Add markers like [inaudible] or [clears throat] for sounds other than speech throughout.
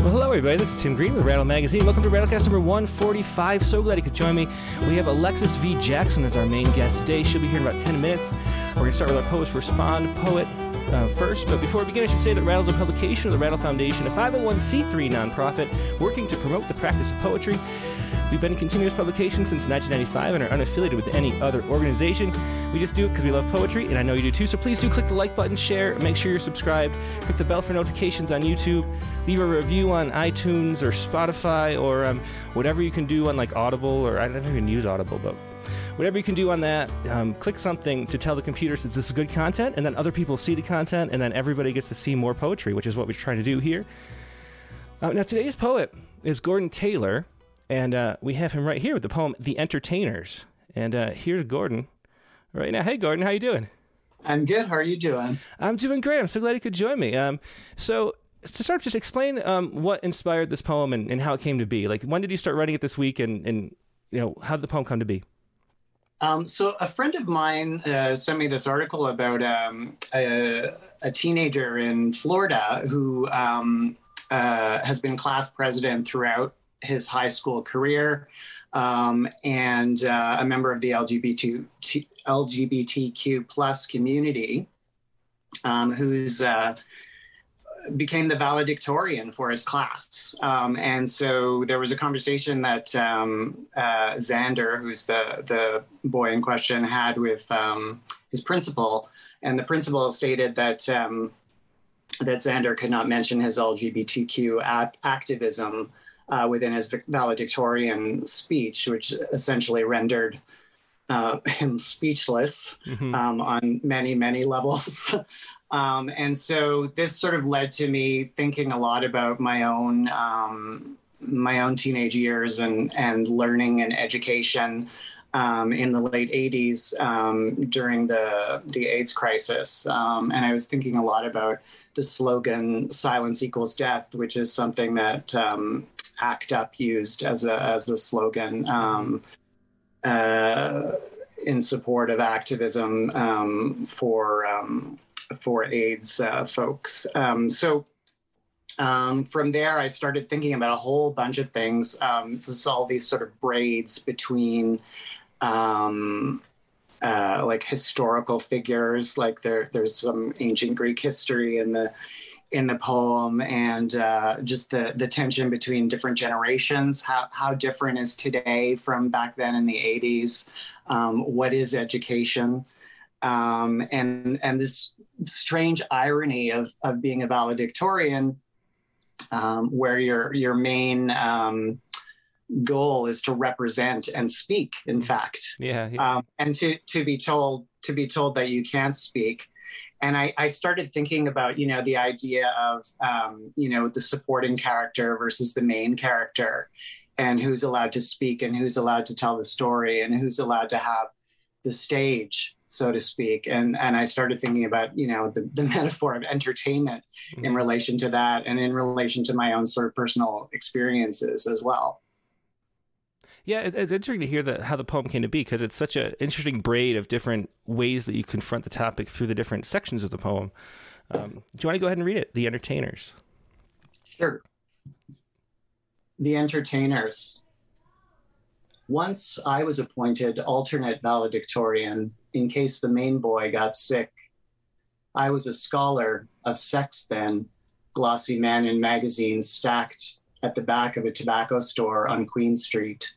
Well, hello, everybody. This is Tim Green with Rattle Magazine. Welcome to Rattlecast number 145. So glad you could join me. We have Alexis V. Jackson as our main guest today. She'll be here in about 10 minutes. We're going to start with our Poets Respond poet uh, first. But before we begin, I should say that Rattle's a publication of the Rattle Foundation, a 501c3 nonprofit working to promote the practice of poetry. We've been in continuous publication since 1995 and are unaffiliated with any other organization. We just do it because we love poetry, and I know you do too. So please do click the like button, share, make sure you're subscribed, click the bell for notifications on YouTube, leave a review on iTunes or Spotify or um, whatever you can do on like Audible or I don't even use Audible, but whatever you can do on that, um, click something to tell the computers that this is good content, and then other people see the content, and then everybody gets to see more poetry, which is what we're trying to do here. Uh, now, today's poet is Gordon Taylor, and uh, we have him right here with the poem "The Entertainers." And uh, here's Gordon right now. Hey, Gordon, how you doing? I'm good. How are you doing? I'm doing great. I'm so glad you could join me. Um, so to start, just explain um, what inspired this poem and, and, how it came to be. Like, when did you start writing it this week, and, and you know, how did the poem come to be? Um, so a friend of mine uh, sent me this article about um, a, a, teenager in Florida who um, uh, has been class president throughout his high school career um, and uh, a member of the LGBT, LGBTQ plus community um, who's uh, became the valedictorian for his class. Um, and so there was a conversation that um, uh, Xander, who's the, the boy in question, had with um, his principal. And the principal stated that um, that Xander could not mention his LGBTQ act- activism uh, within his valedictorian speech, which essentially rendered uh, [laughs] him speechless mm-hmm. um, on many, many levels. [laughs] um, and so this sort of led to me thinking a lot about my own um, my own teenage years and and learning and education. Um, in the late 80s um, during the the AIDS crisis, um, and I was thinking a lot about the slogan "Silence equals death," which is something that um, ACT UP used as a as a slogan um, uh, in support of activism um, for um, for AIDS uh, folks. Um, so. Um, from there, I started thinking about a whole bunch of things. Um, just all these sort of braids between uh, like historical figures, like there, there's some ancient Greek history in the in the poem and uh, just the the tension between different generations. How how different is today from back then in the '80s? Um, what is education? Um, and and this strange irony of of being a valedictorian, um, where your your main um, goal is to represent and speak. In mm-hmm. fact, yeah, yeah. Um, and to to be told to be told that you can't speak and I, I, started thinking about you know the idea of um, you know the supporting character versus the main character and who's allowed to speak and who's allowed to tell the story and who's allowed to have the stage so to speak and and i started thinking about you know the, the [laughs] metaphor of entertainment mm-hmm. in relation to that and in relation to my own sort of personal experiences as well yeah, it's interesting to hear the, how the poem came to be because it's such an interesting braid of different ways that you confront the topic through the different sections of the poem. Um, do you want to go ahead and read it? The Entertainers. Sure. The Entertainers. Once I was appointed alternate valedictorian in case the main boy got sick. I was a scholar of sex then, glossy men in magazines stacked at the back of a tobacco store on Queen Street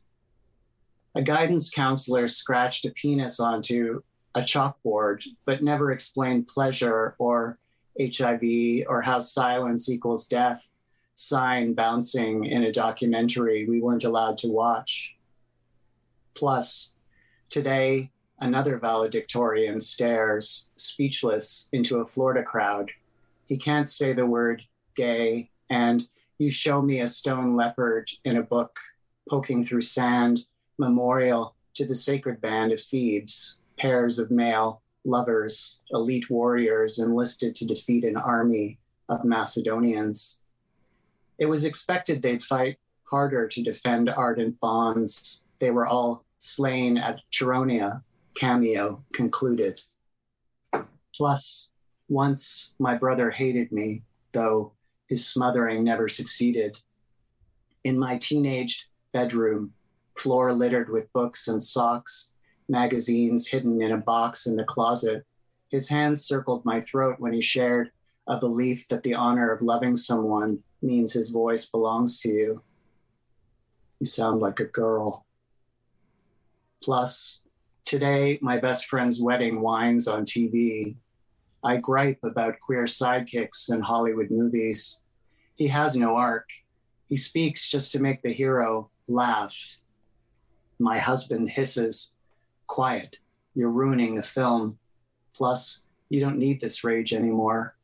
a guidance counselor scratched a penis onto a chalkboard, but never explained pleasure or HIV or how silence equals death sign bouncing in a documentary we weren't allowed to watch. Plus, today, another valedictorian stares, speechless, into a Florida crowd. He can't say the word gay, and you show me a stone leopard in a book poking through sand memorial to the sacred band of Thebes, pairs of male lovers, elite warriors enlisted to defeat an army of Macedonians. It was expected they'd fight harder to defend ardent bonds. They were all slain at Chaeronea, cameo concluded. Plus, once my brother hated me, though His smothering never succeeded. In my teenage bedroom, floor littered with books and socks, magazines hidden in a box in the closet, his hands circled my throat when he shared a belief that the honor of loving someone means his voice belongs to you. You sound like a girl. Plus, today my best friend's wedding winds on TV. I gripe about queer sidekicks in Hollywood movies. He has no arc. He speaks just to make the hero laugh. My husband hisses, Quiet, you're ruining the film. Plus, you don't need this rage anymore.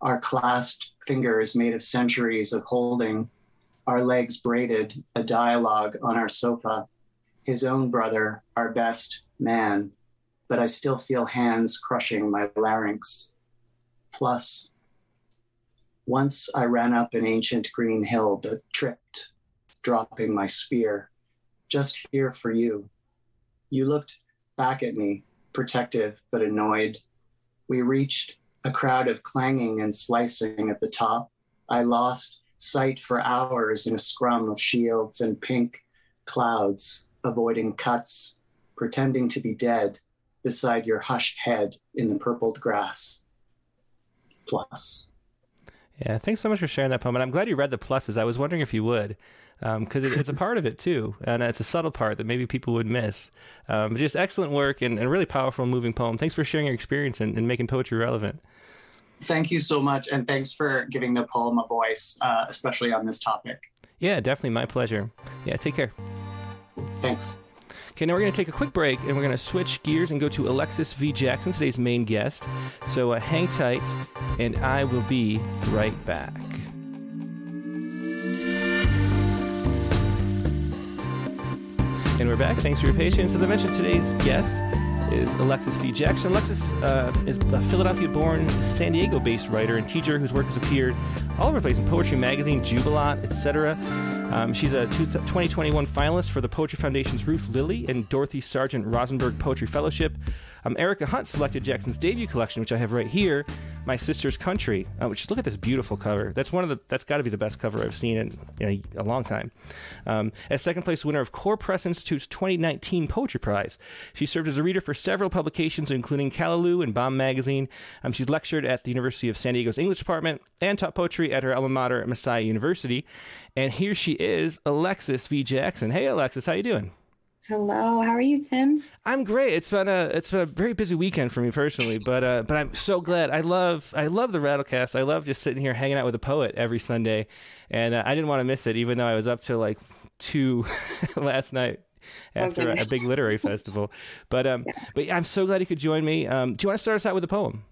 Our clasped fingers made of centuries of holding, our legs braided, a dialogue on our sofa. His own brother, our best man, but I still feel hands crushing my larynx. Plus, once I ran up an ancient green hill but tripped, dropping my spear, just here for you. You looked back at me, protective but annoyed. We reached a crowd of clanging and slicing at the top. I lost sight for hours in a scrum of shields and pink clouds, avoiding cuts, pretending to be dead beside your hushed head in the purpled grass. Plus. Yeah, thanks so much for sharing that poem. And I'm glad you read the pluses. I was wondering if you would, because um, it, it's a part of it too. And it's a subtle part that maybe people would miss. Um, just excellent work and, and really powerful, moving poem. Thanks for sharing your experience and, and making poetry relevant. Thank you so much. And thanks for giving the poem a voice, uh, especially on this topic. Yeah, definitely my pleasure. Yeah, take care. Thanks. Okay, now we're going to take a quick break and we're going to switch gears and go to Alexis V. Jackson, today's main guest. So uh, hang tight, and I will be right back. And we're back. Thanks for your patience. As I mentioned, today's guest is Alexis V. Jackson. Alexis uh, is a Philadelphia born, San Diego based writer and teacher whose work has appeared all over the place in Poetry Magazine, Jubilat, etc. Um, she's a 2021 finalist for the Poetry Foundation's Ruth Lilly and Dorothy Sargent Rosenberg Poetry Fellowship. Um, Erica Hunt selected Jackson's debut collection, which I have right here, My Sister's Country. Uh, which look at this beautiful cover. That's one of the that's got to be the best cover I've seen in, in a, a, long time. Um, as second place winner of Kore Press Institute's 2019 Poetry Prize, she served as a reader for several publications, including Callaloo and Bomb Magazine. Um, she's lectured at the University of San Diego's English Department and taught poetry at her alma mater, Messiah University. And here she is, Alexis V. Jackson. Hey, Alexis, how you doing? Hello, how are you, Tim? I'm great. It's been a it's been a very busy weekend for me personally, but uh, but I'm so glad. I love I love the Rattlecast. I love just sitting here hanging out with a poet every Sunday, and uh, I didn't want to miss it, even though I was up till like two [laughs] last night after a, a, big literary festival. But um, yeah. but I'm so glad you could join me. Um, do you want to start us out with a poem?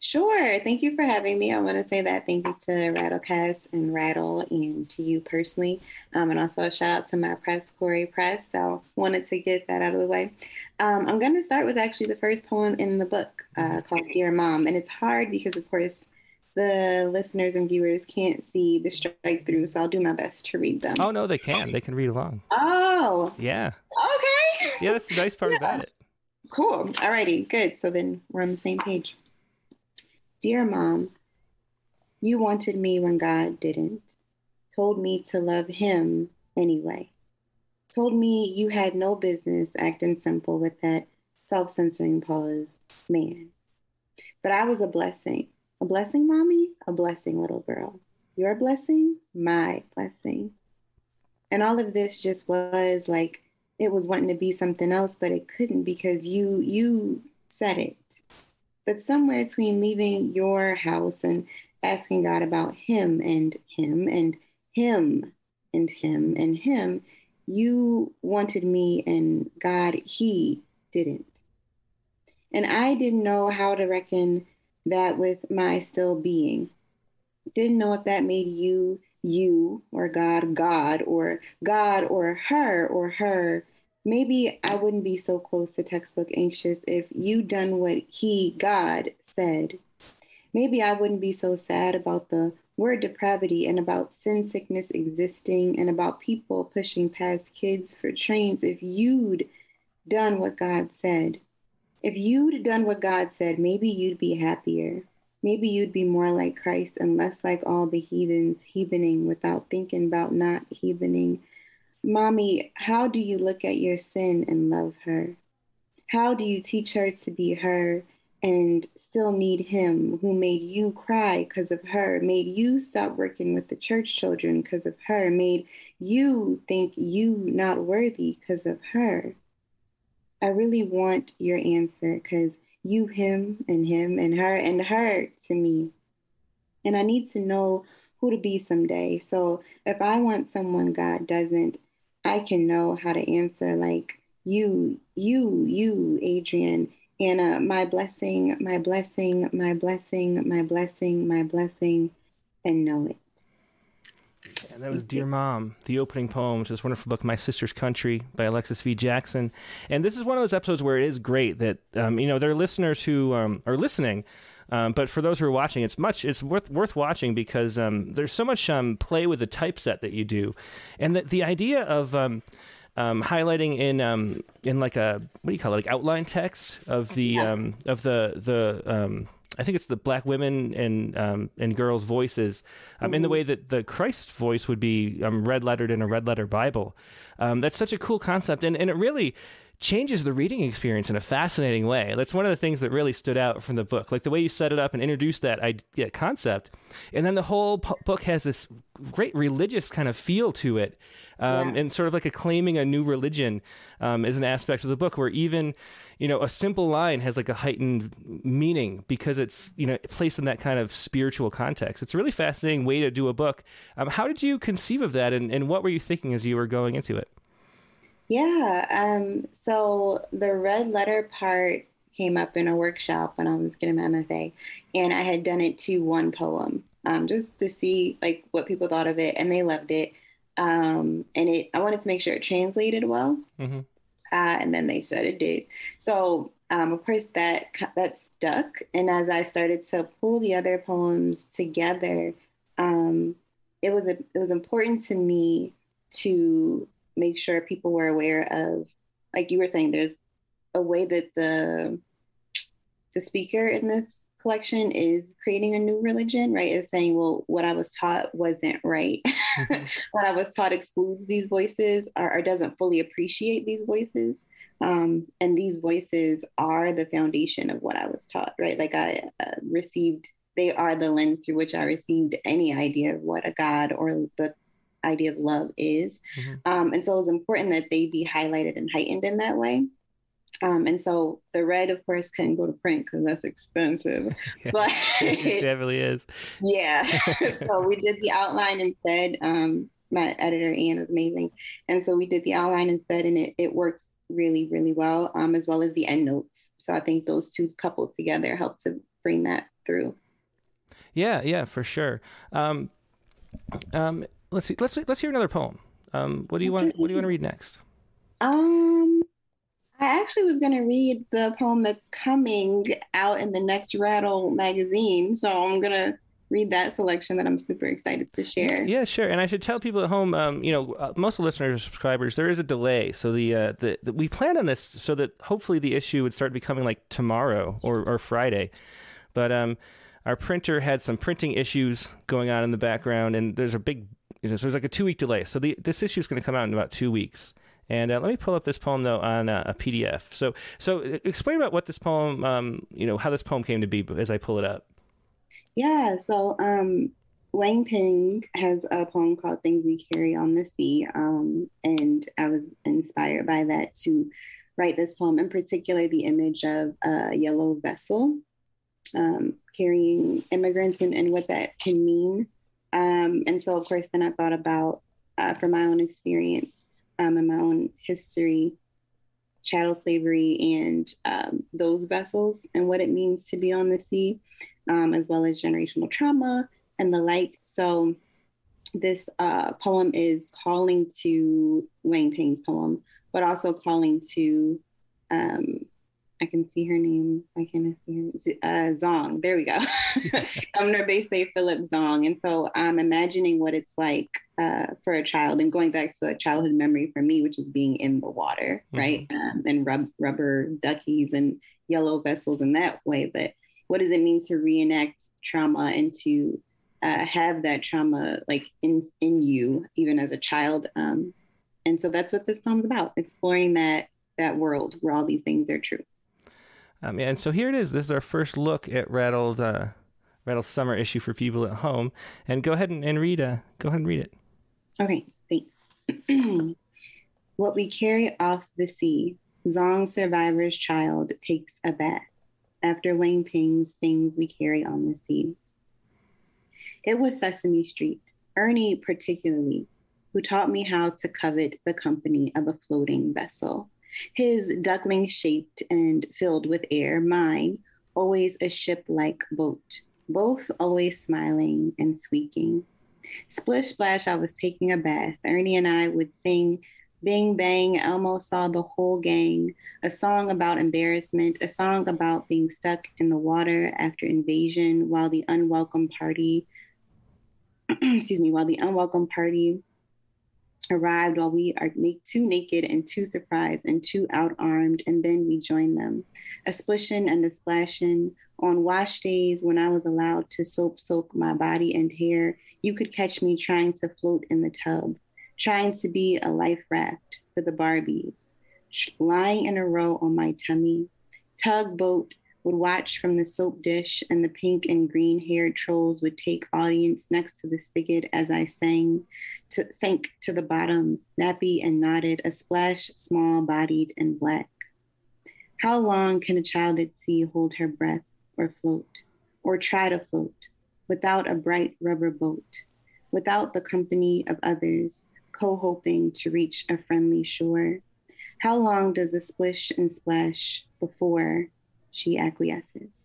Sure. Thank you for having me. I want to say that thank you to Rattlecast and Rattle and to you personally. Um, and also a shout out to my press, Kore Press. So wanted to get that out of the way. Um, I'm going to start with actually the first poem in the book uh, called Dear Mom. And it's hard because, of course, the listeners and viewers can't see the strike through. So I'll do my best to read them. Oh, no, they can. They can read along. Oh. Yeah. Okay. Yeah, that's the nice part [laughs] yeah. about it. Cool. Alrighty. Good. So then we're on the same page. Dear Mom, you wanted me when God didn't, told me to love Him anyway, told me you had no business acting simple with that self censoring pause, man. But I was a blessing. A blessing, mommy? A blessing, little girl. Your blessing? My blessing. And all of this just was like it was wanting to be something else, but it couldn't because you you said it. But somewhere between leaving your house and asking God about Him and Him and Him and Him and Him, you wanted me and God, He didn't. And I didn't know how to reckon that with my still being. Didn't know if that made you you or God God or God or her or her maybe I wouldn't be so close to textbook anxious if you done what he, God, said. Maybe I wouldn't be so sad about the word depravity and about sin sickness existing and about people pushing past kids for trains if you'd done what God said. If you'd done what God said, maybe you'd be happier. Maybe you'd be more like Christ and less like all the heathens, heathening without thinking about not heathening. Mommy, how do you look at your sin and love her? How do you teach her to be her and still need him who made you cry because of her, made you stop working with the church children because of her, made you think you not worthy because of her? I really want your answer because you, him, and him, and her, and her to me. And I need to know who to be someday. So if I want someone God doesn't, I can know how to answer like you, you, you, Adrian, Anna, my blessing, my blessing, my blessing, my blessing, my blessing, and know it. And that was Dear Mom, the opening poem to this wonderful book, My Sister's Country by Alexis V. Jackson. And this is one of those episodes where it is great that, um, you know, there are listeners who um, are listening. Um, but for those who are watching, it's much it's worth worth watching because um, there's so much um, play with the typeset that you do, and the the idea of um, um, highlighting in um, in like a what do you call it like outline text of the Yeah. um, of the the um, I think it's the black women and um, and girls' voices um, in the way that the Christ voice would be um, red lettered in a red letter Bible. Um, that's such a cool concept, and and it really changes the reading experience in a fascinating way. That's one of the things that really stood out from the book, like the way you set it up and introduced that idea, concept, and then the whole p- book has this great religious kind of feel to it, um, Yeah. and sort of like a claiming a new religion um, is an aspect of the book where even you know a simple line has like a heightened meaning because it's you know placed in that kind of spiritual context. It's a really fascinating way to do a book. Um, how did you conceive of that, and, and what were you thinking as you were going into it? Yeah. Um, so the red letter part came up in a workshop when I was getting my MFA, and I had done it to one poem, um, just to see like what people thought of it, and they loved it. Um, and it, I wanted to make sure it translated well, Mhm. uh, and then they said it did. So um, of course that that stuck, and as I started to pull the other poems together, um, it was a, it was important to me to make sure people were aware of like you were saying there's a way that the the speaker in this collection is creating a new religion right? Is saying well what i was taught wasn't right. [laughs] What i was taught excludes these voices or, or doesn't fully appreciate these voices. Um, and these voices are the foundation of what i was taught right? Like i uh, received they are the lens through which i received any idea of what a god or the idea of love is. Mhm. Um, and so it was important that they be highlighted and heightened in that way. Um, and so the red, of course, couldn't go to print because that's expensive. [laughs] [laughs] But it definitely is. yeah, [laughs] so we did the outline instead. Um, my editor Anne was amazing, and so we did the outline instead, and it, it works really, really well, um, as well as the end notes. So I think those two coupled together helped to bring that through. Yeah, yeah, for sure. Um, um, let's see. Let's let's hear another poem. Um, what do you want? What do you want to read next? Um, I actually was going to read the poem that's coming out in the next Rattle magazine. So I'm going to read that selection that I'm super excited to share. Yeah, sure. And I should tell people at home, um, you know, uh, most of the listeners or subscribers, there is a delay. So the, uh, the, the we planned on this so that hopefully the issue would start becoming like tomorrow or, or Friday, but um, our printer had some printing issues going on in the background, and there's a big, you know, so there's like a two week delay. So the this issue is going to come out in about two weeks. And uh, let me pull up this poem though on uh, a PDF. So so uh, explain about what this poem, um, you know, how this poem came to be as I pull it up. Yeah, so um, Wang Ping has a poem called Things We Carry on the Sea. Um, and I was inspired by that to write this poem, in particular, the image of a yellow vessel um, carrying immigrants and, and what that can mean. Um, and so, of course, then I thought about, uh, from my own experience um, and my own history, chattel slavery and um, those vessels and what it means to be on the sea um, as well as generational trauma and the like. So, this uh, poem is calling to Wang Ping's poem, but also calling to, um, I can see her name. I can see her. Uh, Zong. There we go. [laughs] [laughs] NourbeSe Philip Zong. And so I'm imagining what it's like uh, for a child and going back to a childhood memory for me, which is being in the water, right? Um, and rub- rubber duckies and yellow vessels in that way. But what does it mean to reenact trauma and to uh, have that trauma like in in you even as a child um, and so that's what this poem's about exploring that that world where all these things are true um, and so here it is. This is our first look at rattled uh, rattled summer issue for people at home. And go ahead and, and read uh, go ahead and read it. Okay thanks. [clears throat] What we carry off the sea zong survivor's child takes a bath after wang ping's things we carry on the sea. It was Sesame Street, Ernie particularly, who taught me how to covet the company of a floating vessel. His duckling shaped and filled with air, mine, always a ship like boat, both always smiling and squeaking. Splish splash, I was taking a bath. Ernie and I would sing Bing Bang, Elmo saw the whole gang, a song about embarrassment, a song about being stuck in the water after invasion while the unwelcome party [clears throat] excuse me, while the unwelcome party arrived while we are too naked and too surprised and too out-armed, and then we join them. A splishing and a splashing. On wash days when I was allowed to soap soak my body and hair, you could catch me trying to float in the tub, trying to be a life raft for the Barbies, lying in a row on my tummy, tugboat would watch from the soap dish, and the pink and green haired trolls would take audience next to the spigot as I sang, to, sank to the bottom, nappy and knotted, a splash, small bodied and black. How long can a child at sea hold her breath or float, or try to float, without a bright rubber boat, without the company of others, co hoping to reach a friendly shore? How long does a splish and splash before she acquiesces.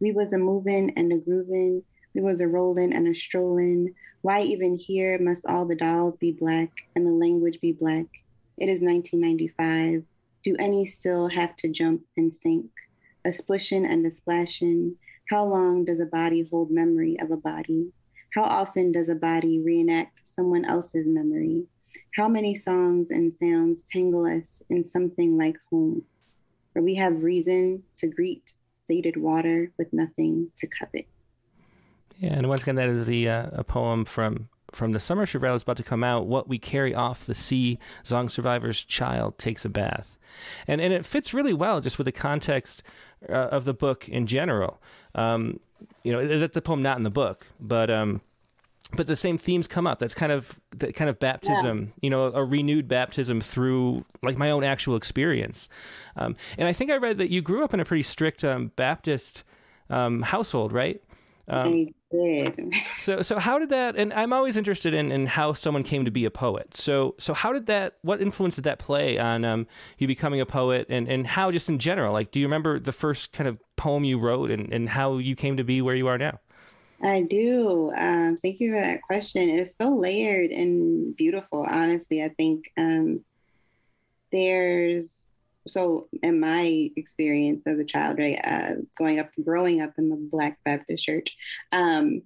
We was a moving and a grooving, we was a rolling and a strolling. Why even here must all the dolls be black and the language be black? It is 1995. Do any still have to jump and sink? A splishing and a splashing. How long does a body hold memory of a body? How often does a body reenact someone else's memory? How many songs and sounds tangle us in something like home, where we have reason to greet sated water with nothing to covet? Yeah, and once again, that is the uh, a poem from from the summer issue is about to come out. What we carry off the sea, Zong survivor's child takes a bath, and and it fits really well just with the context uh, of the book in general. Um, you know, that's the poem not in the book, but um, but the same themes come up. That's kind of that kind of baptism, yeah. you know, a renewed baptism through like my own actual experience. Um, and I think I read that you grew up in a pretty strict um, Baptist um, household, right? Um, I did. [laughs] so, so how did that? And I'm always interested in, in how someone came to be a poet. So, so how did that? What influence did that play on um, you becoming a poet, and and how just in general? Like, do you remember the first kind of poem you wrote, and and how you came to be where you are now? I do. Um, thank you for that question. It's so layered and beautiful, honestly. I think um, there's, so in my experience as a child, right, uh, going up, growing up in the Black Baptist Church, um,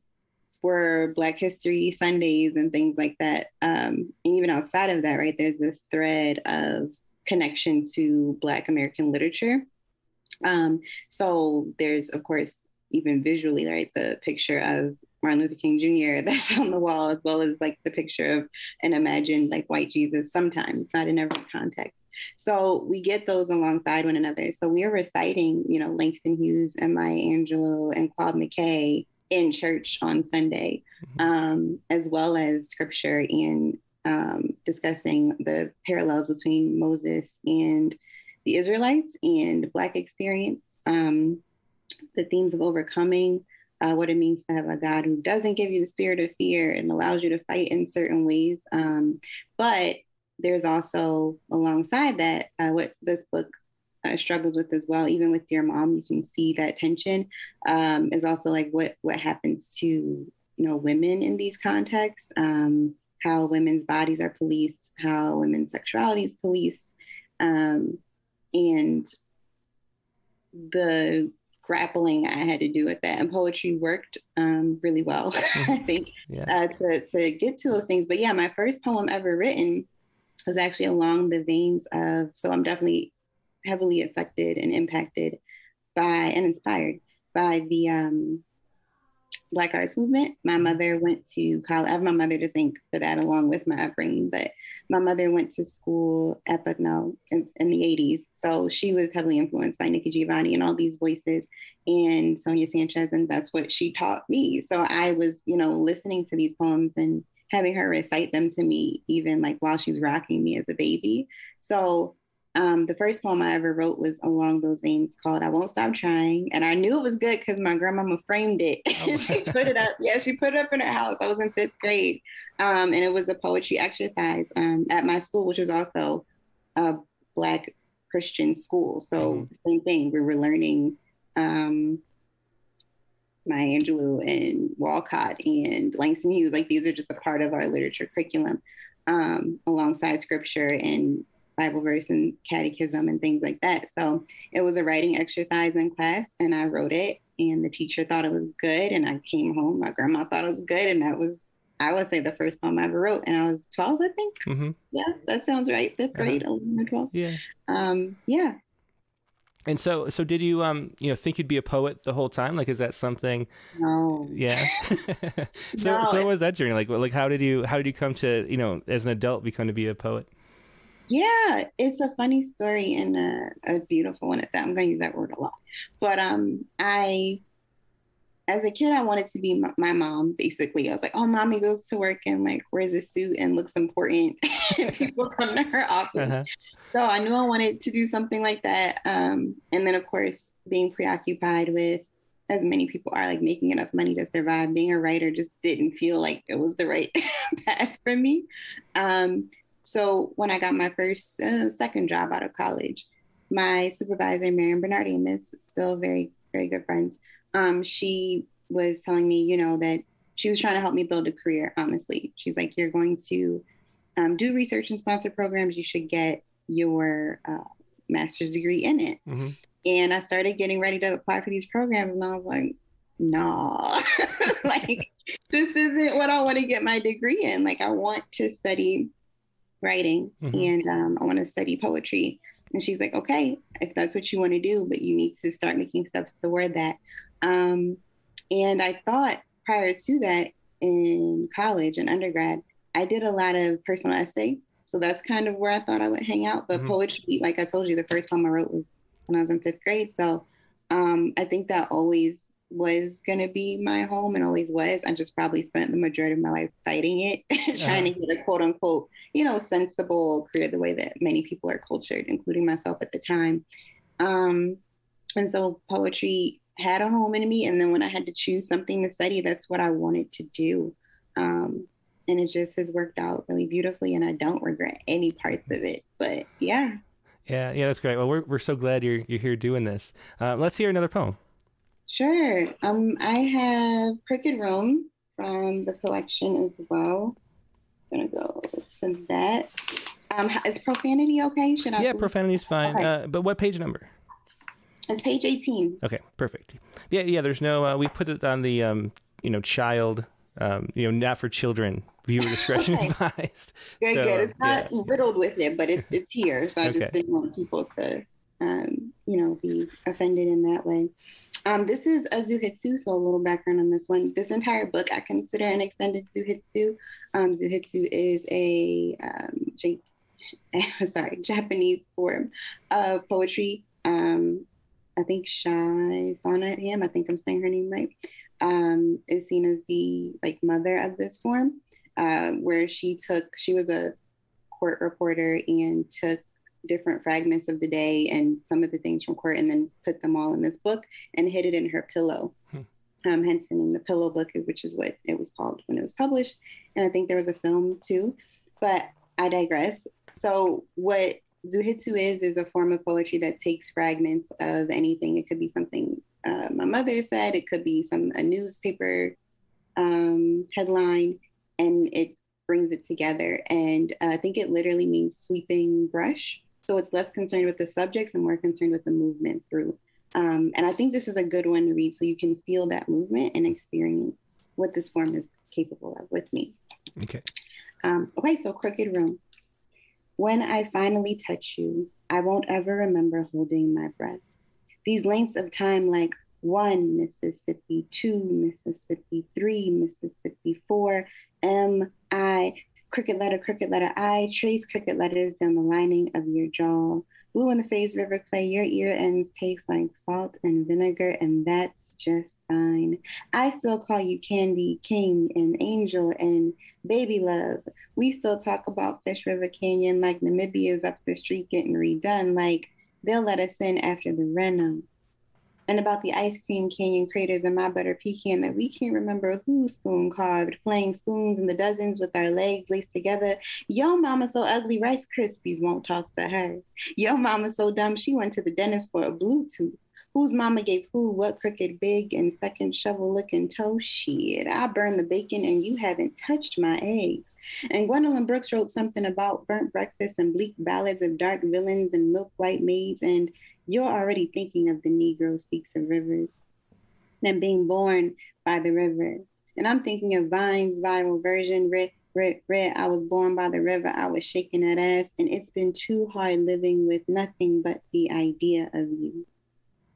for Black History Sundays and things like that. Um, and even outside of that, right, there's this thread of connection to Black American literature. Um, so there's, of course, even visually, right? The picture of Martin Luther King Jr. [laughs] that's on the wall, as well as like the picture of an imagined like white Jesus sometimes, not in every context. So we get those alongside one another. So we are reciting, you know, Langston Hughes and Maya Angelou and Claude McKay in church on Sunday, mm-hmm. um, as well as scripture and um, discussing the parallels between Moses and the Israelites and Black experience. Um, the themes of overcoming, uh, what it means to have a God who doesn't give you the spirit of fear and allows you to fight in certain ways. Um, but there's also, alongside that, uh, what this book uh, struggles with as well, even with Dear Mom, you can see that tension um, is also like what what happens to you know women in these contexts, um, how women's bodies are policed, how women's sexuality is policed, um, and the grappling I had to do with that. And poetry worked um, really well, [laughs] I think, yeah. uh, to, to get to those things. But yeah, my first poem ever written was actually along the veins of, so I'm definitely heavily affected and impacted by and inspired by the um, Black Arts Movement. My mother went to college. I have my mother to thank for that, along with my upbringing. But my mother went to school at Bucknell in, in the 80s. So she was heavily influenced by Nikki Giovanni and all these voices and Sonia Sanchez. And that's what she taught me. So I was, you know, listening to these poems and having her recite them to me, even like while she's rocking me as a baby. So um, the first poem I ever wrote was along those veins called I Won't Stop Trying. And I knew it was good because my grandmama framed it. [laughs] Oh. she put it up. Yeah, she put it up in her house. I was in fifth grade. Um, and it was a poetry exercise um, at my school, which was also a Black Christian school. So, mm-hmm. same thing. We were learning um, Maya Angelou and Walcott and Langston Hughes. Like, these are just a part of our literature curriculum um, alongside scripture and Bible verse and catechism and things like that. So it was a writing exercise in class, and I wrote it, and the teacher thought it was good. And I came home, my grandma thought it was good, and that was, I would say, the first poem I ever wrote. And I was 12, I think. Mm-hmm. Yeah, that sounds right. Fifth uh-huh. grade, uh-huh. 11 or 12. Yeah. Um, yeah. And so, so did you, um, you know, think you'd be a poet the whole time? Like, is that something? No. Yeah. [laughs] so, no, so what was that journey like? Like, how did you, how did you come to, you know, as an adult, become to be a poet? Yeah, it's a funny story and a, a beautiful one at that. I'm going to use that word a lot. But um, I, as a kid, I wanted to be my, my, mom. Basically, I was like, "Oh, mommy goes to work and like wears a suit and looks important, [laughs] and people come to her office." Uh-huh. So I knew I wanted to do something like that. Um, and then, of course, being preoccupied with as many people are like making enough money to survive being a writer just didn't feel like it was the right [laughs] path for me um, so when I got my first, uh, second job out of college, my supervisor, Marion Bernardi, and is still very, very good friends. Um, she was telling me, you know, that she was trying to help me build a career. Honestly, she's like, you're going to um, do research and sponsor programs. You should get your uh, master's degree in it. Mm-hmm. And I started getting ready to apply for these programs, and I was like, nah, [laughs] like this isn't what I want to get my degree in. Like I want to study writing mm-hmm. and um, I want to study poetry. And she's like, okay, if that's what you want to do, but you need to start making steps toward that. Um, and I thought prior to that in college and undergrad, I did a lot of personal essay. So that's kind of where I thought I would hang out. But mm-hmm. poetry, like I told you, the first poem I wrote was when I was in fifth grade. So um, I think that always was going to be my home and always was. I just probably spent the majority of my life fighting it, [laughs] trying uh-huh. to get a quote unquote, you know, sensible career the way that many people are cultured, including myself at the time. Um, and so poetry had a home in me. And then when I had to choose something to study, that's what I wanted to do. Um, and it just has worked out really beautifully. And I don't regret any parts of it. But yeah. Yeah, yeah, that's great. Well, we're, we're so glad you're, you're here doing this. Uh, let's hear another poem. Sure. Um, I have Crooked Room from the collection as well. I'm gonna go to that. Um, is profanity okay? Should I? Yeah, profanity is fine. Okay. Uh, but what page number? It's page 18. Okay, perfect. Yeah, yeah. There's no. Uh, we put it on the um, you know, child, um, you know, not for children. Viewer discretion [laughs] okay. advised. Good, so, good. It's not yeah. riddled with it, but it's it's here. So I okay. just didn't want people to, um, you know, be offended in that way. Um, this is a Zuhitsu, so a little background on this one. This entire book I consider an extended Zuhitsu. Um, Zuhitsu is a um, J- [laughs] sorry Japanese form of poetry. Um, I think Shai Sonahim, I think I'm saying her name right, um, is seen as the like mother of this form, uh, where she took she was a court reporter and took different fragments of the day and some of the things from court and then put them all in this book and hid it in her pillow. Hmm. Um, hence the name the pillow book, which is what it was called when it was published. And I think there was a film too, but I digress. So what Zuhitsu is, is a form of poetry that takes fragments of anything. It could be something uh, my mother said, it could be some a newspaper um, headline, and it brings it together. And uh, I think it literally means sweeping brush. So it's less concerned with the subjects and more concerned with the movement through. Um, and I think this is a good one to read so you can feel that movement and experience what this form is capable of with me. Okay. Um, okay, so Crooked Room. When I finally touch you, I won't ever remember holding my breath. these lengths of time like one Mississippi, two Mississippi, three Mississippi, four M I, cricket letter, cricket letter I, trace cricket letters down the lining of your jaw. Blue in the face, river clay, your ear ends taste like salt and vinegar, and that's just fine. I still call you Candy, King, and Angel, and Baby Love. We still talk about Fish River Canyon like Namibia's up the street getting redone, like they'll let us in after the reno and about the ice cream canyon craters and my butter pecan that we can't remember who spoon carved, playing spoons in the dozens with our legs laced together. Yo mama so ugly, Rice Krispies won't talk to her. Yo mama so dumb, she went to the dentist for a Bluetooth. Whose mama gave who what crooked big and second shovel looking toe? Shit, I burned the bacon and you haven't touched my eggs. And Gwendolyn Brooks wrote something about burnt breakfast and bleak ballads of dark villains and milk white maids and you're already thinking of the Negro speaks of rivers and being born by the river. And I'm thinking of Vine's viral version, Red, Red, Red, I was born by the river, I was shaking that ass, and it's been too hard living with nothing but the idea of you.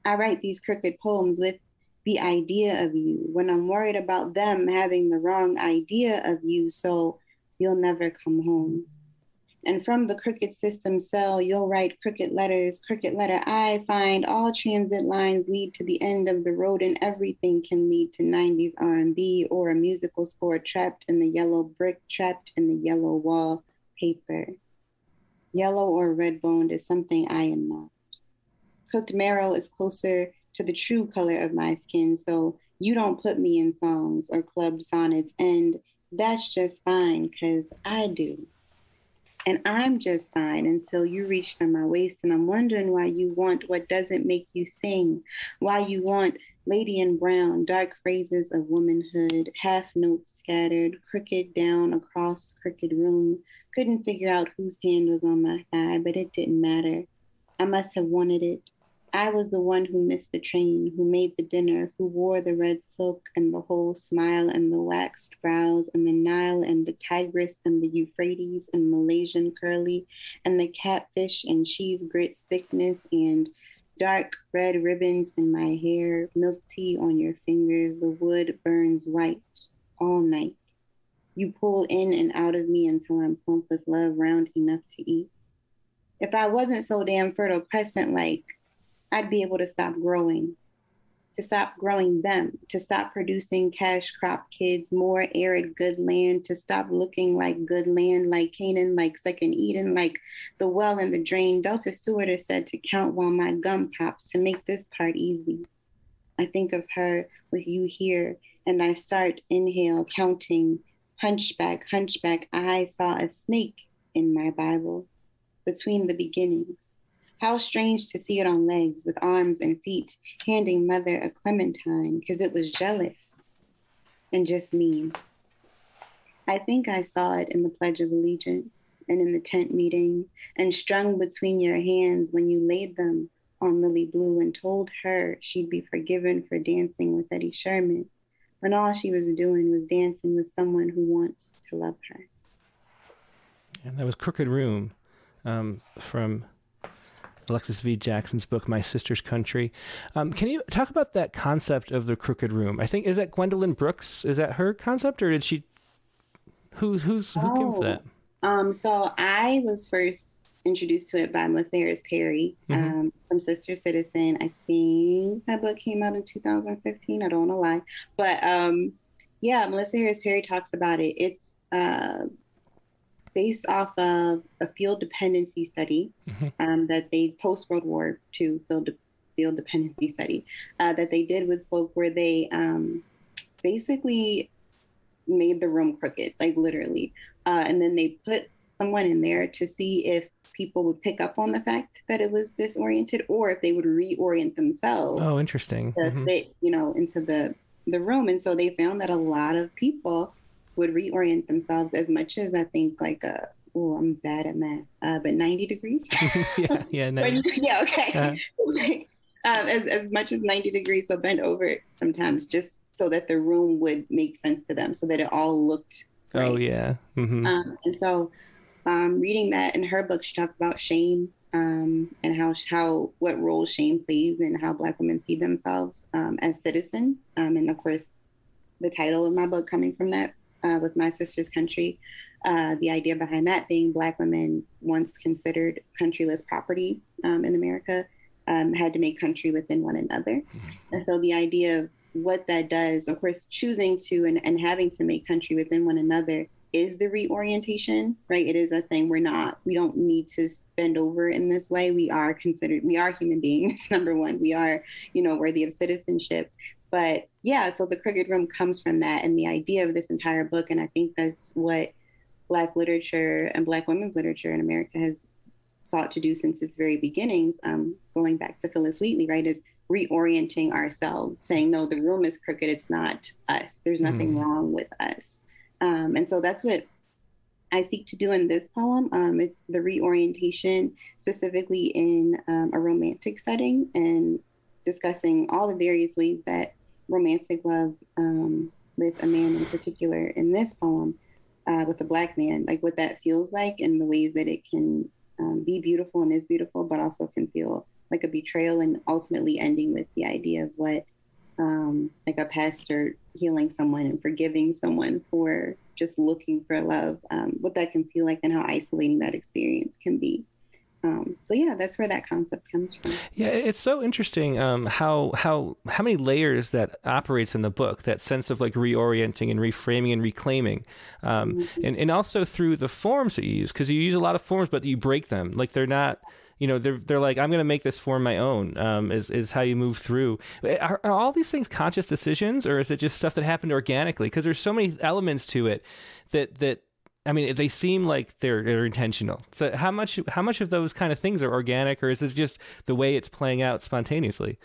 I write these crooked poems with the idea of you when I'm worried about them having the wrong idea of you, so you'll never come home. And from the crooked system cell, you'll write crooked letters, crooked letter I find all transit lines lead to the end of the road and everything can lead to 90s R&B or a musical score trapped in the yellow brick, trapped in the yellow wall paper. Yellow or red boned is something I am not. Cooked marrow is closer to the true color of my skin, so you don't put me in songs or club sonnets, and that's just fine because I do. And I'm just fine until you reach for my waist. And I'm wondering why you want what doesn't make you sing, why you want Lady in Brown, dark phrases of womanhood, half notes scattered, crooked down across crooked room. Couldn't figure out whose hand was on my thigh, but it didn't matter. I must have wanted it. I was the one who missed the train, who made the dinner, who wore the red silk and the whole smile and the waxed brows and the Nile and the Tigris and the Euphrates and Malaysian curly and the catfish and cheese grits thickness and dark red ribbons in my hair, milk tea on your fingers, the wood burns white all night. You pull in and out of me until I'm plump with love, round enough to eat. If I wasn't so damn fertile crescent like, I'd be able to stop growing, to stop growing them, to stop producing cash crop kids, more arid good land, to stop looking like good land, like Canaan, like second Eden, like the well and the drain. Delta Stewart has said to count while my gum pops to make this part easy. I think of her with you here, and I start inhale, counting, hunchback, hunchback. I saw a snake in my Bible between the beginnings. How strange to see it on legs with arms and feet, handing mother a clementine because it was jealous and just mean. I think I saw it in the Pledge of Allegiance and in the tent meeting and strung between your hands when you laid them on Lily Blue and told her she'd be forgiven for dancing with Eddie Sherman when all she was doing was dancing with someone who wants to love her. And that was Crooked Room um, from Alexis V. Jackson's book, My Sister's Country. Um, can you talk about that concept of the crooked room? I think is that Gwendolyn Brooks? Is that her concept, or did she? Who's who's who oh, came for that? Um, so I was first introduced to it by Melissa Harris Perry mm-hmm. um, from Sister Citizen. I think that book came out in 2015. I don't want to lie, but um, yeah, Melissa Harris Perry talks about it. It's uh, based off of a field dependency study mm-hmm. um, that they post World War II field, de- field dependency study uh, that they did with folk where they um, basically made the room crooked, like literally, uh, and then they put someone in there to see if people would pick up on the fact that it was disoriented or if they would reorient themselves. Oh, interesting. To mm-hmm. fit, you know, into the the room, and so they found that a lot of people would reorient themselves as much as I think like a oh I'm bad at math, uh, but 90 degrees. [laughs] yeah, yeah, [laughs] 90. [laughs] yeah, okay. Uh-huh. um, as as much as 90 degrees, so bend over sometimes just so that the room would make sense to them, so that it all looked. Oh, right. Oh yeah. Mm-hmm. Um, and so, um, reading that in her book, she talks about shame um, and how how what role shame plays and how Black women see themselves um, as citizen. Um, and of course, the title of my book coming from that uh, with my sister's country. Uh, the idea behind that being Black women once considered countryless property um, in America um, had to make country within one another. Mm-hmm. And so the idea of what that does, of course, choosing to and, and having to make country within one another is the reorientation, right? It is a thing we're not, we don't need to bend over in this way. We are considered, we are human beings, [laughs] number one. We are, you know, worthy of citizenship. But yeah, so the Crooked Room comes from that and the idea of this entire book. And I think that's what Black literature and Black women's literature in America has sought to do since its very beginnings, um, going back to Phillis Wheatley, right, is reorienting ourselves, saying, no, the room is crooked, it's not us. There's nothing mm. wrong with us. Um, and so that's what I seek to do in this poem. Um, it's the reorientation, specifically in um, a romantic setting, and discussing all the various ways that romantic love um, with a man in particular in this poem, uh, with a black man, like what that feels like and the ways that it can um, be beautiful and is beautiful, but also can feel like a betrayal and ultimately ending with the idea of what um, like a pastor healing someone and forgiving someone for just looking for love, um, what that can feel like and how isolating that experience can be. Um, so yeah, that's where that concept comes from. Yeah, it's so interesting um, how how how many layers that operates in the book. That sense of like reorienting and reframing and reclaiming, um, mm-hmm. and and also through the forms that you use because you use a lot of forms, but you break them. Like they're not you know they're they're like I'm going to make this form my own. Um, is is how you move through. Are, are, all these things conscious decisions, or is it just stuff that happened organically? Because there's so many elements to it that that I mean they seem like they're they're intentional. So how much how much of those kind of things are organic, or is this just the way it's playing out spontaneously?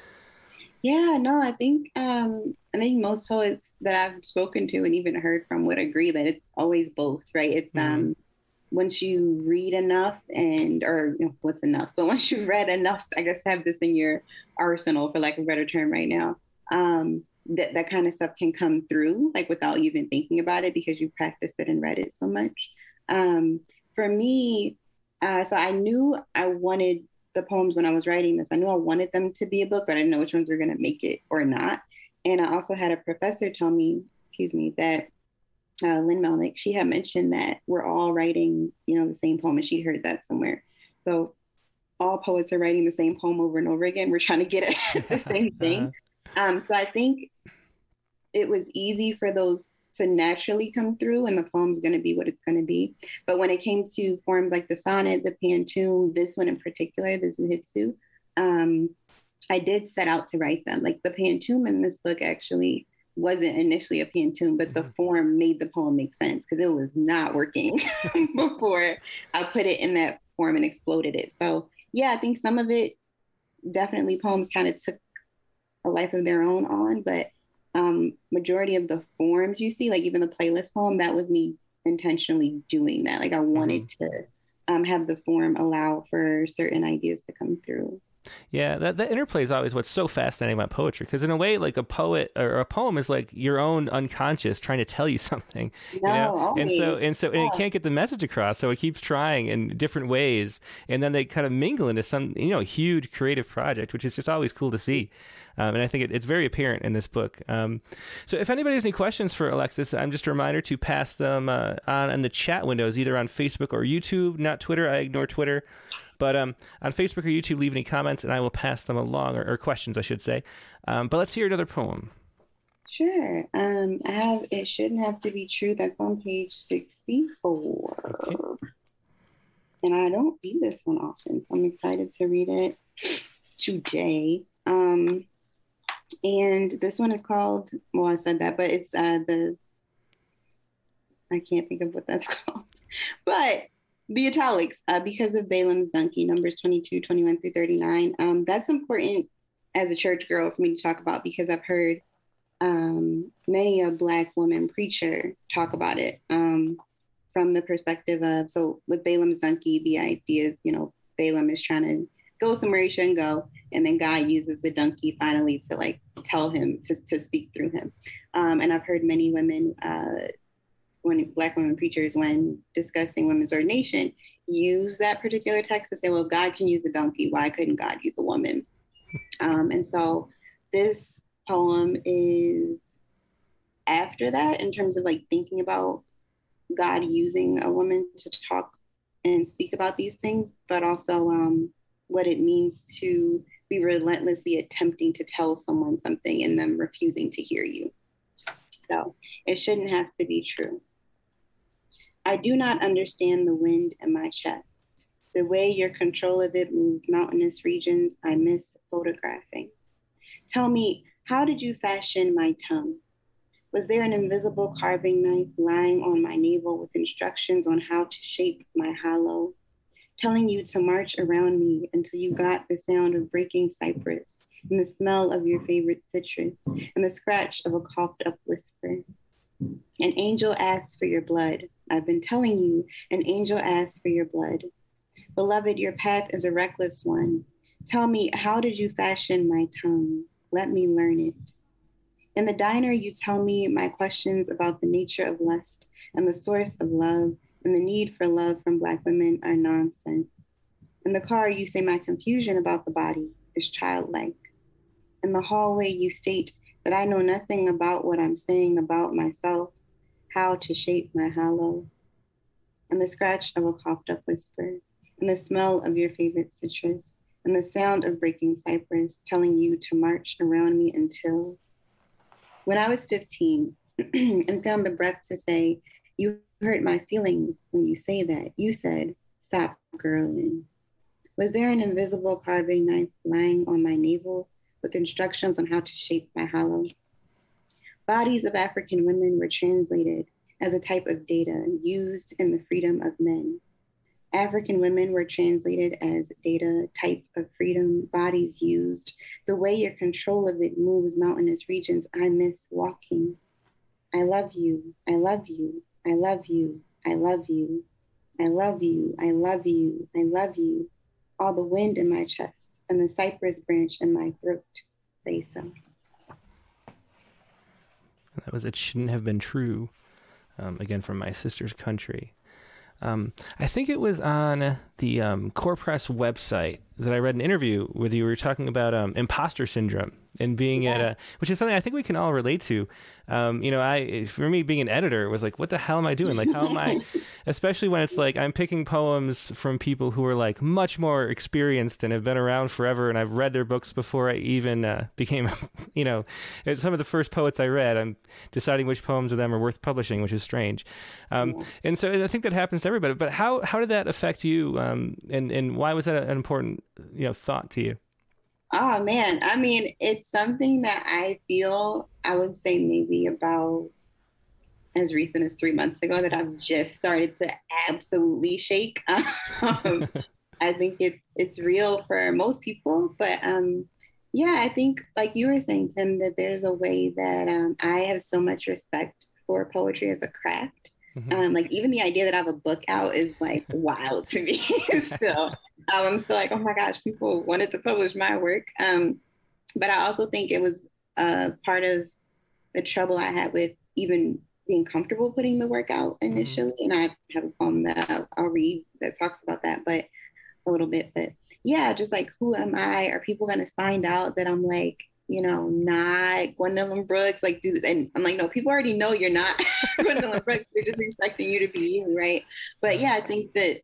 Yeah, no, I think um, I think most poets that I've spoken to and even heard from would agree that it's always both, right? It's mm-hmm. um once you read enough and or you know, what's enough but [laughs] once you've read enough i guess have this in your arsenal for lack of a better term right now um, that that kind of stuff can come through like without you even thinking about it because you practiced it and read it so much um, for me uh, so i knew i wanted the poems when i was writing this i knew i wanted them to be a book but i didn't know which ones were going to make it or not and i also had a professor tell me excuse me that uh, Lynn Melnick, she had mentioned that we're all writing, you know, the same poem, and she'd heard that somewhere. So all poets are writing the same poem over and over again. We're trying to get at [laughs] the same thing. Um, so I think it was easy for those to naturally come through, and the poem's going to be what it's going to be. But when it came to forms like the sonnet, the pantoum, this one in particular, the zuihitsu, um, I did set out to write them. Like the pantoum in this book actually wasn't initially a pantoum, but the mm-hmm. form made the poem make sense because it was not working [laughs] before I put it in that form and exploded it. So yeah, I think some of it definitely poems kind of took a life of their own on, but um, majority of the forms you see, like even the playlist poem, that was me intentionally doing that. Like I wanted mm-hmm. to um, have the form allow for certain ideas to come through. Yeah, that that interplay is always what's so fascinating about poetry. Because in a way, like a poet or a poem is like your own unconscious trying to tell you [laughs] something. No, you know? and so and so yeah. and it can't get the message across, so it keeps trying in different ways, and then they kind of mingle into some you know huge creative project, which is just always cool to see. Um, and I think it, it's very apparent in this book. Um, so if anybody has any questions for Alexis, I'm just a reminder to pass them uh, on in the chat windows, either on Facebook or YouTube, not Twitter. I ignore Twitter. But um, on Facebook or YouTube, leave any comments and I will pass them along, or, or questions, I should say. Um, but let's hear another poem. Sure. Um, I have It Shouldn't Have to Be True. That's on page 64. Okay. And I don't read this one often. So I'm excited to read it today. Um, and this one is called, well, I said that, but it's uh, the, I can't think of what that's [laughs] called. But the italics, uh, because of Balaam's donkey, numbers 22, 21 through 39. Um, that's important as a church girl for me to talk about because I've heard um, many a Black woman preacher talk about it um, from the perspective of so with Balaam's donkey, the idea is, you know, Balaam is trying to go somewhere he shouldn't go. And then God uses the donkey finally to like tell him to, to speak through him. Um, and I've heard many women uh, when black women preachers when discussing women's ordination use that particular text to say, well, God can use a donkey. Why couldn't God use a woman? [laughs] Um, and so this poem is after that in terms of like thinking about God using a woman to talk and speak about these things, but also um, what it means to be relentlessly attempting to tell someone something and them refusing to hear you. So it shouldn't have to be true. I do not understand the wind in my chest. The way your control of it moves mountainous regions, I miss photographing. Tell me, how did you fashion my tongue? Was there an invisible carving knife lying on my navel with instructions on how to shape my hollow? Telling you to march around me until you got the sound of breaking cypress and the smell of your favorite citrus and the scratch of a coughed up whisper. An angel asks for your blood. I've been telling you, an angel asks for your blood. Beloved, your path is a reckless one. Tell me, how did you fashion my tongue? Let me learn it. In the diner, you tell me my questions about the nature of lust and the source of love and the need for love from Black women are nonsense. In the car, you say my confusion about the body is childlike. In the hallway, you state that I know nothing about what I'm saying about myself, how to shape my hollow, and the scratch of a coughed up whisper, and the smell of your favorite citrus, and the sound of breaking cypress telling you to march around me until when I was 15 [clears throat] and found the breath to say, You hurt my feelings when you say that, you said, Stop girling. Was there an invisible carving knife lying on my navel with instructions on how to shape my hollow? Bodies of African women were translated as a type of data used in the freedom of men. African women were translated as data, type of freedom, bodies used. The way your control of it moves mountainous regions, I miss walking. I love you, I love you, I love you, I love you, I love you, I love you, I love you. All the wind in my chest and the cypress branch in my throat say so. That was It Shouldn't Have Been True, um, again from My Sister's Country. Um, I think it was on the um, Kore Press website that I read an interview with you. We were talking about um, imposter syndrome and being yeah. at a, which is something I think we can all relate to. Um, you know, I for me being an editor was like, what the hell am I doing? Like, how am I? [laughs] Especially when it's like I'm picking poems from people who are like much more experienced and have been around forever, and I've read their books before I even uh, became, [laughs] you know, some of the first poets I read. I'm deciding which poems of them are worth publishing, which is strange. Um, yeah. And so I think that happens to everybody. But how how did that affect you? Um, and and why was that an important you know thought to you? Oh man, I mean, it's something that I feel I would say maybe about as recent as three months ago that I've just started to absolutely shake. [laughs] Um, I think it's it's real for most people, but um, yeah, I think like you were saying, Tim, that there's a way that um, I have so much respect for poetry as a craft. Mm-hmm. Um, like even the idea that I have a book out is like wild to me. [laughs] [laughs] so um, I'm still like, oh my gosh, people wanted to publish my work. Um, but I also think it was uh, part of the trouble I had with even being comfortable putting the work out mm-hmm. initially. Mm-hmm. And I have a poem that I'll, I'll read that talks about that, but a little bit. But yeah, just like, who am I? Are people going to find out that I'm like, you know, not Gwendolyn Brooks? Like, do and I'm like, no, people already know you're not [laughs] Gwendolyn [laughs] Brooks. They're just expecting you to be you, right? But yeah, I think that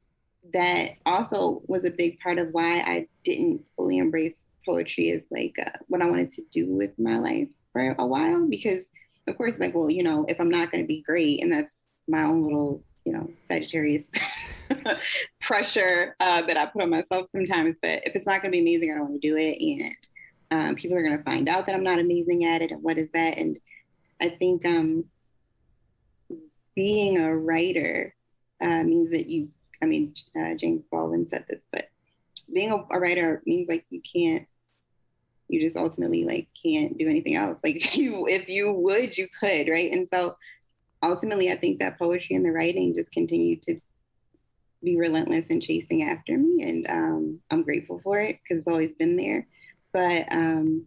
that also was a big part of why I didn't fully embrace poetry as like uh, what I wanted to do with my life for a while because of course like well you know if I'm not going to be great and that's my own little you know Sagittarius [laughs] pressure uh, that I put on myself sometimes but if it's not going to be amazing I don't want to do it and um, people are going to find out that I'm not amazing at it and what is that and I think um, being a writer uh, means that you I mean, uh, James Baldwin said this, but being a, a, writer means like you can't, you just ultimately like can't do anything else. Like [laughs] you, if you would, you could, right? And so ultimately, I think that poetry and the writing just continue to be relentless in chasing after me, and um, I'm grateful for it because it's always been there. But um,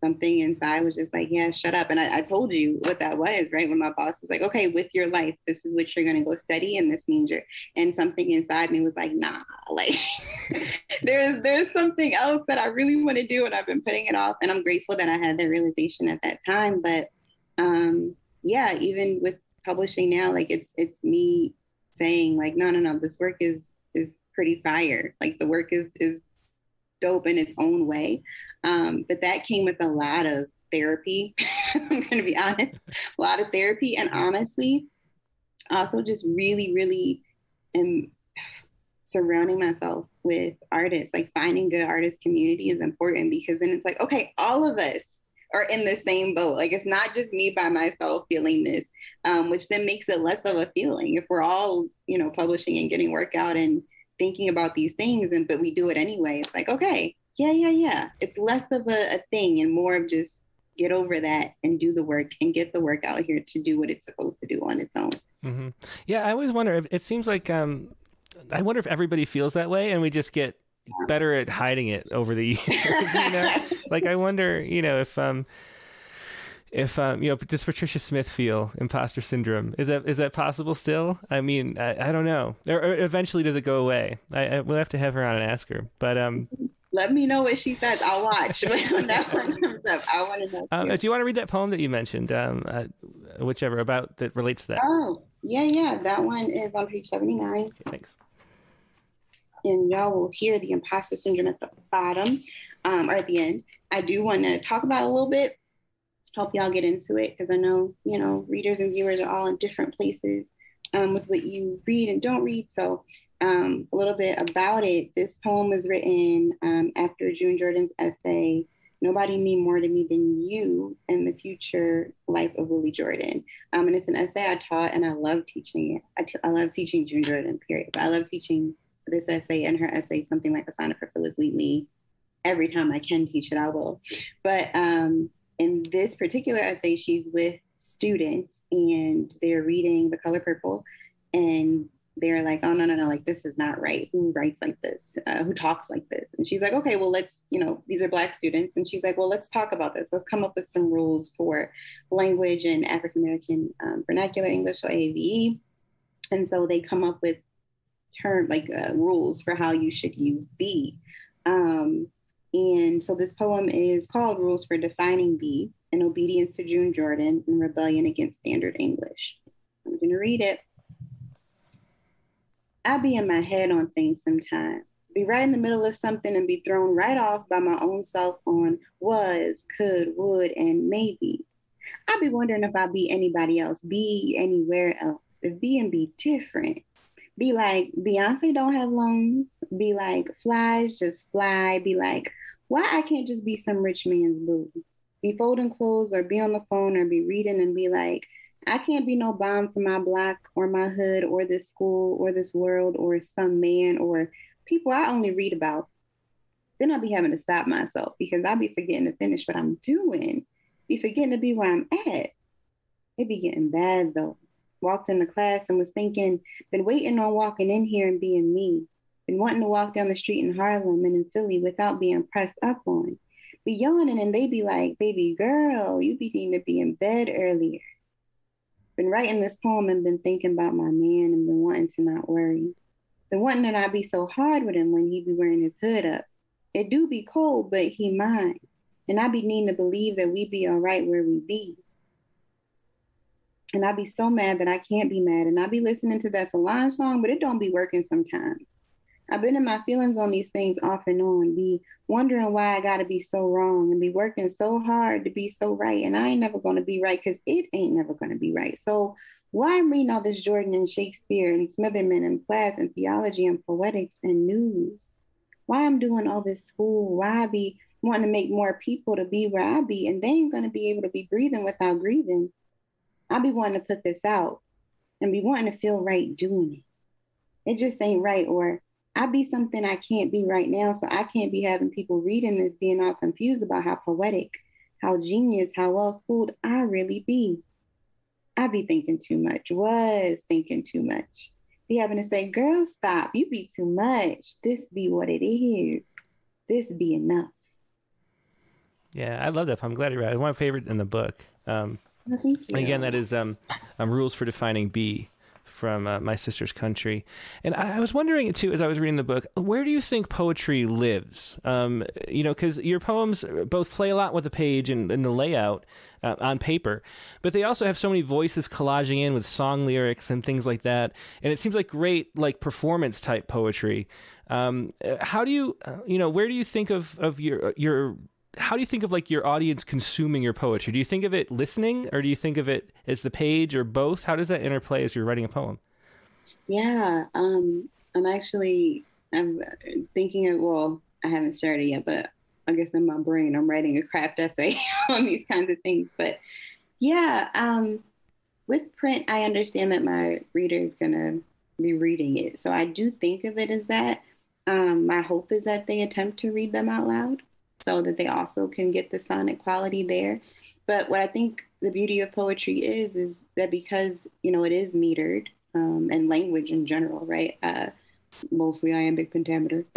something inside was just like, yeah, shut up. And I, I, told you what that was, right? When my boss was like, okay, with your life, this is what you're going to go study, and this means you're. And something inside me was like, nah, [laughs] like [laughs] there's there's something else that I really want to do, and I've been putting it off. And I'm grateful that I had that realization at that time. But um, yeah, even with publishing now, like it's it's me saying like, no, no, no, this work is is pretty fire. Like the work is is dope in its own way. Um, but that came with a lot of therapy. [laughs] I'm going to be honest, a lot of therapy. And honestly, also just really, really am surrounding myself with artists. Like finding good artist community is important because then it's like, okay, all of us are in the same boat. Like it's not just me by myself feeling this, um, which then makes it less of a feeling. If we're all, you know, publishing and getting work out and thinking about these things, and but we do it anyway, it's like, okay, yeah, yeah, yeah. It's less of a, a thing and more of just get over that and do the work and get the work out here to do what it's supposed to do on its own. Mm-hmm. Yeah, I always wonder. If, it seems like um, I wonder if everybody feels that way, and we just get better at hiding it over the [laughs] years. you know, [laughs] like I wonder, you know, if um, if um, you know, does Patricia Smith feel imposter syndrome? Is that is that possible still? I mean, I, I don't know. Or, or, eventually, does it go away? I, I, we'll have to have her on and ask her. But um, let me know what she says. I'll watch [laughs] when that one comes up. I want to know. Um, do you want to read that poem that you mentioned? Um, uh, whichever about that relates to that. Oh, yeah, yeah. That one is on page seventy nine. Okay, thanks. And y'all will hear the imposter syndrome at the bottom um, or at the end. I do want to talk about a little bit, help y'all get into it because I know you know readers and viewers are all in different places um, with what you read and don't read. So um, a little bit about it. This poem was written um, after June Jordan's essay, Nobody Mean More to Me Than You and the Future Life of Willie Jordan. Um, and it's an essay I taught and I love teaching it. I, t- I love teaching June Jordan, period. But I love teaching this essay and her essay, something like a sonnet for Phillis Wheatley. Every time I can teach it, I will. But um, in this particular essay, she's with students and they're reading The Color Purple. And they're like, oh, no, no, no, like this is not right. Who writes like this? Uh, who talks like this? And she's like, okay, well, let's, you know, these are Black students. And she's like, well, let's talk about this. Let's come up with some rules for language and African American um, vernacular English, or AVE. And so they come up with term like uh, rules for how you should use be. Um, and so this poem is called Rules for Defining Be in Obedience to June Jordan and Rebellion Against Standard English. I'm going to read it. I be in my head on things sometimes. Be right in the middle of something and be thrown right off by my own self on was, could, would, and maybe. I be wondering if I be anybody else, be anywhere else, if be and be different. Be like Beyonce don't have lungs. Be like flies just fly. Be like, why I can't just be some rich man's boo? Be folding clothes or be on the phone or be reading and be like, I can't be no bomb for my block or my hood or this school or this world or some man or people I only read about. Then I'll be having to stop myself because I'll be forgetting to finish what I'm doing, be forgetting to be where I'm at. It'd be getting bad though. Walked into class and was thinking, been waiting on walking in here and being me. Been wanting to walk down the street in Harlem and in Philly without being pressed up on. Be yawning and they be like, baby girl, you be needing to be in bed earlier been writing this poem and been thinking about my man and been wanting to not worry. Been wanting to not be so hard with him when he be wearing his hood up. It do be cold, but he mine. And I be needing to believe that we be all right where we be. And I be so mad that I can't be mad. And I be listening to that Solange song, but it don't be working sometimes. I've been in my feelings on these things off and on, be wondering why I gotta be so wrong and be working so hard to be so right. And I ain't never gonna be right because it ain't never gonna be right. So why I'm reading all this Jordan and Shakespeare and Smitherman and Plath and theology and poetics and news? Why I'm doing all this school? Why I be wanting to make more people to be where I be and they ain't gonna be able to be breathing without grieving. I be wanting to put this out and be wanting to feel right doing it. It just ain't right or I be something I can't be right now. So I can't be having people reading this being all confused about how poetic, how genius, how well schooled I really be. I be thinking too much, was thinking too much. Be having to say, girl, stop, you be too much. This be what it is. This be enough. Yeah, I love that. I'm glad you read. It's one of my favorite in the book. Um, Oh, thank you. again, that is um, um, rules for defining Be from uh, my sister's country. And I, was wondering too, as I was reading the book, where do you think poetry lives? Um, you know, because your poems both play a lot with the page and, and the layout uh, on paper, but they also have so many voices collaging in with song lyrics and things like that. And it seems like great, like performance type poetry. Um, uh, how do you, uh, you know, where do you think of of your your how do you think of like your audience consuming your poetry? Do you think of it listening or do you think of it as the page or both? How does that interplay as you're writing a poem? Yeah, um, I'm actually I'm thinking of well, I haven't started yet, but I guess in my brain I'm writing a craft essay [laughs] on these kinds of things. But yeah, um, with print, I understand that my reader is gonna be reading it, so I do think of it as that. Um, my hope is that they attempt to read them out loud, so that they also can get the sonic quality there. But what I think the beauty of poetry is is that because you know it is metered um, and language in general, right? Uh, mostly iambic pentameter, [laughs]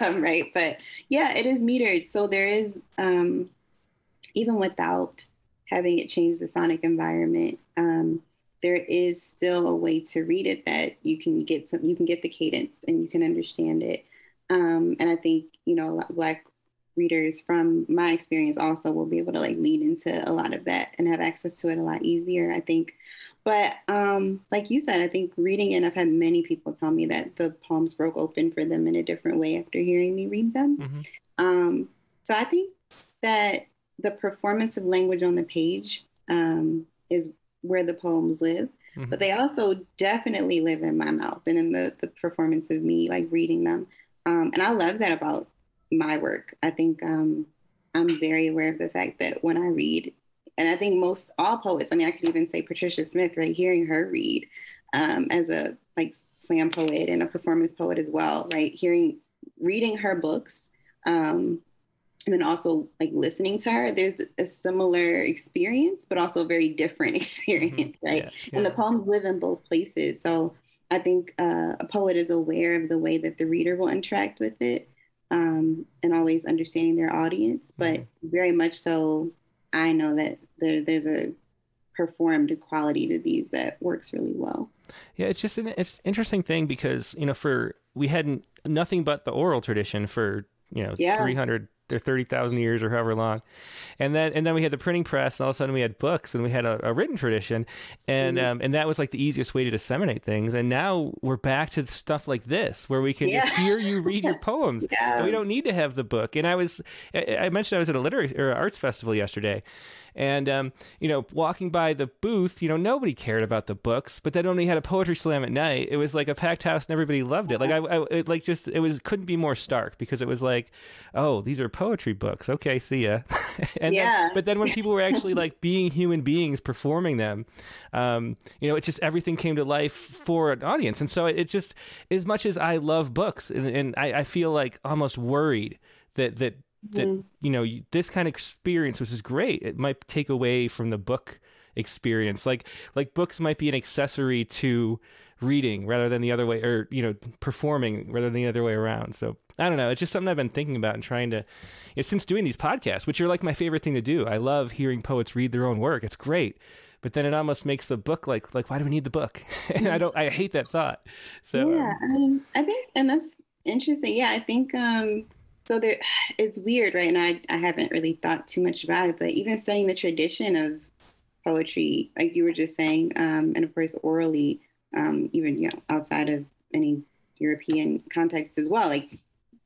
right? But yeah, it is metered. So there is, um, even without having it change the sonic environment, um, there is still a way to read it that you can get some, you can get the cadence and you can understand it. Um, and I think, you know, Black readers from my experience also will be able to like lead into a lot of that and have access to it a lot easier, I think. But um, like you said, I think reading it, I've had many people tell me that the poems broke open for them in a different way after hearing me read them. Mm-hmm. Um, so I think that the performance of language on the page um, is where the poems live, Mhm. but they also definitely live in my mouth and in the, the performance of me like reading them. Um, and I love that about my work. I think um, I'm very aware of the fact that when I read, and I think most all poets, I mean, I could even say Patricia Smith, right? Hearing her read um, as a like slam poet and a performance poet as well, right? Hearing, reading her books, um, and then also like listening to her, there's a similar experience, but also a very different [laughs] experience, right? Yeah, And the poems live in both places. So I think uh, a poet is aware of the way that the reader will interact with it um, and always understanding their audience, but mm-hmm. very much so, I know that there's a performed quality to these that works really well. Yeah, it's just an it's interesting thing because you know for we hadn't nothing but the oral tradition for you know yeah. 300 their 30,000 years or however long. And then and then we had the printing press and all of a sudden we had books and we had a, a written tradition and mm-hmm. um, and that was like the easiest way to disseminate things and now we're back to stuff like this where we can yeah. just hear you read your [laughs] poems. yeah. we don't need to have the book. And I was I mentioned I was at a literary or arts festival yesterday and um, you know, walking by the booth, you know, nobody cared about the books, but then when we had a poetry slam at night, it was like a packed house and everybody loved it. Like I, I it, like just it was couldn't be more stark because it was like, oh, these are poetry books. Okay, see ya. [laughs] and Yeah. then, but then when people were actually like being human beings performing them, um, you know, it just everything came to life for an audience. And so it, it just as much as I love books, and, and I, I feel like almost worried that that that Mhm. you know this kind of experience, which is great, it might take away from the book experience. Like like books might be an accessory to reading rather than the other way, or you know, performing rather than the other way around. So I don't know. It's just something I've been thinking about and trying to. It's since doing these podcasts, which are like my favorite thing to do. I love hearing poets read their own work. It's great. But then it almost makes the book like like why do we need the book? [laughs] and I don't I hate that thought. So um, yeah, I mean, I think, and that's interesting. Yeah, I think um, so. There, [sighs] it's weird, right? And I, I haven't really thought too much about it, but even studying the tradition of poetry, like you were just saying, um, and of course orally, um, even you know outside of any European context as well, like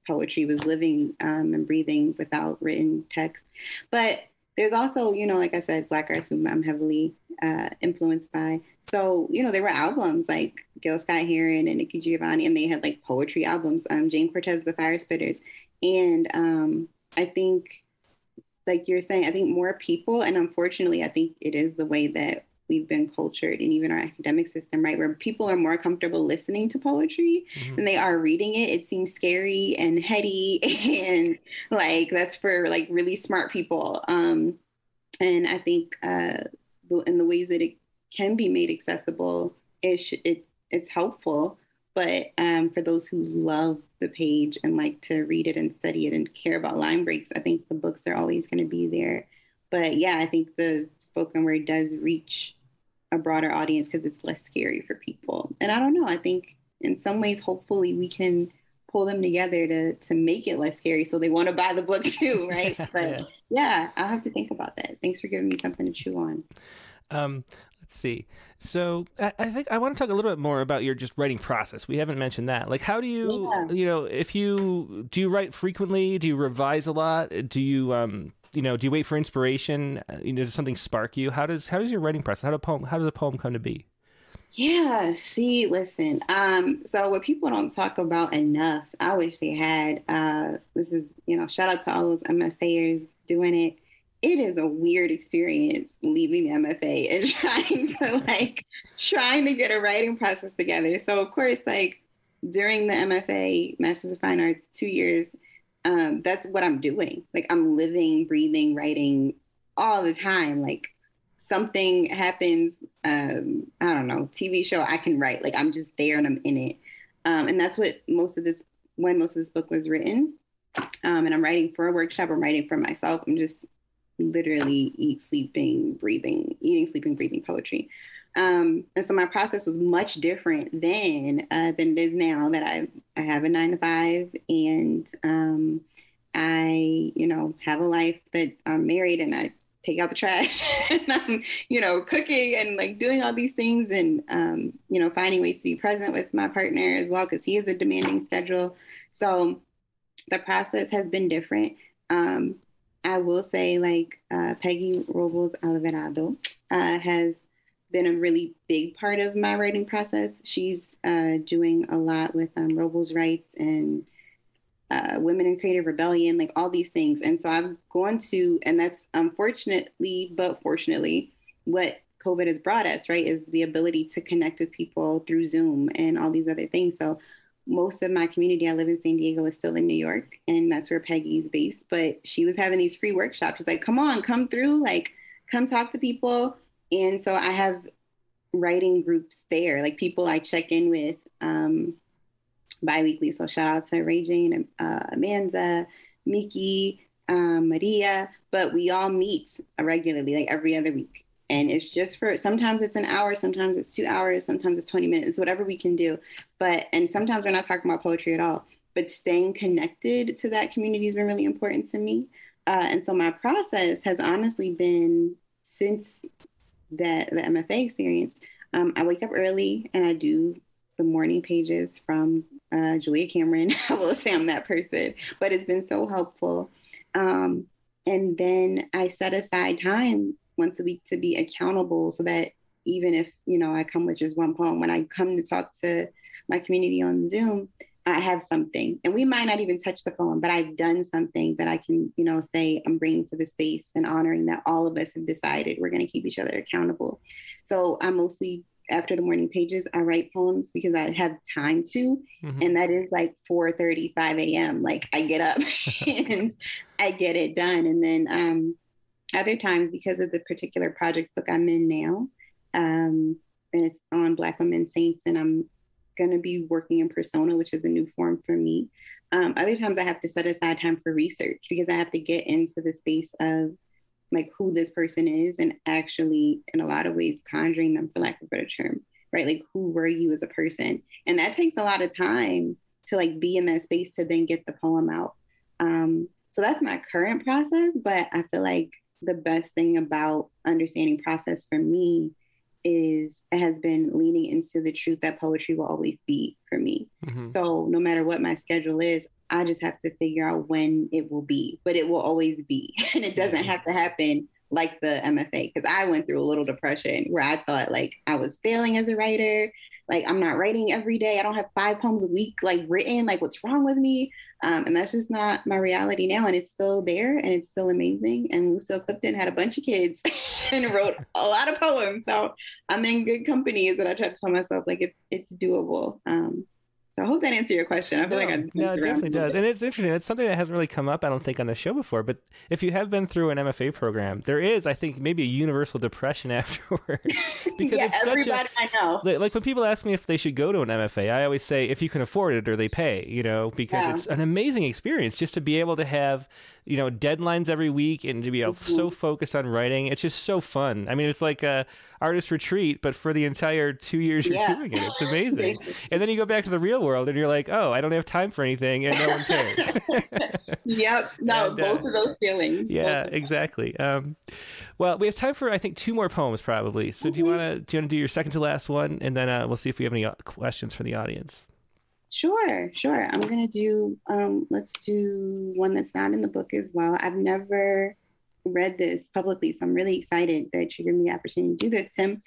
poetry was living um, and breathing without written text. But there's also, you know, like I said, Black arts whom I'm heavily uh, influenced by. So, you know, there were albums like Gil Scott Heron and Nikki Giovanni, and they had like poetry albums, um, Jayne Cortez, The Fire Spitters. And um, I think, like you're saying, I think more people, and unfortunately, I think it is the way that we've been cultured and even our academic system, right? Where people are more comfortable listening to poetry mhm. than they are reading it. It seems scary and heady [laughs] and like that's for like really smart people. Um, and I think uh, the- in the ways that it can be made accessible, it, sh- it it's helpful. But um, for those who love the page and like to read it and study it and care about line breaks, I think the books are always going to be there. But yeah, I think the spoken word does reach a broader audience because it's less scary for people. And I don't know, I think in some ways, hopefully, we can pull them together to to make it less scary so they want to buy the book too, [laughs] right? But yeah. yeah, I'll have to think about that. Thanks for giving me something to chew on. Um, let's see. So I, I, think I want to talk a little bit more about your just writing process. We haven't mentioned that. Like, how do you, yeah. you know, if you do you write frequently? Do you revise a lot? Do you, um, you know, do you wait for inspiration? Uh, you know, does something spark you? How does how does your writing process? How do poem? How does a poem come to be? Yeah, see, listen. Um, so what people don't talk about enough, I wish they had. Uh, this is, you know, shout out to all those MFAers doing it it is a weird experience leaving the MFA and [laughs] trying to like trying to get a writing process together. So of course, like during the MFA, Masters of Fine Arts, two years, um, that's what I'm doing. Like I'm living, breathing, writing all the time. Like something happens, um, I don't know, TV show, I can write. Like I'm just there and I'm in it. Um, and that's what most of this, when most of this book was written. Um, and I'm writing for a workshop. I'm writing for myself. I'm just literally eat, sleeping, breathing, eating, sleeping, breathing poetry. Um, and so my process was much different then uh, than it is now that I, I have a nine to five and um, I, you know, have a life that I'm married and I take out the trash [laughs] and I'm, you know, cooking and like doing all these things and, um, you know, finding ways to be present with my partner as well because he has a demanding schedule. So the process has been different. Um, I will say, like uh, Peggy Robles Alvarado uh, has been a really big part of my writing process. She's uh, doing a lot with um, Robles Rights and uh, Women in Creative Rebellion, like all these things. And so I've gone to, and that's unfortunately, but fortunately, what COVID has brought us, right, is the ability to connect with people through Zoom and all these other things. So most of my community, I live in San Diego, is still in New York, and that's where Peggy's based. But she was having these free workshops. She's like, come on, come through, like, come talk to people. And so I have writing groups there, like people I check in with um, biweekly. So shout out to Ray Jane, uh, Amanda, Miki, um, Maria. But we all meet regularly, like every other week and it's just for sometimes it's an hour sometimes it's two hours sometimes it's 20 minutes whatever we can do but and sometimes we're not talking about poetry at all but staying connected to that community has been really important to me uh, and so my process has honestly been since that the mfa experience um, i wake up early and i do the morning pages from uh, julia cameron. [laughs] I will say i'm that person but it's been so helpful. Um, and then i set aside time once a week to be accountable so that even if you know i come with just one poem when i come to talk to my community on zoom i have something. And we might not even touch the poem but i've done something that i can you know say i'm bringing to the space and honoring that all of us have decided we're going to keep each other accountable. So i mostly after the morning pages i write poems because i have time to. Mm-hmm. and that is like 4 35 a.m like i get up [laughs] and i get it done. And then um other times, because of the particular project book I'm in now, um, and it's on Black women saints, and I'm going to be working in persona, which is a new form for me. Um, other times, I have to set aside time for research because I have to get into the space of like who this person is and actually, in a lot of ways, conjuring them, for lack of a better term, right? Like, who were you as a person? And that takes a lot of time to like be in that space to then get the poem out. Um, so that's my current process, but I feel like the best thing about understanding process for me is has been leaning into the truth that poetry will always be for me. Mm-hmm. So no matter what my schedule is, I just have to figure out when it will be, but it will always be. [laughs] and it doesn't have to happen like the MFA because I went through a little depression where I thought like I was failing as a writer. Like I'm not writing every day. I don't have five poems a week like written. Like what's wrong with me? Um, and that's just not my reality now. And it's still there and it's still amazing. And Lucille Clifton had a bunch of kids [laughs] and wrote a lot of poems. So I'm in good company is what I try to tell myself. Like it's it's doable. Um, So I hope that answered your question. I feel no, like I no, it definitely does, and it's interesting. It's something that hasn't really come up, I don't think, on the show before. But if you have been through an MFA program, there is, I think, maybe a universal depression [laughs] afterward [laughs] because yeah, it's such a. I know. Like when people ask me if they should go to an MFA, I always say if you can afford it or they pay. You know, because yeah. it's an amazing experience just to be able to have you know deadlines every week and to be mm-hmm. so focused on writing. It's just so fun. I mean, it's like a artist retreat, but for the entire two years you're yeah. doing it. It's [laughs] amazing. and then you go back to the real world and you're like, oh, I don't have time for anything, and no one cares. [laughs] yep. No, and, uh, both of those feelings. Yeah, exactly. Um, well, we have time for I think two more poems probably. So mm-hmm. do you want to do you want to do your second to last one, and then uh, we'll see if we have any uh, questions from the audience. Sure, sure. I'm gonna do. Um, let's do one that's not in the book as well. I've never read this publicly, so I'm really excited that you're giving me the opportunity to do this, Tim.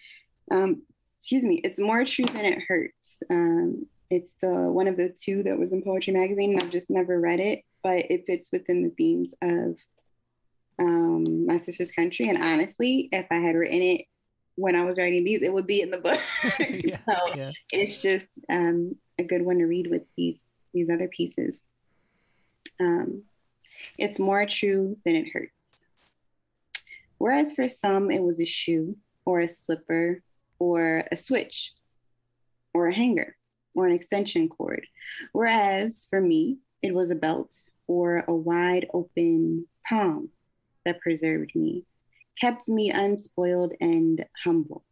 Um, excuse me. It's more true than it hurts. Um, it's the one of the two that was in Poetry Magazine, and I've just never read it, but it fits within the themes of um, my sister's country. And honestly, if I had written it when I was writing these, it would be in the book. [laughs] yeah, [laughs] so yeah. it's just um, a good one to read with these these other pieces. Um, it's more true than it hurts. Whereas for some, it was a shoe or a slipper or a switch or a hanger or an extension cord. Whereas for me, it was a belt or a wide open palm that preserved me, kept me unspoiled and humble.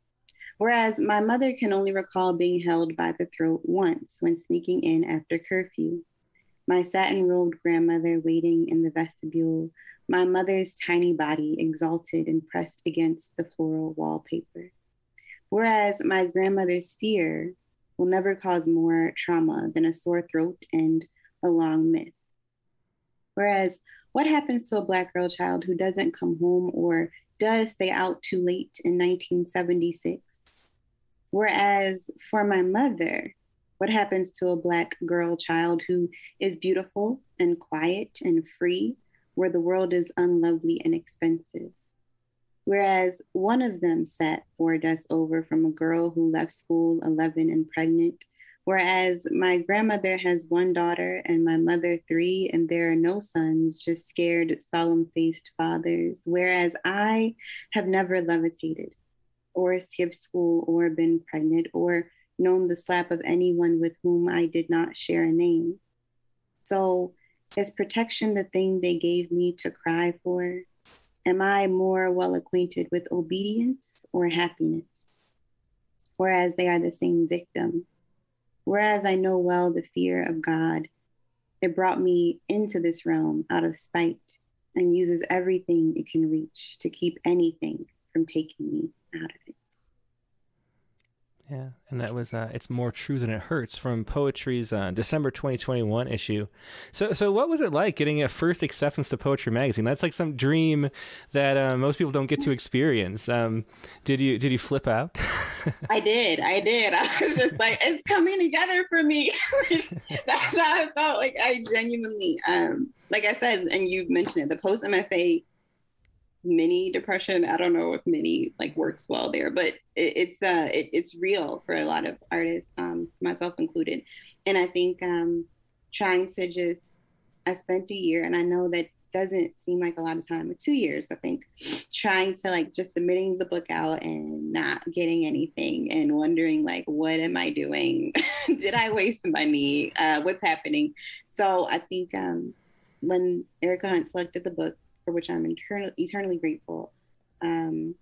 Whereas my mother can only recall being held by the throat once when sneaking in after curfew. My satin robed grandmother waiting in the vestibule, my mother's tiny body exalted and pressed against the floral wallpaper. Whereas my grandmother's fear will never cause more trauma than a sore throat and a long myth. Whereas, what happens to a Black girl child who doesn't come home or does stay out too late in 1976? Whereas, for my mother, what happens to a Black girl child who is beautiful and quiet and free, where the world is unlovely and expensive? Whereas one of them sat four desks over from a girl who left school 11 and pregnant. Whereas my grandmother has one daughter and my mother three, and there are no sons, just scared, solemn faced fathers. Whereas I have never levitated or skipped school or been pregnant or known the slap of anyone with whom I did not share a name. So, is protection the thing they gave me to cry for? Am I more well acquainted with obedience or happiness? Whereas they are the same victim. Whereas I know well the fear of God, it brought me into this realm out of spite and uses everything it can reach to keep anything from taking me out of it. Yeah, and that was uh, "It's More True Than It Hurts" from Poetry's uh, December 2021 issue. So, so what was it like getting a first acceptance to Poetry magazine? That's like some dream that uh, most people don't get to experience. Um, did you did you flip out? [laughs] I did, I did. [laughs] I was just like, it's coming together for me. [laughs] That's how I felt. Like I genuinely, um, like I said, and you mentioned it, the post MFA mini depression. I don't know if mini like works well there, but it, it's uh it, it's real for a lot of artists, um, myself included. And I think um, trying to just I spent a year, and I know that doesn't seem like a lot of time, but two years I think, trying to like just submitting the book out and not getting anything, and wondering like what am I doing? [laughs] Did I waste money? Uh, what's happening? So I think um, when Erica Hunt selected the book for which I'm eternally, eternally grateful. Um,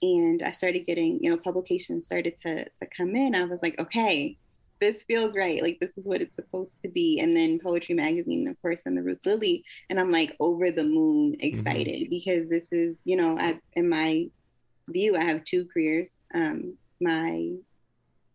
and I started getting, you know, publications started to, to come in. I was like, okay, this feels right. Like this is what it's supposed to be. And then Poetry Magazine, of course, and the Ruth Lilly. And I'm like over the moon mm-hmm. excited mm-hmm. because this is, you know, I, in my view, I have two careers. Um, my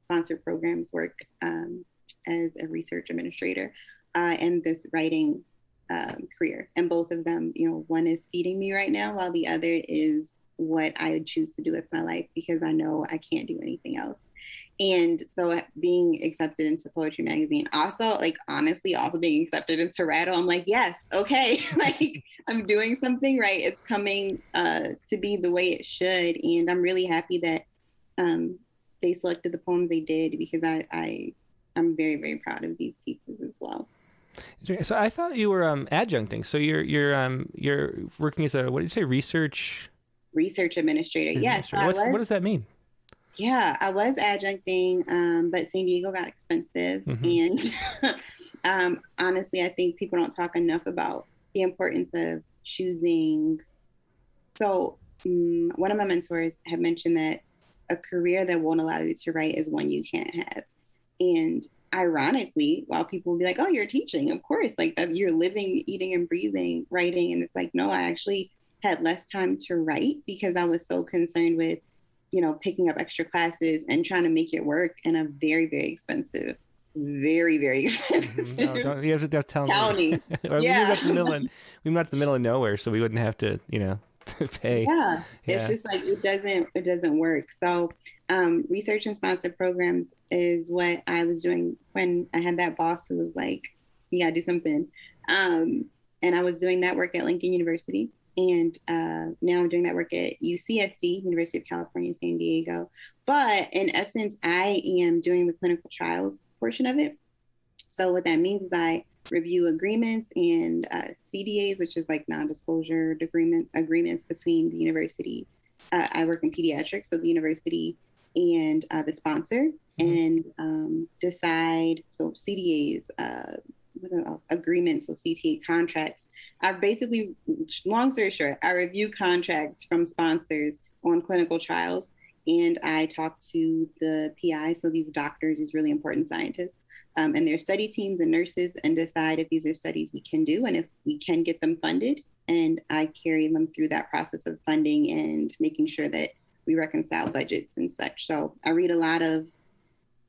sponsored programs work um, as a research administrator uh, and this writing um, career. And both of them, you know, one is feeding me right now, while the other is what I would choose to do with my life because I know I can't do anything else. And so being accepted into Poetry Magazine, also like honestly, also being accepted into Rattle, I'm like, yes, okay, [laughs] like I'm doing something right. It's coming uh, to be the way it should, and I'm really happy that um, they selected the poems they did because I, I I'm very, very proud of these pieces as well. So I thought you were um, adjuncting. So you're you're um you're working as a what did you say research research administrator. Yes. Yeah, so what does that mean? Yeah, I was adjuncting, um, but San Diego got expensive, mm-hmm. and [laughs] um, honestly, I think people don't talk enough about the importance of choosing. So, um, one of my mentors had mentioned that a career that won't allow you to write is one you can't have, and ironically, while people will be like, "Oh, you're teaching," of course, like that you're living, eating, and breathing writing, and it's like, no, I actually had less time to write because I was so concerned with you know, picking up extra classes and trying to make it work in a very, very expensive, very, very expensive. [laughs] Mm-hmm. No, don't, you have to tell county. [laughs] yeah. we moved the middle [laughs] of, we moved the middle of nowhere, so we wouldn't have to, you know, [laughs] pay. Yeah. yeah. it's just like it doesn't it doesn't work. So, um, research and sponsored programs is what I was doing when I had that boss who was like, "You gotta do something," um, and I was doing that work at Lincoln University and uh, now I'm doing that work at UCSD, University of California, San Diego. But in essence, I am doing the clinical trials portion of it. So what that means is I review agreements and uh, CDAs, which is like non-disclosure agreement agreements between the university. Uh, I work in pediatrics, so the university and uh, the sponsor, mm-hmm. and um, decide. So CDAs, uh, what else? Agreements, so CTA contracts I basically, long story short, I review contracts from sponsors on clinical trials and I talk to the PI, so these doctors, these really important scientists, um, and their study teams and nurses, and decide if these are studies we can do and if we can get them funded. And I carry them through that process of funding and making sure that we reconcile budgets and such. So I read a lot of,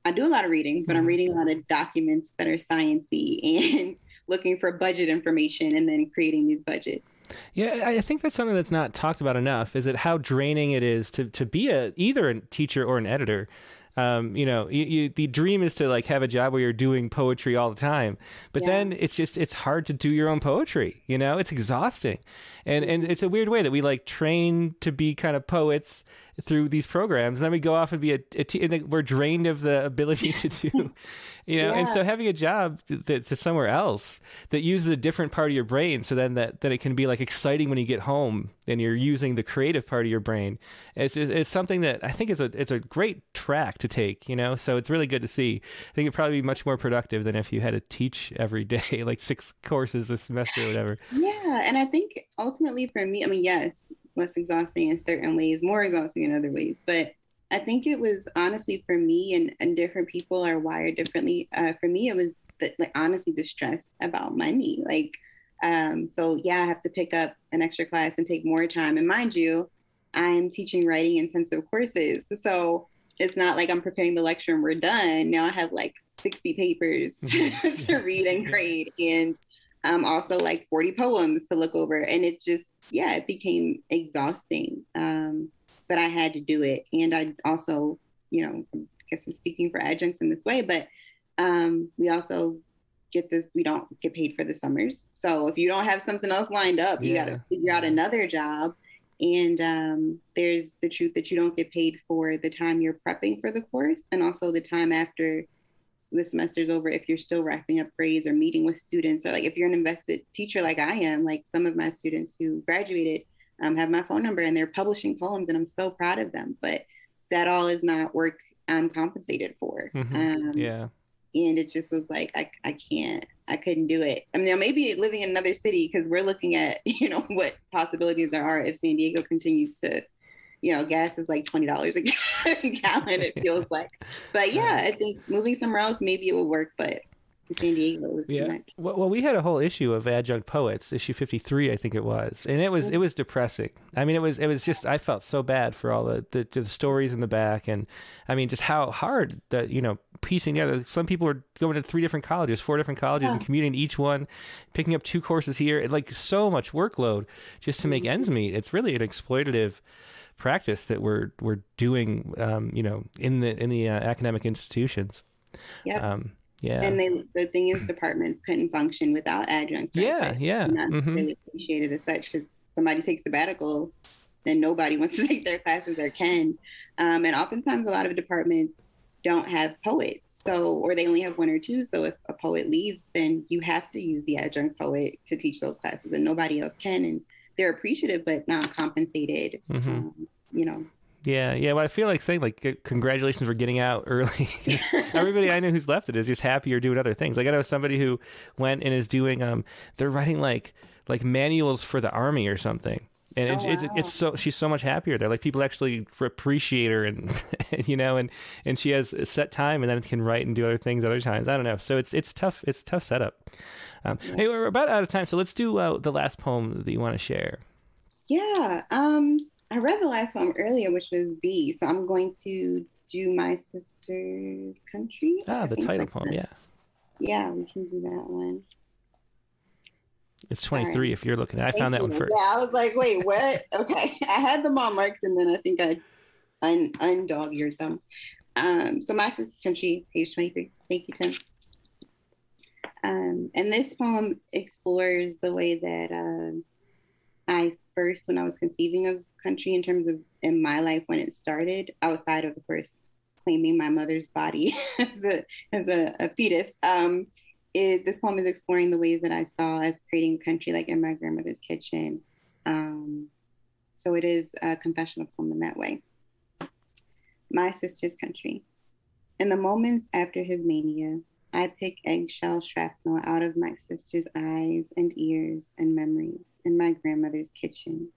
I do a lot of reading, but I'm mm-hmm. reading a lot of documents that are sciencey [laughs] and looking for budget information and then creating these budgets. Yeah, I think that's something that's not talked about enough. Is it how draining it is to to be a either a teacher or an editor. Um, you know, you, you, the dream is to like have a job where you're doing poetry all the time, but yeah. then it's just it's hard to do your own poetry. You know, it's exhausting, and and it's a weird way that we like train to be kind of poets through these programs, and then we go off and be a, a t- and we're drained of the ability to do [laughs] you know? Yeah. and so having a job that's somewhere else that uses a different part of your brain so then that, that it can be like exciting when you get home and you're using the creative part of your brain is, is, is something that i think is a it's a great track to take you know? So it's really good to see. I think it'd probably be much more productive than if you had to teach every day [laughs] like six courses a semester or whatever. Yeah and i think ultimately for me i mean yes less exhausting in certain ways more exhausting in other ways but I think it was honestly for me, and, and different people are wired differently. Uh, for me, it was the, like honestly the stress about money. Like, um, so yeah, I have to pick up an extra class and take more time. And mind you, I'm teaching writing intensive courses, so it's not like I'm preparing the lecture and we're done. Now I have like 60 papers [laughs] to [laughs] read and grade, and um, also like 40 poems to look over. And it just, yeah, it became exhausting. Um, but I had to do it. And I also, you know, I guess I'm speaking for adjuncts in this way, but um, we also get this, we don't get paid for the summers. So if you don't have something else lined up, you yeah. got to figure out another job. And um, there's the truth that you don't get paid for the time you're prepping for the course and also the time after the semester's over if you're still wrapping up grades or meeting with students or like if you're an invested teacher like I am, like some of my students who graduated um, have my phone number and they're publishing poems and I'm so proud of them. But that all is not work I'm compensated for. Mm-hmm. Um, yeah. And it just was like, I, I can't, I couldn't do it. I mean, maybe living in another city because we're looking at, [laughs] you know, what possibilities there are if San Diego continues to, you know, gas is like $20 a [laughs] gallon, it feels like. But yeah, I think moving somewhere else, maybe it will work. But San Diego. yeah. Well, well, we had a whole issue of adjunct poets, issue fifty three, I think it was, and it was it was depressing. I mean, it was it was just I felt so bad for all the, the, the stories in the back, and I mean, just how hard that you know piecing together. Some people were going to three different colleges, four different colleges, yeah. and commuting each one, picking up two courses here, like so much workload just to make mm-hmm. ends meet. It's really an exploitative practice that we're we're doing, um, you know, in the in the uh, academic institutions. Yeah. Um, yeah. And they, the thing is, departments couldn't function without adjuncts. Right? Yeah, yeah. And that's mm-hmm. really appreciated as such because somebody takes sabbatical, then nobody [laughs] wants to take their classes or can. Um, and oftentimes, a lot of departments don't have poets. So, or they only have one or two. So, if a poet leaves, then you have to use the adjunct poet to teach those classes, and nobody else can. And they're appreciative, but not compensated. Mhm. Um, you know, Yeah, yeah. Well, I feel like saying like congratulations for getting out early. [laughs] Everybody I know who's left it is just happy or doing other things. Like I know somebody who went and is doing um they're writing like like manuals for the army or something. And it's, Oh, it's, wow. it's so she's so much happier there. Like people actually appreciate her, [laughs] and you know, and and she has a set time, and then can write and do other things other times. I don't know. So it's it's tough. It's a tough setup. Um, Hey, we're about out of time, so let's do uh, the last poem that you want to share. Yeah. Um, I read the last poem earlier, which was B. So I'm going to do my sister's country. Ah, the title that's poem. Yeah, Yeah, we can do that one. It's twenty three. If you're looking. I found that Thank one you. first. Yeah, I was like, wait, what? [laughs] Okay. I had them all marked and then I think I un undog-eared them. Um, so my sister's country, page 23. Thank you, Tim. Um, and this poem explores the way that um I first, when I was conceiving of country in terms of in my life when it started, outside of, of course, claiming my mother's body [laughs] as a as a, a fetus. Um, it, this poem is exploring the ways that I saw as creating country, like in my grandmother's kitchen. Um, so it is a confessional poem in that way. My sister's country. In the moments after his mania, I pick eggshell shrapnel out of my sister's eyes and ears and memories in my grandmother's kitchen.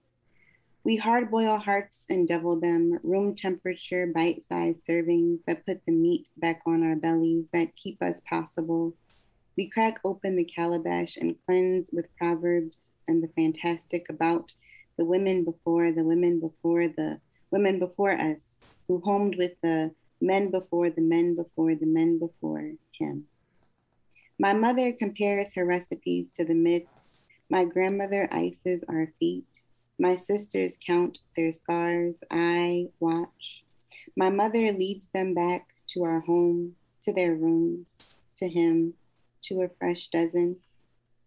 We hard boil hearts and devil them, room temperature, bite sized servings that put the meat back on our bellies, that keep us possible. We crack open the calabash and cleanse with proverbs and the fantastic about the women before, the women before, the women before us, who homed with the men before, the men before, the men before him. My mother compares her recipes to the myths. My grandmother ices our feet. My sisters count their scars. I watch. My mother leads them back to our home, to their rooms, to him, to a fresh dozen.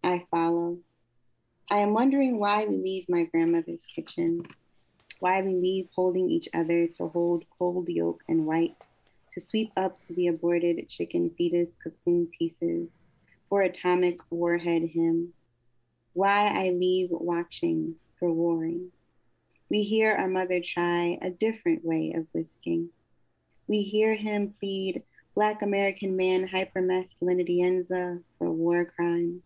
I follow. I am wondering why we leave my grandmother's kitchen, why we leave holding each other to hold cold yolk and white, to sweep up the aborted chicken fetus cocoon pieces for atomic warhead him, why I leave watching for warring. We hear our mother try a different way of whisking. We hear him plead Black American man hypermasculinity for war crimes.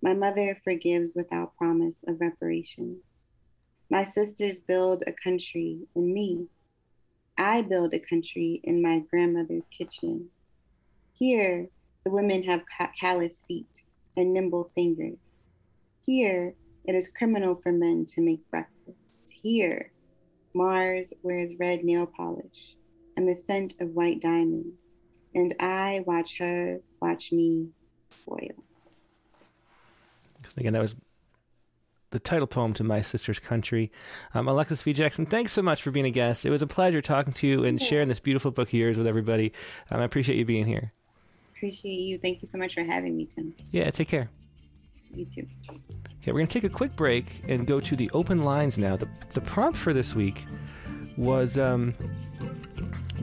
My mother forgives without promise of reparation. My sisters build a country in me. I build a country in my grandmother's kitchen. Here, the women have ca- callous feet and nimble fingers. Here, it is criminal for men to make breakfast. Here, Mars wears red nail polish and the scent of white diamonds. And I watch her watch me boil. Again, that was the title poem to My Sister's Country. Um, Alexis V. Jackson, thanks so much for being a guest. It was a pleasure talking to you and sharing this beautiful book of yours with everybody. Um, I appreciate you being here. Appreciate you. Thank you so much for having me, Tim. Yeah, take care. You too. Okay, we're going to take a quick break and go to the open lines now. The, the prompt for this week was um,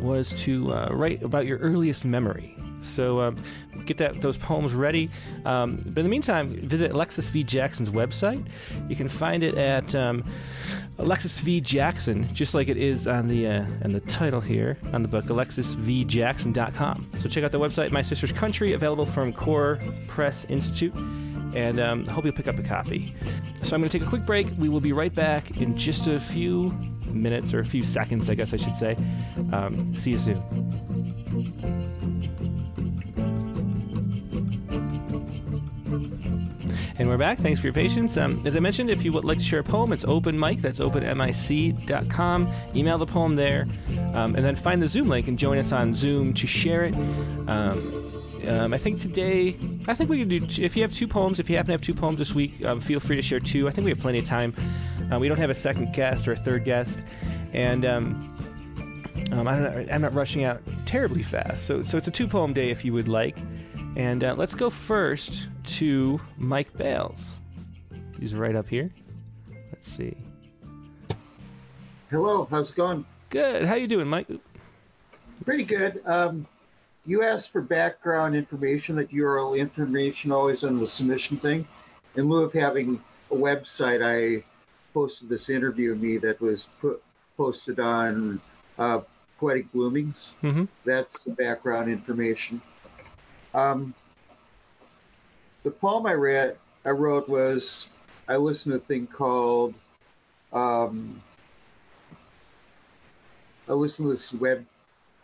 was to uh, write about your earliest memory. So um, get that those poems ready. Um, but in the meantime, visit Alexis V. Jackson's website. You can find it at um, Alexis V. Jackson, just like it is on the uh, on the title here on the book, AlexisVJackson.com. So check out the website, My Sister's Country, available from Kore Press Institute and um, I hope you'll pick up a copy. So I'm going to take a quick break. We will be right back in just a few minutes or a few seconds, I guess I should say. Um, see you soon. And we're back. Thanks for your patience. Um, as I mentioned, if you would like to share a poem, it's open mic. That's openmic.com. Email the poem there, um, and then find the Zoom link and join us on Zoom to share it. Um, um, I think today, I think we can do. If you have two poems, if you happen to have two poems this week, um, feel free to share two. I think we have plenty of time. Uh, we don't have a second guest or a third guest, and um, um, I don't know, I'm not rushing out terribly fast. So, so it's a two poem day if you would like. And uh, let's go first to Mike Bales. He's right up here. Let's see. Hello, how's it going? Good. How you doing, Mike? Pretty good. Um, you asked for background information, that URL information always on the submission thing. In lieu of having a website, I posted this interview of me that was put posted on uh, Poetic Bloomings. Mm-hmm. That's the background information. Um, the poem I read, I wrote was I listened to a thing called um, I listened to this web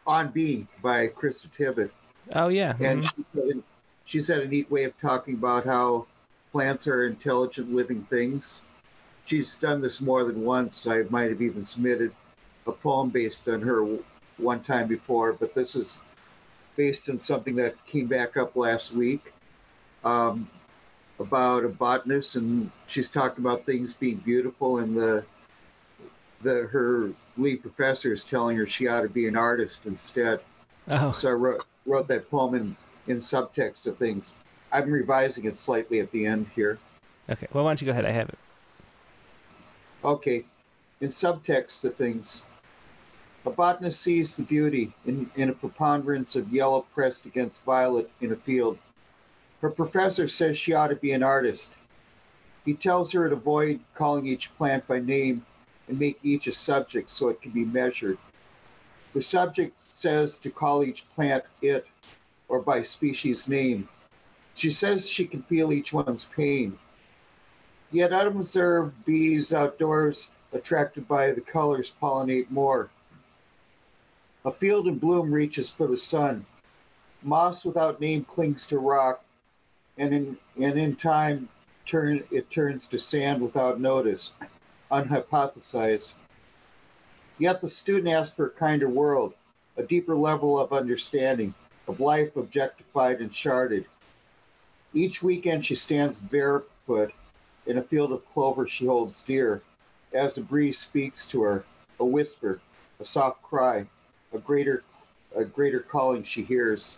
on Being by Krista Tippett, Oh yeah. and mhm. she said, she said a neat way of talking about how plants are intelligent living things. She's done this more than once. I might have even submitted a poem based on her one time before, but this is based on something that came back up last week um, about a botanist, and she's talking about things being beautiful, and the the her lead professor is telling her she ought to be an artist instead. Oh, So I wrote wrote that poem in in subtext of things. I'm revising it slightly at the end here. okay. Well, why don't you go ahead? I have it. Okay, in subtext of things, a botanist sees the beauty in, in a preponderance of yellow pressed against violet in a field. Her professor says she ought to be an artist. He tells her to avoid calling each plant by name and make each a subject so it can be measured. The subject says to call each plant it or by species name. She says she can feel each one's pain. Yet unobserved bees outdoors, attracted by the colors, pollinate more. A field in bloom reaches for the sun. Moss without name clings to rock, and in and in time turn it turns to sand without notice, unhypothesized. Yet the student asks for a kinder world, a deeper level of understanding, of life objectified and sharded. Each weekend she stands barefoot in a field of clover she holds dear, as a breeze speaks to her, a whisper, a soft cry, a greater, a greater calling she hears.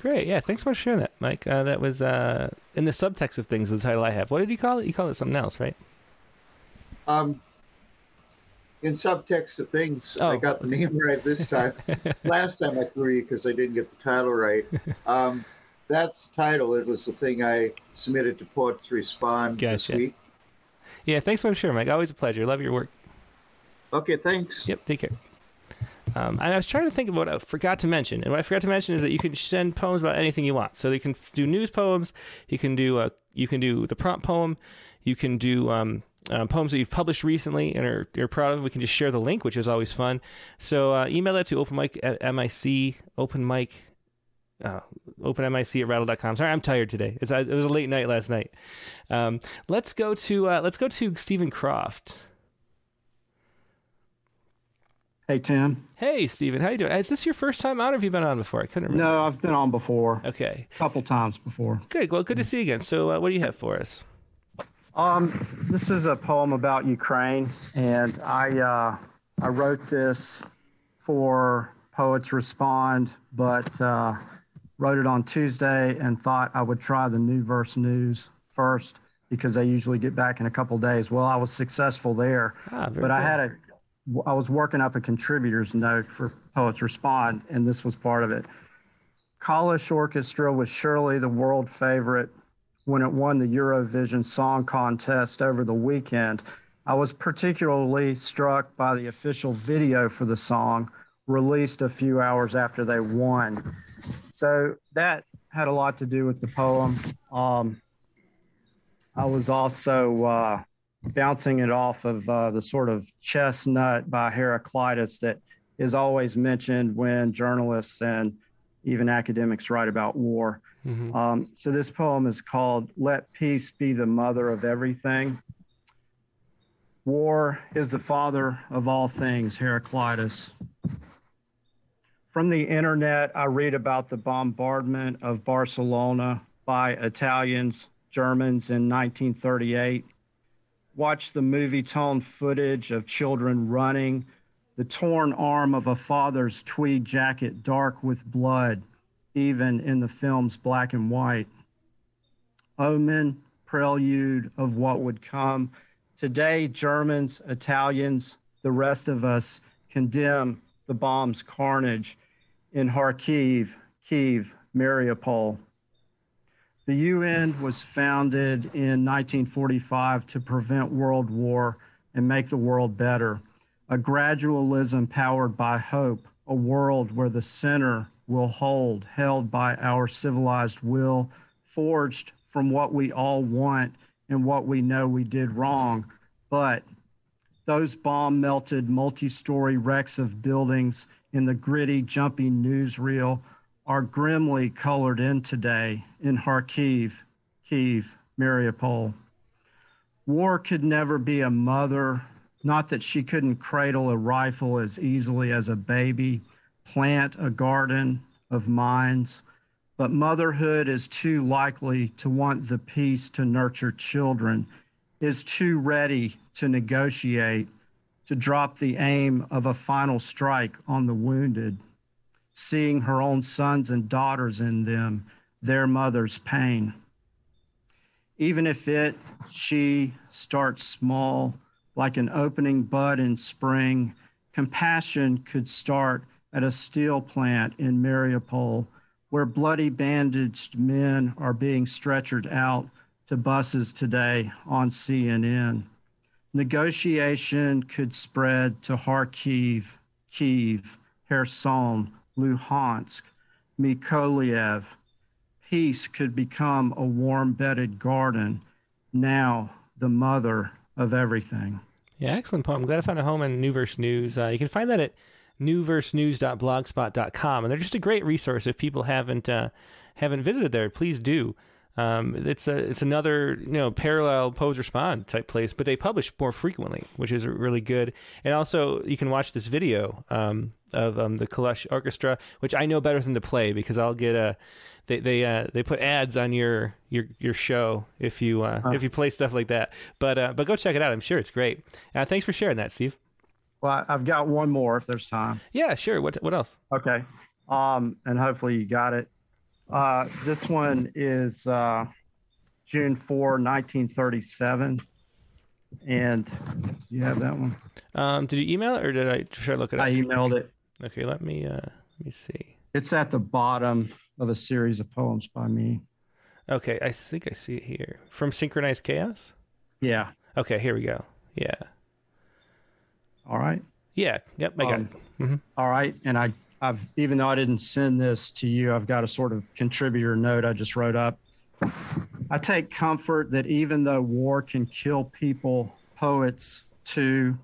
Great. Yeah. Thanks for sharing that, Mike. Uh, that was uh, in the subtext of things. The title I have. What did you call it? You call it something else, right? Um, in subtext of things, I Oh. got the name right this time. [laughs] Last time I threw you because I didn't get the title right. Um, that's the title. It was the thing I submitted to Poets Respond this week. Yeah. Thanks for sharing, Mike. Always a pleasure. Love your work. Okay, thanks. Yep. Take care. Um, I was trying to think of what I forgot to mention, and what I forgot to mention is that you can send poems about anything you want. So you can do news poems, you can do uh, you can do the prompt poem, you can do um, um, poems that you've published recently and are you're proud of. We can just share the link, which is always fun. So uh, email that to openmic at mic openmic uh, openmic at rattle.com. Sorry, I'm tired today. It's, it was a late night last night. Um, let's go to uh, let's go to Stephen Croft. Hey, Tim. Hey, Stephen, how you doing? Is this your first time out, or have you been on before? I couldn't remember. No, I've been on before, Okay, a couple times before. good. Well, good to see you again. So, uh, what do you have for us? Um, this is a poem about Ukraine, and I uh, I wrote this for Poets Respond, but uh, wrote it on Tuesday and thought I would try the New Verse News first because they usually get back in a couple days. Well, I was successful there, Ah, but I had a I was working up a contributors note for Poets Respond, and this was part of it. Kalush Orchestra was surely the world favorite when it won the Eurovision Song Contest over the weekend. I was particularly struck by the official video for the song released a few hours after they won. So that had a lot to do with the poem. Um, I was also uh, bouncing it off of uh, the sort of chestnut by Heraclitus that is always mentioned when journalists and even academics write about war. Mhm. Um, so this poem is called Let Peace Be the Mother of Everything. War is the father of all things, Heraclitus. From the internet, I read about the bombardment of Barcelona by Italians, Germans in 1938. Watch the Movietone footage of children running, the torn arm of a father's tweed jacket dark with blood, even in the film's black and white. Omen, prelude of what would come. Today, Germans, Italians, the rest of us condemn the bomb's carnage in Kharkiv, Kiev, Mariupol. The UN was founded in 1945 to prevent world war and make the world better. A gradualism powered by hope, a world where the center will hold, held by our civilized will, forged from what we all want and what we know we did wrong. But those bomb melted multi story wrecks of buildings in the gritty, jumpy newsreel are grimly colored in today in Kharkiv, Kiev, Mariupol. War could never be a mother, not that she couldn't cradle a rifle as easily as a baby, plant a garden of minds, but motherhood is too likely to want the peace to nurture children, is too ready to negotiate, to drop the aim of a final strike on the wounded, seeing her own sons and daughters in them, their mother's pain. Even if it, she, starts small, like an opening bud in spring, compassion could start at a steel plant in Mariupol, where bloody bandaged men are being stretchered out to buses today on CNN. Negotiation could spread to Kharkiv, Kiev, Kherson, Luhansk, Mykolaiv. Peace could become a warm bedded garden, now the mother of everything. Yeah, excellent poem. I'm glad I found a home in New Verse News. Uh, you can find that at newversenews.blogspot.com, and they're just a great resource. If people haven't uh, haven't visited there, please do. Um, it's a it's another you know parallel Poets Respond type place, but they publish more frequently, which is really good. And also, you can watch this video um, of um, the Kalush Orchestra, which I know better than the play because I'll get a they they uh, they put ads on your your your show if you uh, huh. if you play stuff like that. But uh, but go check it out. I'm sure it's great. Uh, thanks for sharing that, Steve. Well, I've got one more if there's time. Yeah, sure. What what else? Okay. Um, and hopefully you got it. Uh, this one is uh, June 4, 1937. And you have that one? Um, did you email it or did I should I look it up? I emailed it. Okay, let me uh, let me see. It's at the bottom of a series of poems by me. Okay, I think I see it here. From Synchronized Chaos? Yeah. Okay, here we go. Yeah. All right. Yeah. Yep. I got um, it. Mm-hmm. All right. And I, I've even though I didn't send this to you, I've got a sort of contributor note I just wrote up. I take comfort that even though war can kill people, poets too,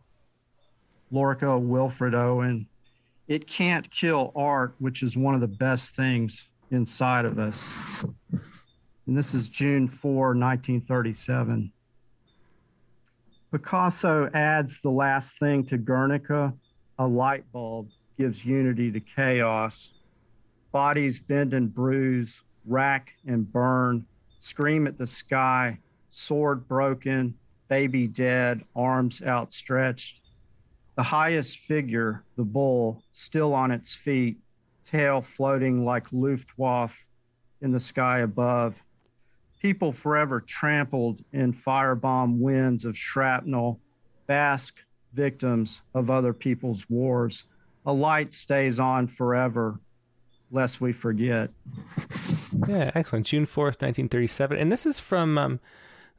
Lorca, Wilfred Owen, it can't kill art, which is one of the best things inside of us. And this is June 4, 1937. Picasso adds the last thing to Guernica a light bulb gives unity to chaos. Bodies bend and bruise, rack and burn, scream at the sky, sword broken, baby dead, arms outstretched. The highest figure, the bull, still on its feet, tail floating like Luftwaffe in the sky above people forever trampled in firebomb winds of shrapnel, Basque victims of other people's wars. A light stays on forever, lest we forget. Yeah, excellent. June 4th, 1937. And this is from um,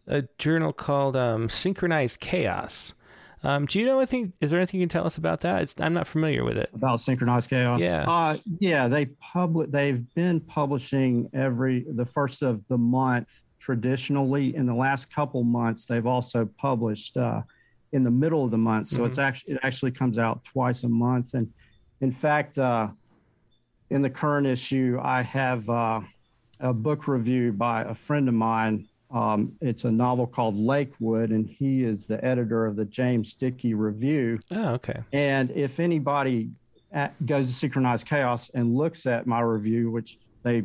a journal called um, Synchronized Chaos. Um, do you know anything? Is there anything you can tell us about that? It's, I'm not familiar with it. About synchronized chaos. Yeah. Uh, yeah. They public. They've been publishing every the first of the month traditionally. In the last couple months, they've also published uh, in the middle of the month. So mm-hmm. it's actually it actually comes out twice a month. And in fact, uh, in the current issue, I have uh, a book review by a friend of mine um, it's a novel called Lakewood, and he is the editor of the James Dickey Review. Oh, okay. And if anybody at, goes to Synchronized Chaos and looks at my review, which they,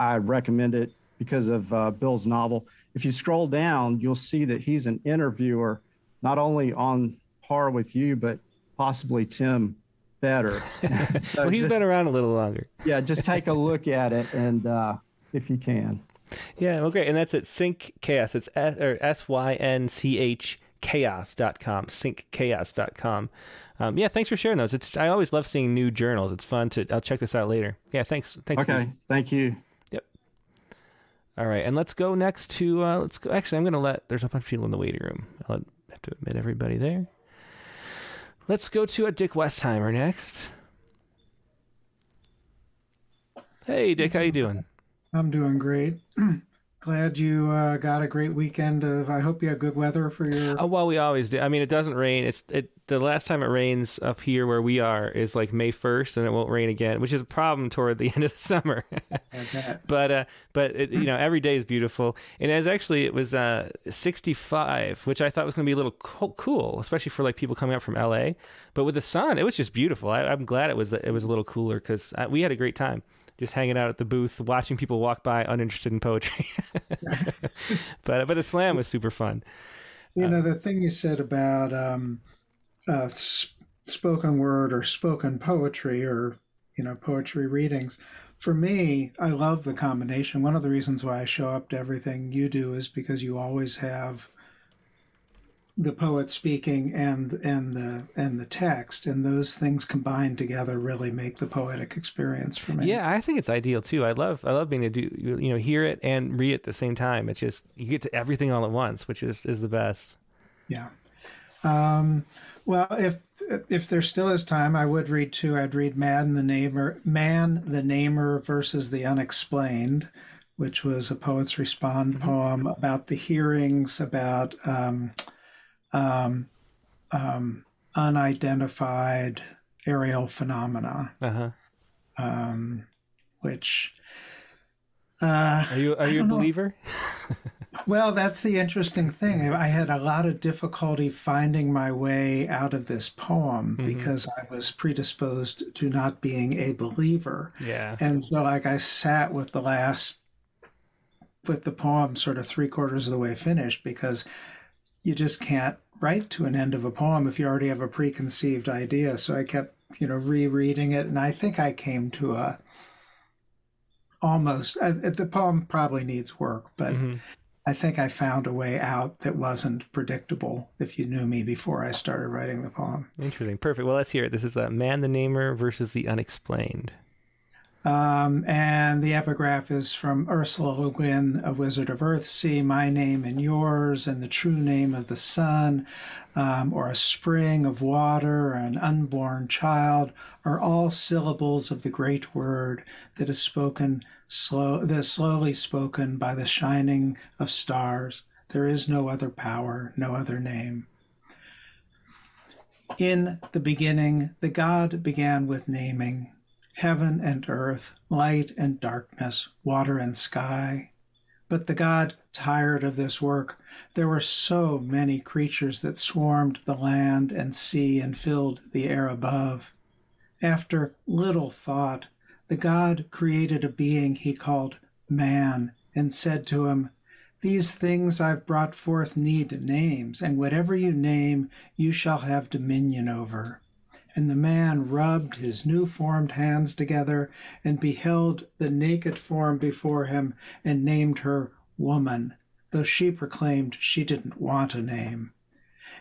I recommend it because of uh, Bill's novel. If you scroll down, you'll see that he's an interviewer, not only on par with you, but possibly Tim better. [laughs] so well, he's just, been around a little longer. yeah, just take a look at it, and uh, if you can. Yeah, well, great, and that's at Sync Chaos. It's S or S Y N C H synchchaos.com. Synchchaos.com. Um, yeah, thanks for sharing those. It's I always love seeing new journals. It's fun to. I'll check this out later. Yeah, thanks. Thanks. Okay, thank you. Yep. All right, and let's go next to. Uh, let's go. Actually, I'm going to let. There's a bunch of people in the waiting room. I'll have to admit everybody there. Let's go to a Dick Westheimer next. Hey, Dick, how you doing? I'm doing great. [clears throat] Glad you uh, got a great weekend of. I hope you had good weather for your. Oh, well, we always do. I mean, it doesn't rain. It's it. The last time it rains up here where we are is like May 1st, and it won't rain again, which is a problem toward the [laughs] end of the summer. [laughs] but uh, but it, you know, every day is beautiful, and as actually it was uh 65, which I thought was going to be a little co- cool, especially for like people coming up from LA. But with the sun, it was just beautiful. I, I'm glad it was it was a little cooler because we had a great time just hanging out at the booth, watching people walk by uninterested in poetry. [laughs] but but the slam was super fun. You know the thing you said about um, uh, sp- spoken word or spoken poetry or you know poetry readings. For me, I love the combination. One of the reasons why I show up to everything you do is because you always have the poet speaking and and the and the text and those things combined together really make the poetic experience for me Yeah, I think it's ideal too. I love I love being able to do you know hear it and read it at the same time. It's just you get to everything all at once, which is is the best. yeah um well if if there still is time i would read two i'd read man the namer man the namer versus the unexplained which was a poet's respond poem about the hearings about um, um, um, unidentified aerial phenomena, Uh huh. um, which. Uh, Are you are you a believer? [laughs] Well, that's the interesting thing. I had a lot of difficulty finding my way out of this poem Mhm. because I was predisposed to not being a believer. Yeah. And so, like, I sat with the last, with the poem sort of three quarters of the way finished because you just can't write to an end of a poem if you already have a preconceived idea. So I kept, you know, rereading it. And I think I came to a almost, I, the poem probably needs work, but Mhm. I think I found a way out that wasn't predictable if you knew me before I started writing the poem. Interesting. Perfect. Well, let's hear it. This is uh, Man the Namer versus the Unexplained. Um, and the epigraph is from Ursula Le Guin, A Wizard of Earthsea, My Name and Yours, and the True Name of the Sun, um, or a spring of water, or an unborn child, are all syllables of the great word that is spoken slow, slowly spoken by the shining of stars. There is no other power, no other name. In the beginning, the God began with naming heaven and earth, light and darkness, water and sky. But the God tired of this work. There were so many creatures that swarmed the land and sea and filled the air above. After little thought, the God created a being he called man and said to him, These things I've brought forth need names, and whatever you name, you shall have dominion over. And the man rubbed his new formed hands together and beheld the naked form before him and named her woman, though she proclaimed she didn't want a name.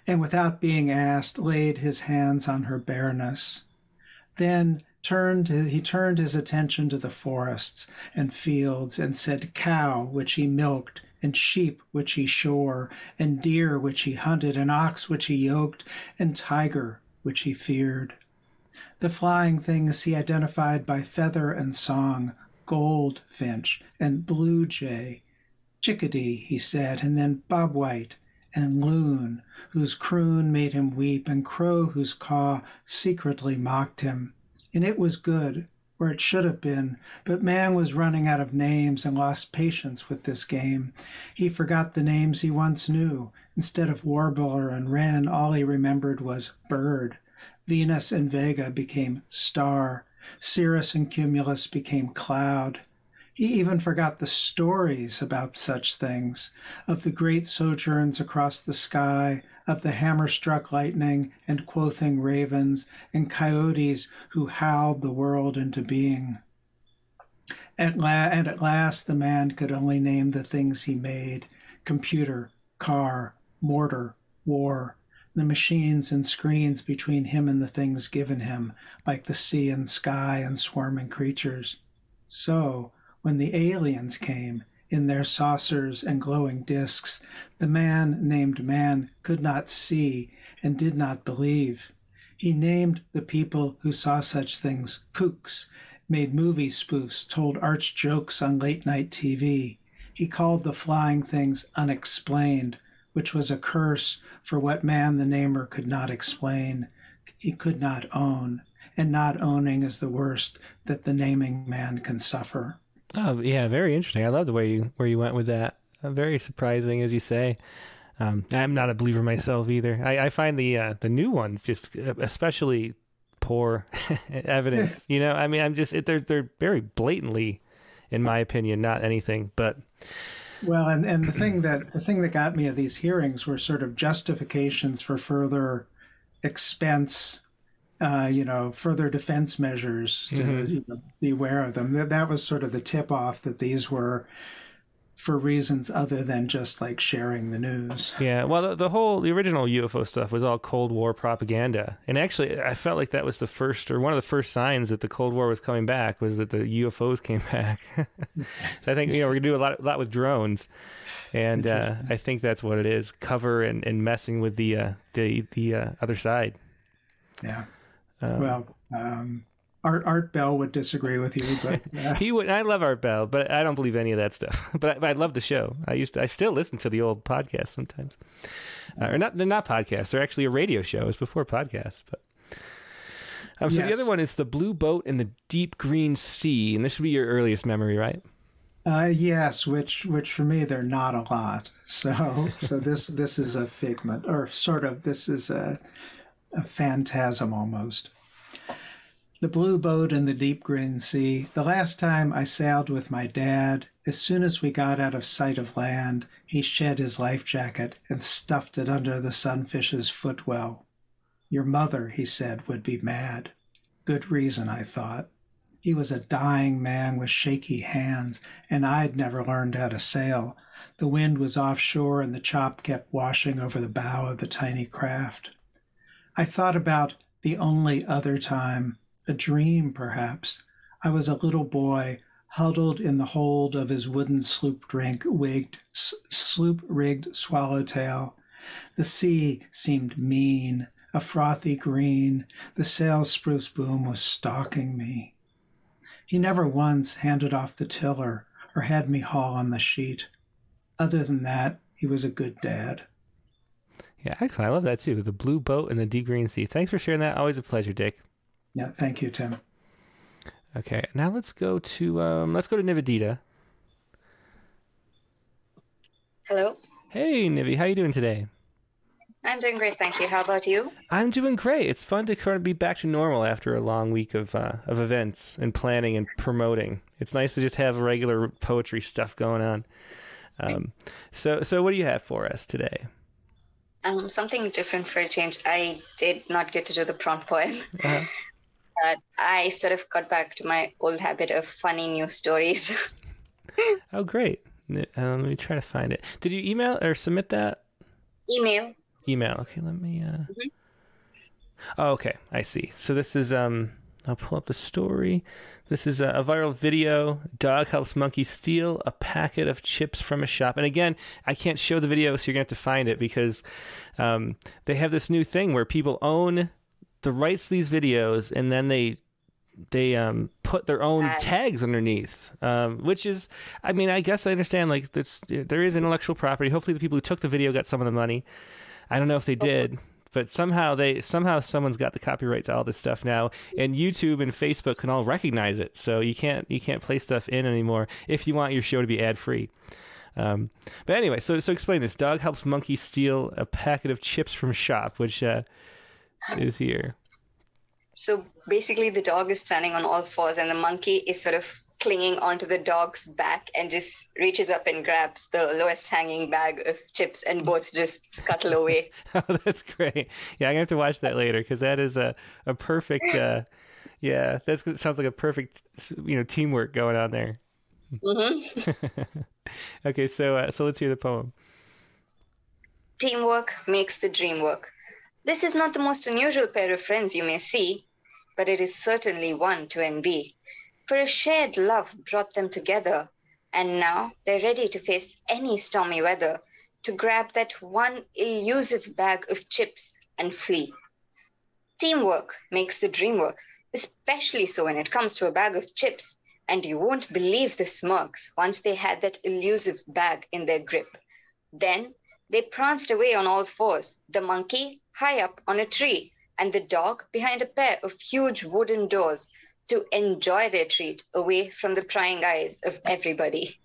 And without being asked, laid his hands on her bareness. Then turned he turned his attention to the forests and fields and said cow which he milked and sheep which he shore and deer which he hunted and ox which he yoked and tiger which he feared. The flying things he identified by feather and song, goldfinch and blue jay. Chickadee, he said, and then bobwhite and loon, whose croon made him weep, and crow whose caw secretly mocked him. And it was good, or it should have been, but man was running out of names and lost patience with this game. He forgot the names he once knew. Instead of warbler and wren, all he remembered was bird. Venus and Vega became star. Cirrus and Cumulus became cloud. He even forgot the stories about such things, of the great sojourns across the sky, of the hammer struck lightning and quothing ravens, and coyotes who howled the world into being. At la- and at last the man could only name the things he made computer, car, mortar, war, the machines and screens between him and the things given him, like the sea and sky and swarming creatures. So, when the aliens came, in their saucers and glowing disks, the man named man could not see and did not believe. He named the people who saw such things kooks, made movie spoofs, told arch jokes on late night TV. He called the flying things unexplained, which was a curse for what man the namer could not explain, he could not own, and not owning is the worst that the naming man can suffer. Oh yeah, very interesting. I love the way you where you went with that. Uh, very surprising, as you say. Um, I'm not a believer myself either. I, I find the uh, the new ones just uh, especially poor [laughs] evidence. [laughs] you know, I mean, I'm just it, they're they're very blatantly, in my opinion, not anything but. Well, and, and the thing that the thing that got me at these hearings were sort of justifications for further expense uh, you know, further defense measures to mm-hmm. you know, be aware of them. That, that was sort of the tip off that these were for reasons other than just like sharing the news. Yeah, well, the, the, whole the original UFO stuff was all Cold War propaganda, and actually, I felt like that was the first or one of the first signs that the Cold War was coming back was that the UFOs came [laughs] back. so I think you know we're gonna do a lot, a lot with drones, and uh, I think that's what it is: cover and, and messing with the uh, the the uh, other side. Yeah. Um, well, um, Art Art Bell would disagree with you, but [laughs] uh. he would. I love Art Bell, but I don't believe any of that stuff. [laughs] but I, but I love the show. I used to. I still listen to the old podcasts sometimes, uh, or not. They're not podcasts. They're actually a radio show. It was before podcasts, but. Um, so yes. the other one is the blue boat in the deep green sea, and this should be your earliest memory, right? Uh, yes, which which for me they're not a lot. So so this this is a figment, or sort of this is a a phantasm almost. The blue boat in the deep green sea. The last time I sailed with my dad, as soon as we got out of sight of land, he shed his life jacket and stuffed it under the sunfish's footwell. Your mother, he said, would be mad. Good reason, I thought. He was a dying man with shaky hands, and I'd never learned how to sail. The wind was offshore, and the chop kept washing over the bow of the tiny craft. I thought about the only other time, a dream perhaps. I was a little boy huddled in the hold of his wooden sloop drink wigged sloop rigged swallowtail. The sea seemed mean, a frothy green. The sail spruce boom was stalking me. He never once handed off the tiller or had me haul on the sheet. Other than that, he was a good dad. Yeah, excellent. I love that too. The blue boat and the deep green sea. Thanks for sharing that. Always a pleasure, Dick. Yeah, thank you, Tim. Okay, now let's go to um, let's go to Nivedita. Hello. Hey, Nivi, how you doing today? I'm doing great, thank you. How about you? I'm doing great. It's fun to kind of be back to normal after a long week of uh, of events and planning and promoting. It's nice to just have regular poetry stuff going on. Um, so, so what do you have for us today? Um, something different for a change. I did not get to do the prompt poem. Uh-huh. But I sort of got back to my old habit of funny news stories. [laughs] oh, great. Uh, let me try to find it. Did you email or submit that? Email. Email. Okay, let me. Uh... Mm-hmm. Oh, okay. I see. So this is um. I'll pull up the story. This is a, viral video. Dog helps monkey steal a packet of chips from a shop. And again, I can't show the video, so you're going to have to find it because um, they have this new thing where people own the rights to these videos and then they they um, put their own tags underneath, um, which is, I mean, I guess I understand. Like, there is intellectual property. Hopefully, the people who took the video got some of the money. I don't know if they did but somehow they somehow someone's got the copyright to all this stuff now and youtube and facebook can all recognize it. So you can't you can't play stuff in anymore if you want your show to be ad free um, but anyway so so explain this. Dog helps monkey steal a packet of chips from shop which uh, is here. So basically the dog is standing on all fours and the monkey is sort of clinging onto the dog's back and just reaches up and grabs the lowest hanging bag of chips and both just scuttle away. [laughs] oh, that's great. Yeah, I'm going to have to watch that later because that is a, a perfect, uh, yeah, that sounds like a perfect, you know, teamwork going on there. Mm-hmm. [laughs] okay, so uh, so let's hear the poem. Teamwork makes the dream work. This is not the most unusual pair of friends you may see, but it is certainly one to envy. For a shared love brought them together, and now they're ready to face any stormy weather to grab that one elusive bag of chips and flee. Teamwork makes the dream work, especially so when it comes to a bag of chips. And you won't believe the smirks once they had that elusive bag in their grip. Then they pranced away on all fours, the monkey high up on a tree, and the dog behind a pair of huge wooden doors to enjoy their treat away from the prying eyes of everybody.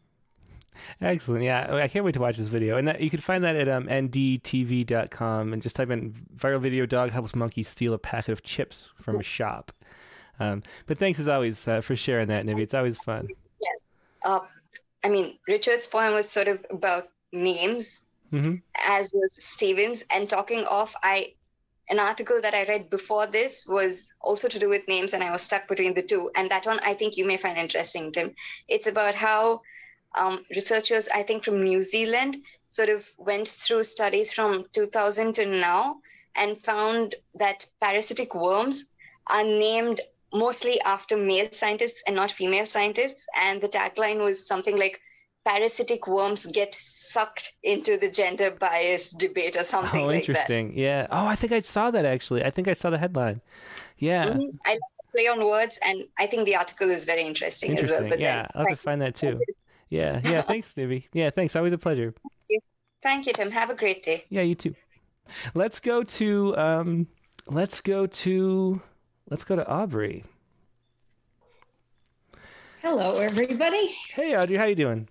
Excellent. Yeah, I can't wait to watch this video. And that, you can find that at um, ndtv.com and just type in viral video dog helps monkey steal a packet of chips from a shop. Um, but thanks as always uh, for sharing that, Nivi. It's always fun. Yeah. Uh, I mean, Richard's poem was sort of about names, mm-hmm. as was Stevens. And talking off, I an article that I read before this was also to do with names, and I was stuck between the two. And that one I think you may find interesting, Tim. It's about how um, researchers, I think from New Zealand, sort of went through studies from 2000 to now and found that parasitic worms are named mostly after male scientists and not female scientists. And the tagline was something like parasitic worms get sucked into the gender bias debate or something oh, interesting. Yeah. Oh, I think I saw that actually. I think I saw the headline. Yeah. Mm-hmm. I like to play on words, and I think the article is very interesting, interesting. as well. But yeah, I'll have to find that too. [laughs] Yeah. Yeah. Thanks, Nivi. Yeah. Thanks. Always a pleasure. Thank you. Thank you, Tim. Have a great day. Yeah. You too. Let's go to um. Let's go to. Let's go to Aubrey. Hello, everybody. Hey, Audrey. How you doing?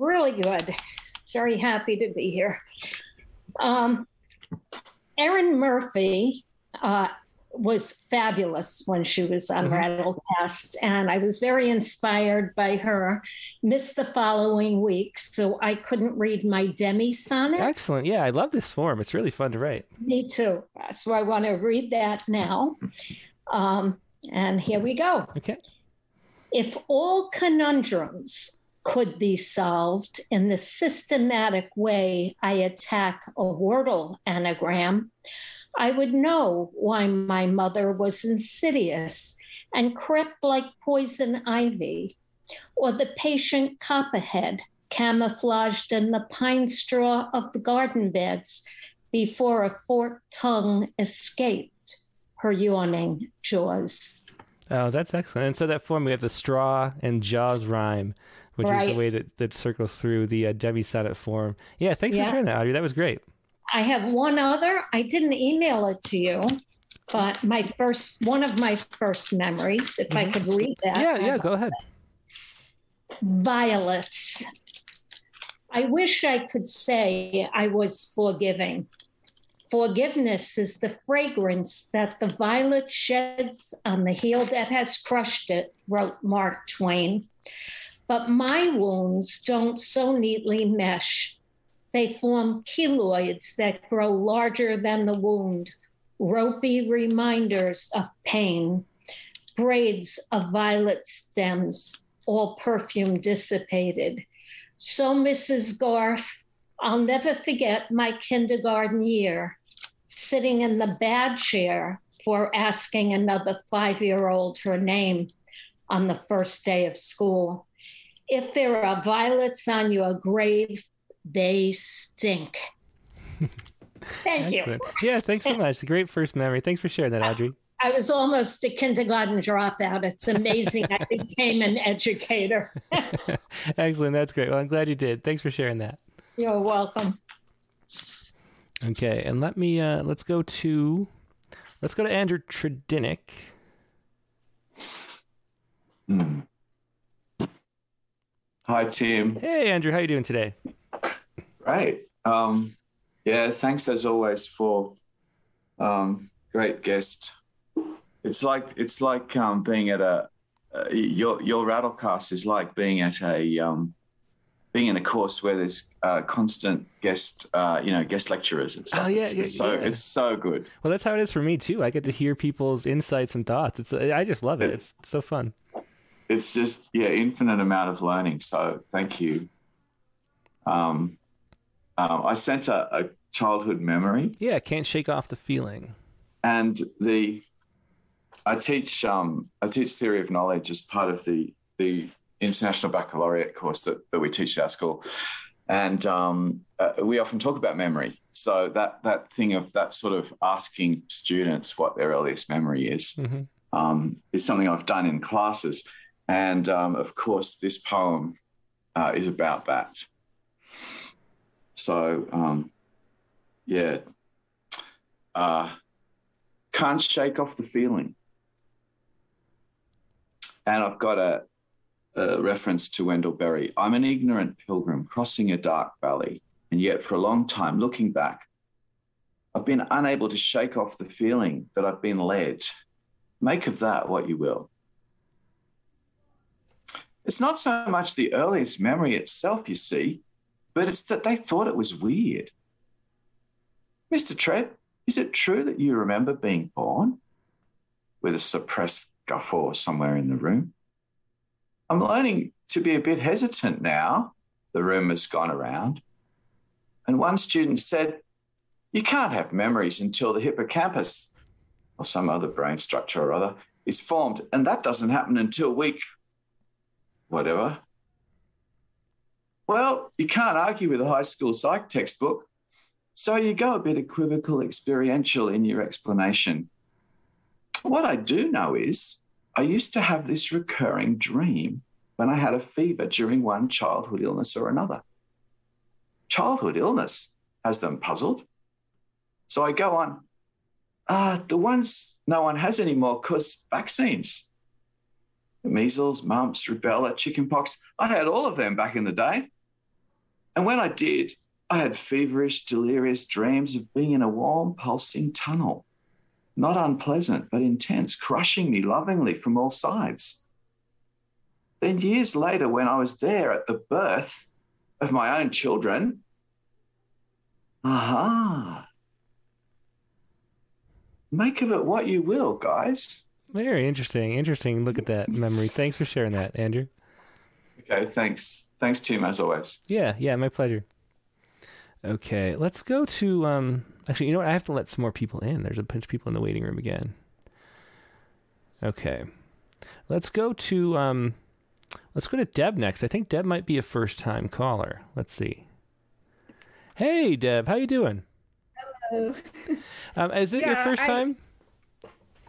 Really good. Very happy to be here. Um, Erin Murphy uh, was fabulous when she was on mm-hmm. Rattlecast, and I was very inspired by her. Missed the following week, so I couldn't read my demi sonnet. Excellent. Yeah, I love this form. It's really fun to write. Me too. So I want to read that now. Um, and here we go. Okay. If all conundrums could be solved in the systematic way I attack a Wordle anagram, I would know why my mother was insidious and crept like poison ivy, or the patient copperhead camouflaged in the pine straw of the garden beds before a forked tongue escaped her yawning jaws. Oh, that's excellent. And so that form, we have the straw and jaws rhyme, which right. is the way that, that circles through the uh, demi sonnet form. Yeah, thanks yeah. for sharing that, Audrey. That was great. I have one other. I didn't email it to you, but my first one of my first memories, if mm-hmm. I could read that. Yeah, yeah, go ahead. Violets. I wish I could say I was forgiving. Forgiveness is the fragrance that the violet sheds on the heel that has crushed it, wrote Mark Twain. But my wounds don't so neatly mesh they form keloids that grow larger than the wound, ropey reminders of pain, braids of violet stems, all perfume dissipated. So, Mrs. Garth, I'll never forget my kindergarten year, sitting in the bad chair for asking another five year old her name on the first day of school. If there are violets on your grave, they stink. [laughs] Thank you. Yeah, thanks so much. Great first memory. Thanks for sharing that, Audrey. I was almost a kindergarten dropout. It's amazing I [laughs] became an educator. [laughs] Excellent. That's great. Well, I'm glad you did. Thanks for sharing that. You're welcome. Okay, and let me uh let's go to let's go to Andrew Tredinick. Mm. Hi, Tim. Hey, Andrew. How you doing today? Great. Um, yeah, thanks as always for um, great guest. It's like it's like um, being at a uh, your your rattlecast is like being at a um, being in a course where there's uh, constant guest uh, you know guest lecturers and stuff. Oh yeah, it's, yeah, it's so yeah. it's so good. Well, that's how it is for me too. I get to hear people's insights and thoughts. It's I just love it. It's so fun. It's just yeah, infinite amount of learning. So thank you. Um, um, I sent a, a, childhood memory. Yeah, can't shake off the feeling. And the I teach um, I teach theory of knowledge as part of the the international baccalaureate course that, that we teach at our school, and um, uh, we often talk about memory. So that that thing of that sort of asking students what their earliest memory is Mhm. um, is something I've done in classes, and um, of course this poem uh, is about that. So um, yeah, uh, can't shake off the feeling. And I've got a, a reference to Wendell Berry. I'm an ignorant pilgrim crossing a dark valley, and yet for a long time looking back, I've been unable to shake off the feeling that I've been led. Make of that what you will. It's not so much the earliest memory itself, you see, but it's that they thought it was weird. Mr. Tread, is it true that you remember being born? With a suppressed guffaw somewhere in the room. I'm learning to be a bit hesitant now. The rumor's gone around. And one student said, You can't have memories until the hippocampus or some other brain structure or other is formed. And that doesn't happen until week, whatever. Well, you can't argue with a high school psych textbook. So you go a bit equivocal, experiential in your explanation. What I do know is I used to have this recurring dream when I had a fever during one childhood illness or another. Childhood illness has them puzzled. So I go on, ah, the ones no one has anymore because vaccines. Measles, mumps, rubella, chickenpox, I had all of them back in the day. And when I did, I had feverish, delirious dreams of being in a warm, pulsing tunnel. Not unpleasant, but intense, crushing me lovingly from all sides. Then, years later, when I was there at the birth of my own children, aha, make of it what you will, guys. Very interesting. Interesting. Look at that memory. Thanks for sharing that, Andrew. Okay, thanks. Thanks, Tim, as always. Yeah, yeah, my pleasure. Okay, let's go to um actually, you know what? I have to let some more people in. There's a bunch of people in the waiting room again. Okay. Let's go to um let's go to Deb next. I think Deb might be a first time caller. Let's see. Hey Deb, how you doing? Hello. Um, is it your first I- time?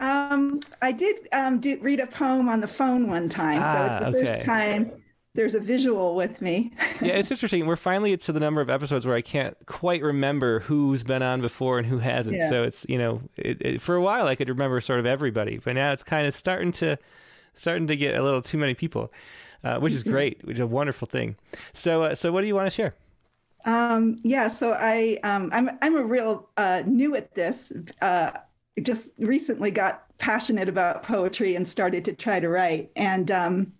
Um, I did um, do, read a poem on the phone one time, so it's Ah, the okay. first time there's a visual with me. [laughs] yeah, it's interesting. We're finally to the number of episodes where I can't quite remember who's been on before and who hasn't. Yeah. So it's you know, it, it, for a while I could remember sort of everybody, but now it's kind of starting to starting to get a little too many people, uh, which is great, which is a wonderful thing. So, uh, so what do you want to share? Um, yeah, so I um, I'm I'm a real uh, new at this. Just recently got passionate about poetry and started to try to write, and um,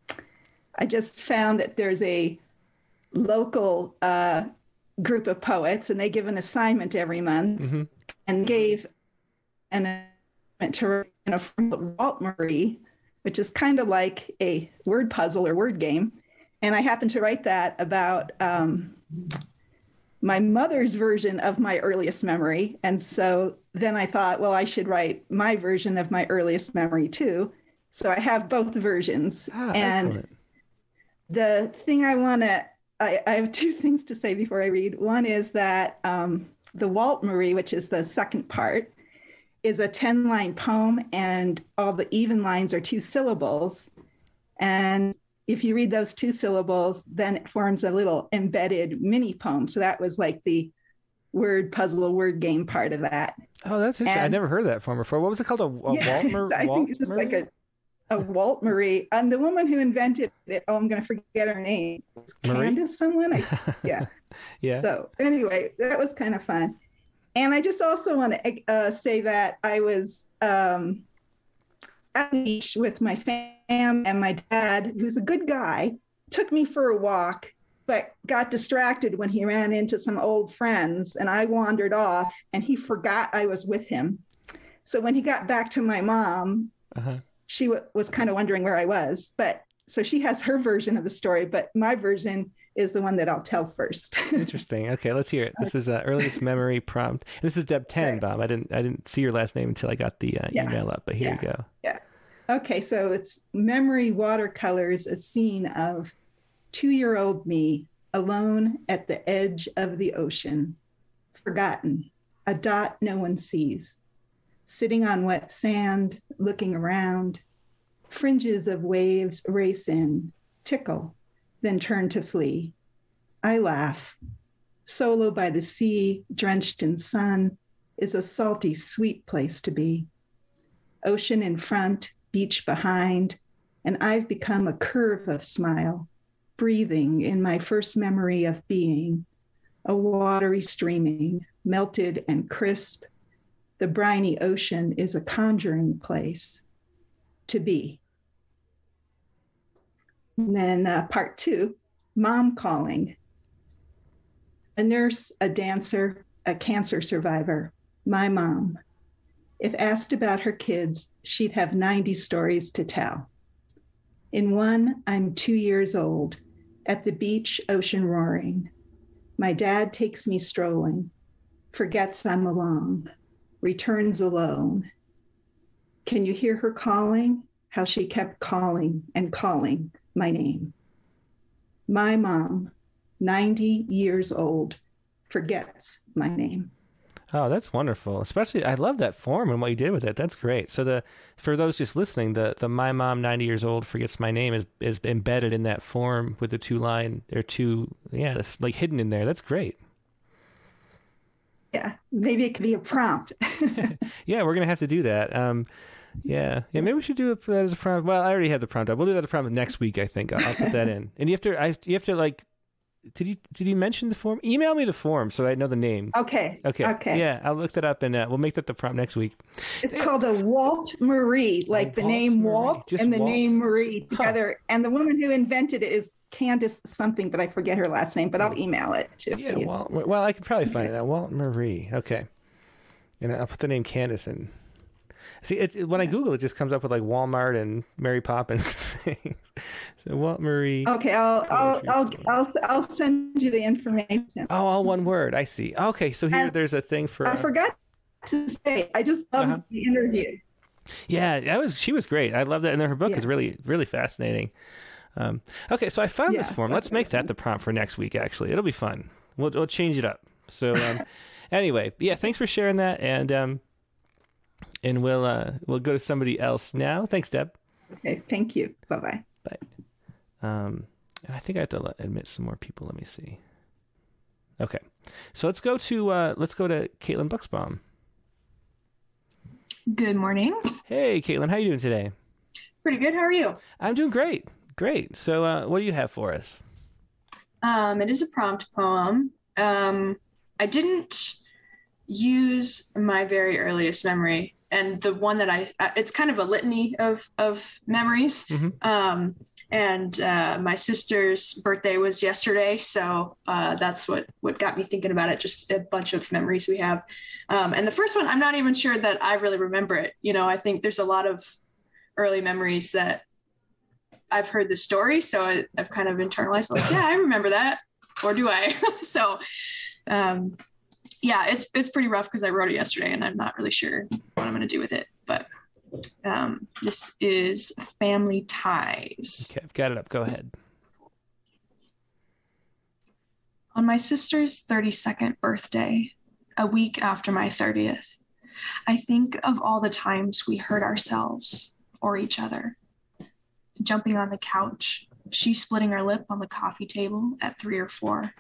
I just found that there's a local uh, group of poets, and they give an assignment every month, and gave an assignment to a form called Walt Marie, which is kind of like a word puzzle or word game, and I happened to write that about. Um, my mother's version of my earliest memory. And so then I thought, well, I should write my version of my earliest memory too. So I have both versions. Ah, and excellent. the thing I want to, I, I have [laughs] two things to say before I read. One is that um, the Walt Marie, which is the second part, is a 10 line poem, and all the even lines are two syllables. And if you read those two syllables, then it forms a little embedded mini poem. So that was like the word puzzle, word game part of that. Oh, that's interesting. I never heard that form before. What was it called? A, a [laughs] Yeah, Waltmer? so I think it's just like a, a Walt Marie. And the woman who invented it, oh, I'm going to forget her name. It's? Candace someone? I, [laughs] yeah. yeah. So anyway, that was kind of fun. And I just also want to uh, say that I was um, at the beach with my and my dad, who's a good guy, took me for a walk, but got distracted when he ran into some old friends and I wandered off and he forgot I was with him. So when he got back to my mom, Uh-huh. she w- was kind of wondering where I was. But so she has her version of the story, but my version is the one that I'll tell first. [laughs] Interesting. Okay, let's hear it. This is uh, earliest [laughs] memory prompt. This is Deb Tenenbaum. I didn't I didn't see your last name until I got the uh, Yeah. email up, but here Yeah. you go. Yeah. Okay, so it's memory watercolors a scene of two year old me alone at the edge of the ocean, forgotten, a dot no one sees, sitting on wet sand, looking around. Fringes of waves race in, tickle, then turn to flee. I laugh. Solo by the sea, drenched in sun, is a salty, sweet place to be ocean in front, beach behind, and I've become a curve of smile, breathing in my first memory of being, a watery streaming, melted and crisp. The briny ocean is a conjuring place to be. And then uh, part two, mom calling. A nurse, a dancer, a cancer survivor, my mom. If asked about her kids, she'd have 90 stories to tell. In one, I'm two years old, at the beach, ocean roaring. My dad takes me strolling, forgets I'm along, returns alone. Can you hear her calling? How she kept calling and calling my name. My mom, 90 years old, forgets my name. Oh, that's wonderful. Especially, I love that form and what you did with it. That's great. So the for those just listening, the the my mom ninety years old forgets my name is is embedded in that form with the two line or two yeah, that's like hidden in there. That's great. Yeah, maybe it could be a prompt. [laughs] Yeah, we're gonna have to do that. Um, yeah, yeah. Maybe we should do it that as a prompt. Well, I already have the prompt up. We'll do that as a prompt next week. I think I'll, I'll put that in. And you have to, I you have to like. Did you did you mention the form? Email me the form so I know the name. Okay. Okay. Okay. Yeah, I'll look that up and uh, we'll make that the prompt next week. It's called a Walt Marie, like the Walt name Marie, Walt just and the Walt. name Marie Huh. together. And the woman who invented it is Candace something, but I forget her last name, but I'll email it to Yeah, you. Walt. Well, I could probably find it out. Walt Marie. Okay. And I'll put the name Candace in. See, it, it- when I Google, it just comes up with like Walmart and Mary Poppins [laughs] things. So Walt Marie. Okay, I'll I'll, I'll. I'll I'll send you the information. Oh, all one word. I see. Okay, so here And there's a thing for. I forgot to say, I just love Uh-huh. the interview. Yeah, that was she was great. I love that, and her book Yeah. is really really fascinating. Um, okay, so I found this form. Let's make that the prompt for next week. Actually, it'll be fun. We'll we'll change it up. So um, [laughs] anyway, yeah, thanks for sharing that, and um, and we'll uh, we'll go to somebody else now. Thanks, Deb. Okay, thank you. Bye bye. Bye. Um, and I think I have to let, admit some more people. Let me see. Okay, so let's go to uh, let's go to Caitlin Buxbaum. Good morning. Hey, Caitlin, how are you doing today? Pretty good. How are you? I'm doing great. Great. So, uh, what do you have for us? Um, it is a prompt poem. Um, I didn't use my very earliest memory, and the one that I uh, it's kind of a litany of of memories. Mhm. Um, and uh, my sister's birthday was yesterday, so uh, that's what what got me thinking about it. Just a bunch of memories we have. Um, and the first one, I'm not even sure that I really remember it. You know, I think there's a lot of early memories that I've heard the story, so I, I've kind of internalized like, [laughs] yeah, I remember that, or do I? [laughs] so, um, yeah, it's it's pretty rough because I wrote it yesterday, and I'm not really sure what I'm going to do with it. But um, this is family ties. Okay, I've got it up. Go ahead. On my sister's 32nd birthday, a week after my 30th, I think of all the times we hurt ourselves or each other. Jumping on the couch, she splitting her lip on the coffee table at three or four.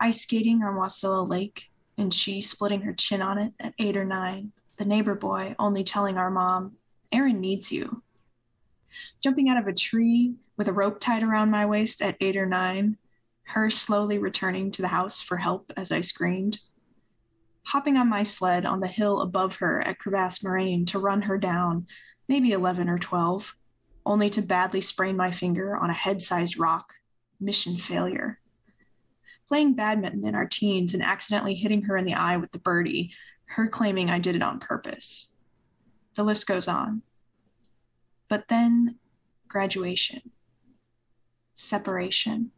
Ice skating on Wasilla Lake, and she splitting her chin on it at eight or nine. The neighbor boy only telling our mom, Aaron needs you. Jumping out of a tree with a rope tied around my waist at eight or nine, her slowly returning to the house for help as I screamed. Hopping on my sled on the hill above her at Crevasse Moraine to run her down, maybe 11 or 12, only to badly sprain my finger on a head sized rock. Mission failure. Playing badminton in our teens and accidentally hitting her in the eye with the birdie, her claiming I did it on purpose. The list goes on. But then graduation, separation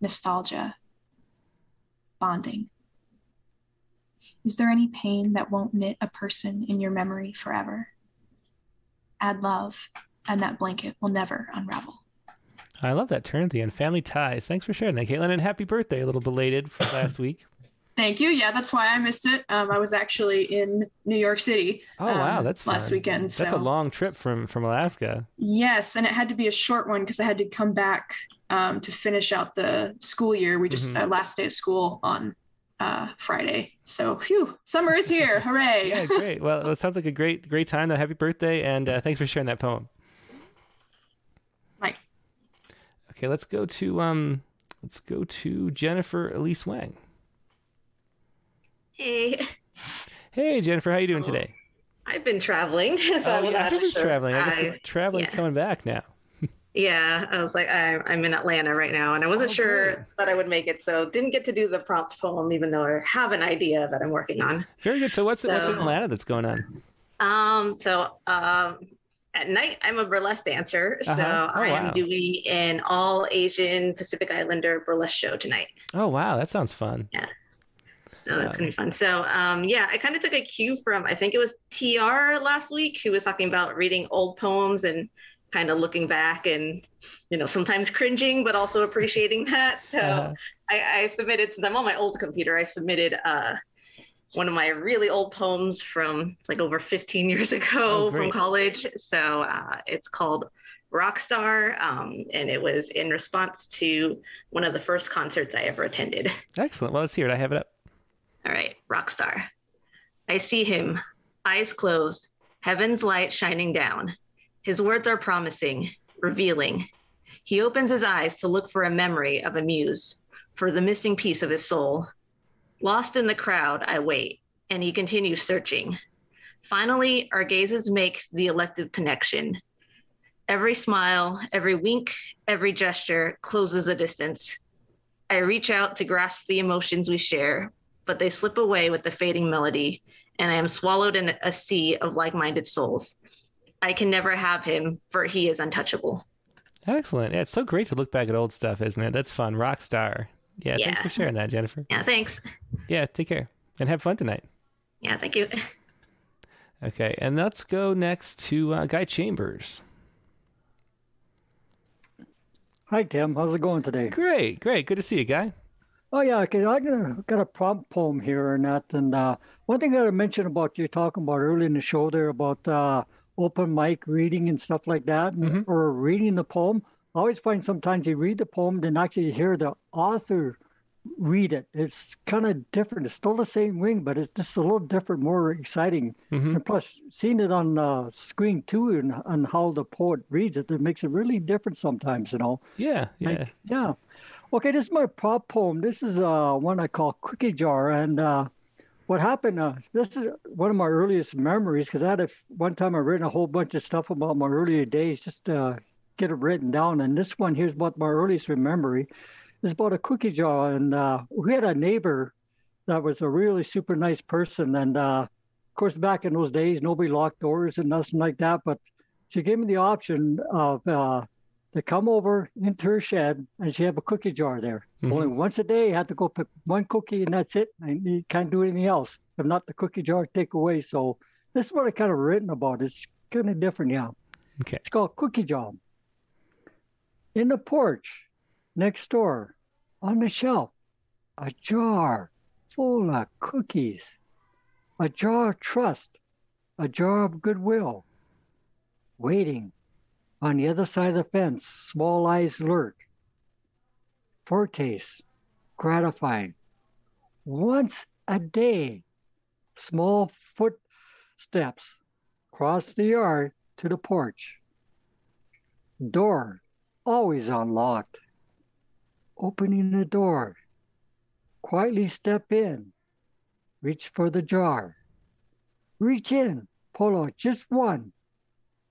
nostalgia, bonding. Is there any pain that won't knit a person in your memory forever? Add love, and that blanket will never unravel. I love that turn at the end. Family ties. Thanks for sharing that, Caitlin, and happy birthday. A little belated for [laughs] last week. Thank you. Yeah, that's why I missed it. Um, I was actually in New York City. Oh wow, um, that's last fun. weekend. That's a long trip from from Alaska. yes, and it had to be a short one because I had to come back um, to finish out the school year. We just uh, last day of school on uh, Friday. So, phew, summer is here! [laughs] Hooray! Yeah, great. Well, it sounds like a great great time. Though, happy birthday, and uh, thanks for sharing that poem. Right. Okay, let's go to um, let's go to Jennifer Elise Wang. Hey, Hey, Jennifer, how you doing today? I've been traveling. [laughs] So oh, I'm yeah, everyone's sure. traveling. I guess I- traveling's yeah. coming back now. Yeah, I was like, I, I'm in Atlanta right now, and I wasn't Oh, sure great. that I would make it, so didn't get to do the prompt poem, even though I have an idea that I'm working on. Very good. So what's what's in Atlanta that's going on? Um, so um, at night I'm a burlesque dancer, so Uh-huh. Oh, I am wow. doing an all Asian Pacific Islander burlesque show tonight. Oh wow, that sounds fun. Yeah so that's gonna be fun. So um, yeah, I kind of took a cue from I think it was TR last week who was talking about reading old poems and kind of looking back and you know sometimes cringing but also appreciating that. So Uh-huh. I, I submitted since I'm on my old computer, I submitted uh, one of my really old poems from like over 15 years [laughs] ago Oh, from college. So uh, it's called Rockstar, um, and it was in response to one of the first concerts I ever attended. [laughs] Excellent. Well, let's hear it. I have it up. All right, Rockstar. I see him, eyes closed, heaven's light shining down. His words are promising, revealing. He opens his eyes to look for a memory of a muse, for the missing piece of his soul. Lost in the crowd, I wait, and he continues searching. Finally, our gazes make the elective connection. Every smile, every wink, every gesture closes a distance. I reach out to grasp the emotions we share, but they slip away with the fading melody, and I am swallowed in a sea of like minded souls. I can never have him, for he is untouchable. Excellent. Yeah, it's so great to look back at old stuff, isn't it? That's fun. Rock star. Yeah, thanks for sharing that, Jennifer. Yeah, thanks. Yeah, take care and have fun tonight. Yeah, thank you. Okay, and let's go next to uh, Guy Chambers. Hi, Tim. How's it going today? Great, great. Good to see you, Guy. Oh yeah, okay. I got a, got a prompt poem here and that. And uh, one thing I gotta mention about you talking about early in the show there about uh, open mic reading and stuff like that, and- or reading the poem. I always find sometimes you read the poem, then actually hear the author read it. It's kind of different. It's still the same ring, but it's just a little different, more exciting. And plus, seeing it on uh, screen too, and, and how the poet reads it, it makes it really different sometimes. You know. Yeah, yeah. Like, yeah. Okay, this is my prop poem. This is uh, one I call Cookie Jar. And uh, what happened, uh, this is one of my earliest memories because I had a, one time I written a whole bunch of stuff about my earlier days just to get it written down. And this one here's what my earliest memory is about a cookie jar. And uh, we had a neighbor that was a really super nice person. And uh, of course, back in those days, nobody locked doors and nothing like that. But she gave me the option of uh, to come over into her shed and she had a cookie jar there. Only once a day, you had to go pick one cookie and that's it. And you can't do anything else. If not, the cookie jar take away. So this is what I kind of written about. It's kind of different, yeah. Okay. It's called Cookie Jar. In the porch next door, on the shelf, a jar full of cookies, a jar of trust, a jar of goodwill. Waiting on the other side of the fence, small eyes lurk. Foretaste, gratifying. Once a day, small footsteps cross the yard to the porch. Door always unlocked. Opening the door, quietly step in, reach for the jar. Reach in, pull out just one,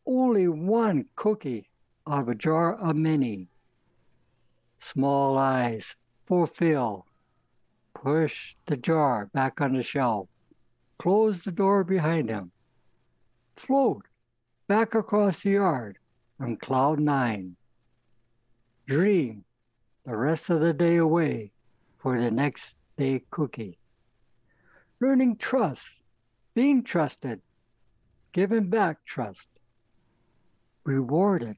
only one cookie out of a jar of many. Small eyes, fulfill. Push the jar back on the shelf. Close the door behind him. Float back across the yard on cloud nine. Dream the rest of the day away for the next day cookie. Learning trust, being trusted, giving back trust, rewarded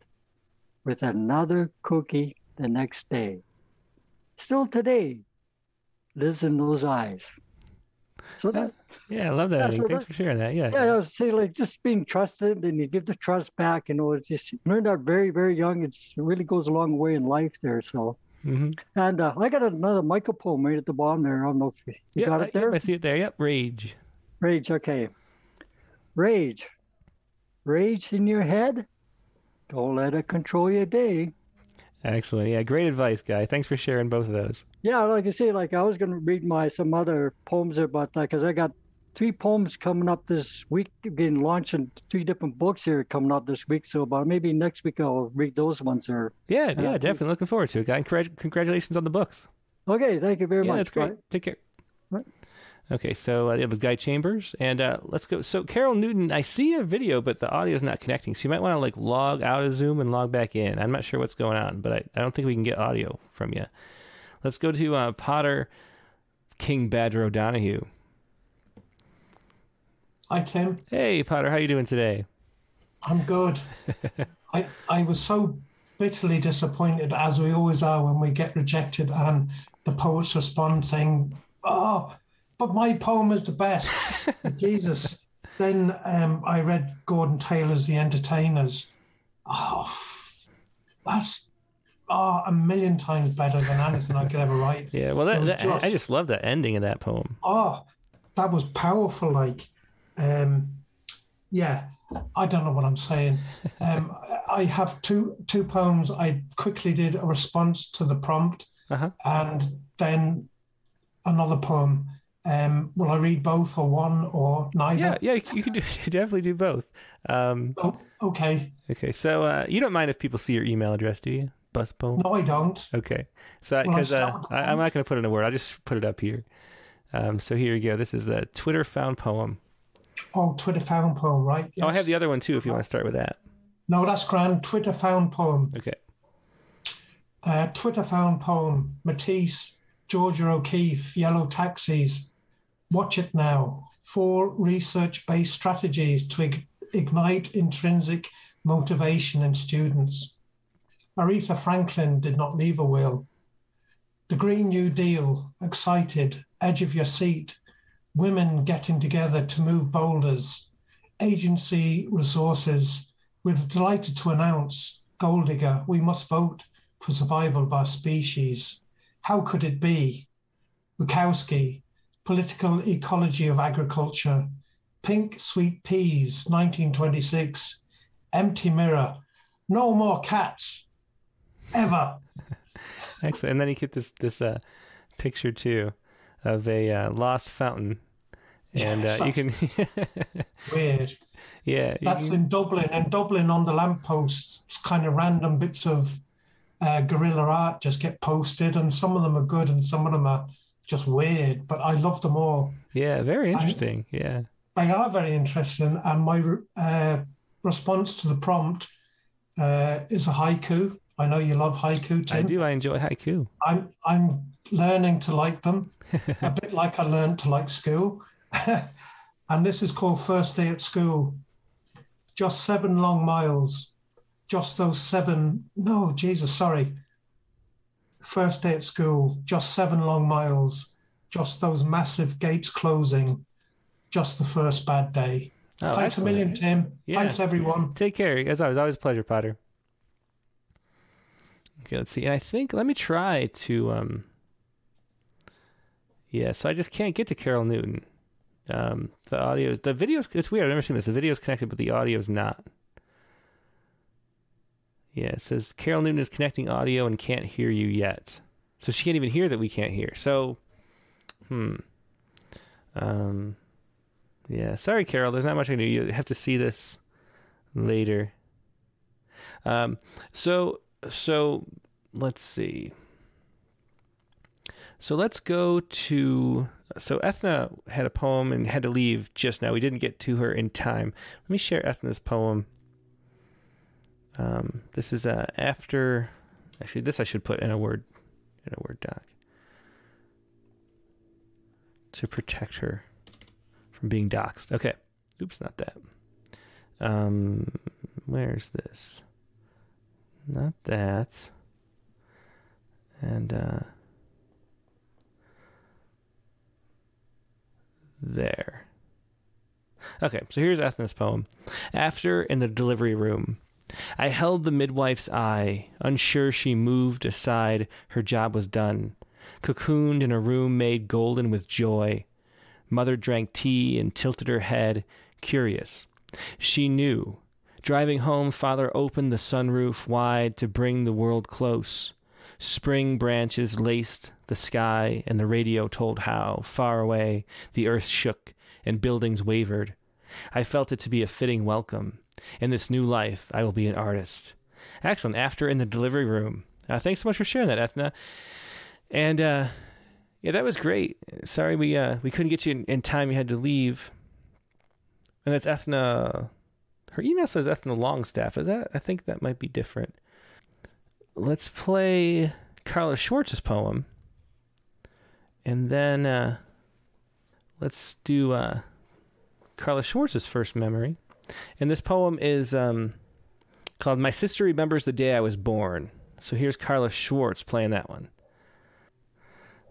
with another cookie the next day. Still today, lives in those eyes. So that, Yeah, I love that. Yeah, so Thanks that- for sharing that. Yeah. yeah, I was saying like just being trusted and you give the trust back, you know, it's just learned that very, very young. It's, it really goes a long way in life there. So, hmm and uh, I got another Michael poem right at the bottom there. I don't know if you, Yeah, got it there. I see it there. Yep. Rage. Rage, okay. Rage. Rage in your head. Don't let it control your day. Excellent. Yeah, great advice, guy. Thanks for sharing both of those. Yeah, like I say, like I was gonna read my some other poems about that because I got three poems coming up this week, being launching three different books here coming up this week. So, about maybe next week I'll read those ones there. Yeah, Yeah, yeah, definitely looking forward to it, guy. Congrat- Congratulations on the books. Okay, thank you very yeah, much. that's great. Bye. Take care. Okay, so uh, it was Guy Chambers, and uh, let's go. So Carol Newton, I see a video, but the audio is not connecting. So you might want to like log out of Zoom and log back in. I'm not sure what's going on, but I, I don't think we can get audio from you. Let's go to uh, Potter King Badger O'Donohue. Hi, Tim. Hey, Potter, how you doing today? I'm good. [laughs] I I was so bitterly disappointed, as we always are when we get rejected and the poets respond thing. Oh, but my poem is the best. [laughs] Jesus. Then um, I read Gordon Taylor's The Entertainers. Oh, that's oh, a million times better than anything I could ever write. [laughs] Yeah, well, that, that I- I just love that ending of that poem. oh that was powerful like um yeah i don't know what i'm saying [laughs] um i have two two poems i quickly did a response to the prompt Uh-huh. and then another poem um will i read both or one or neither Yeah, yeah, you can do [laughs] definitely do both. Um, oh, okay okay, so uh, you don't mind if people see your email address, do you? Bus poem. no i don't Okay, so because uh, with the I, I'm not going to put it in a word, I'll just put it up here. Um, so here you go. This is the Twitter found poem. oh twitter found poem right Oh, I have the other one too. If you want to start with that. no that's grand twitter found poem Okay. Uh, Twitter found poem, Matisse, Georgia O'Keeffe, Yellow Taxis. Watch it now. Four research based strategies to ig- ignite intrinsic motivation in students. Aretha Franklin did not leave a will. The Green New Deal, excited, edge of your seat, women getting together to move boulders, agency resources. We're delighted to announce, Gold Digger, we must vote for survival of our species. How could it be? Bukowski, Political Ecology of Agriculture, Pink Sweet Peas, 1926, Empty Mirror, No More Cats, Ever. [laughs] Excellent. And then you get this this uh, picture too of a uh, lost fountain, and uh, you can. [laughs] Weird. yeah. That's can- in Dublin. And Dublin on the lampposts, kind of random bits of uh, guerrilla art just get posted, and some of them are good and some of them are just weird, but I love them all. yeah. Very interesting. Yeah. They are very interesting, and my uh, response to the prompt uh, is a haiku. I know you love haiku, Tim. I do. I enjoy haiku. I'm I'm learning to like them, [laughs] a bit like I learned to like school. [laughs] and this is called First Day at School. Just seven long miles. Just those seven. No, Jesus, sorry. First day at school. Just seven long miles. Just those massive gates closing. Just the first bad day. Oh, Thanks excellent. a million, Tim. Yeah. Thanks, everyone. Take care. As always, always a pleasure, Potter. Okay, let's see. And I think let me try to um Yeah, so I just can't get to Carol Newton. Um the audio the videos it's weird, I've never seen this. The video's connected, but the audio's not. Yeah, it says Carol Newton is connecting audio and can't hear you yet. So she can't even hear that we can't hear. So hmm. Um yeah, sorry Carol, there's not much I can do. You have to see this later. Um, so so let's see. So let's go to. So Ethna had a poem and had to leave just now. We didn't get to her in time. Let me share Ethna's poem. Um, this is uh, after. Actually, this I should put in a word in a Word doc to protect her from being doxxed. Okay. Oops, not that. Um, where's this? Not that. And, uh, there. Okay, so here's Ethna's poem. After in the delivery room, I held the midwife's eye, unsure she moved aside, her job was done. Cocooned in a room made golden with joy. Mother drank tea and tilted her head, curious. She knew. Driving home, father opened the sunroof wide to bring the world close. Spring branches laced the sky, and the radio told how, far away, the earth shook and buildings wavered. I felt it to be a fitting welcome. In this new life, I will be an artist. Excellent. After in the delivery room. Uh, thanks so much for sharing that, Ethna. And uh, yeah, that was great. Sorry we uh, we couldn't get you in, in time. You had to leave. And that's Ethna. Her email says Ethna Longstaff. Is that? I think that might be different. Let's play Carla Schwartz's poem, and then uh, let's do uh, Carla Schwartz's first memory. And this poem is um, called "My Sister Remembers the Day I Was Born." So here's Carla Schwartz playing that one.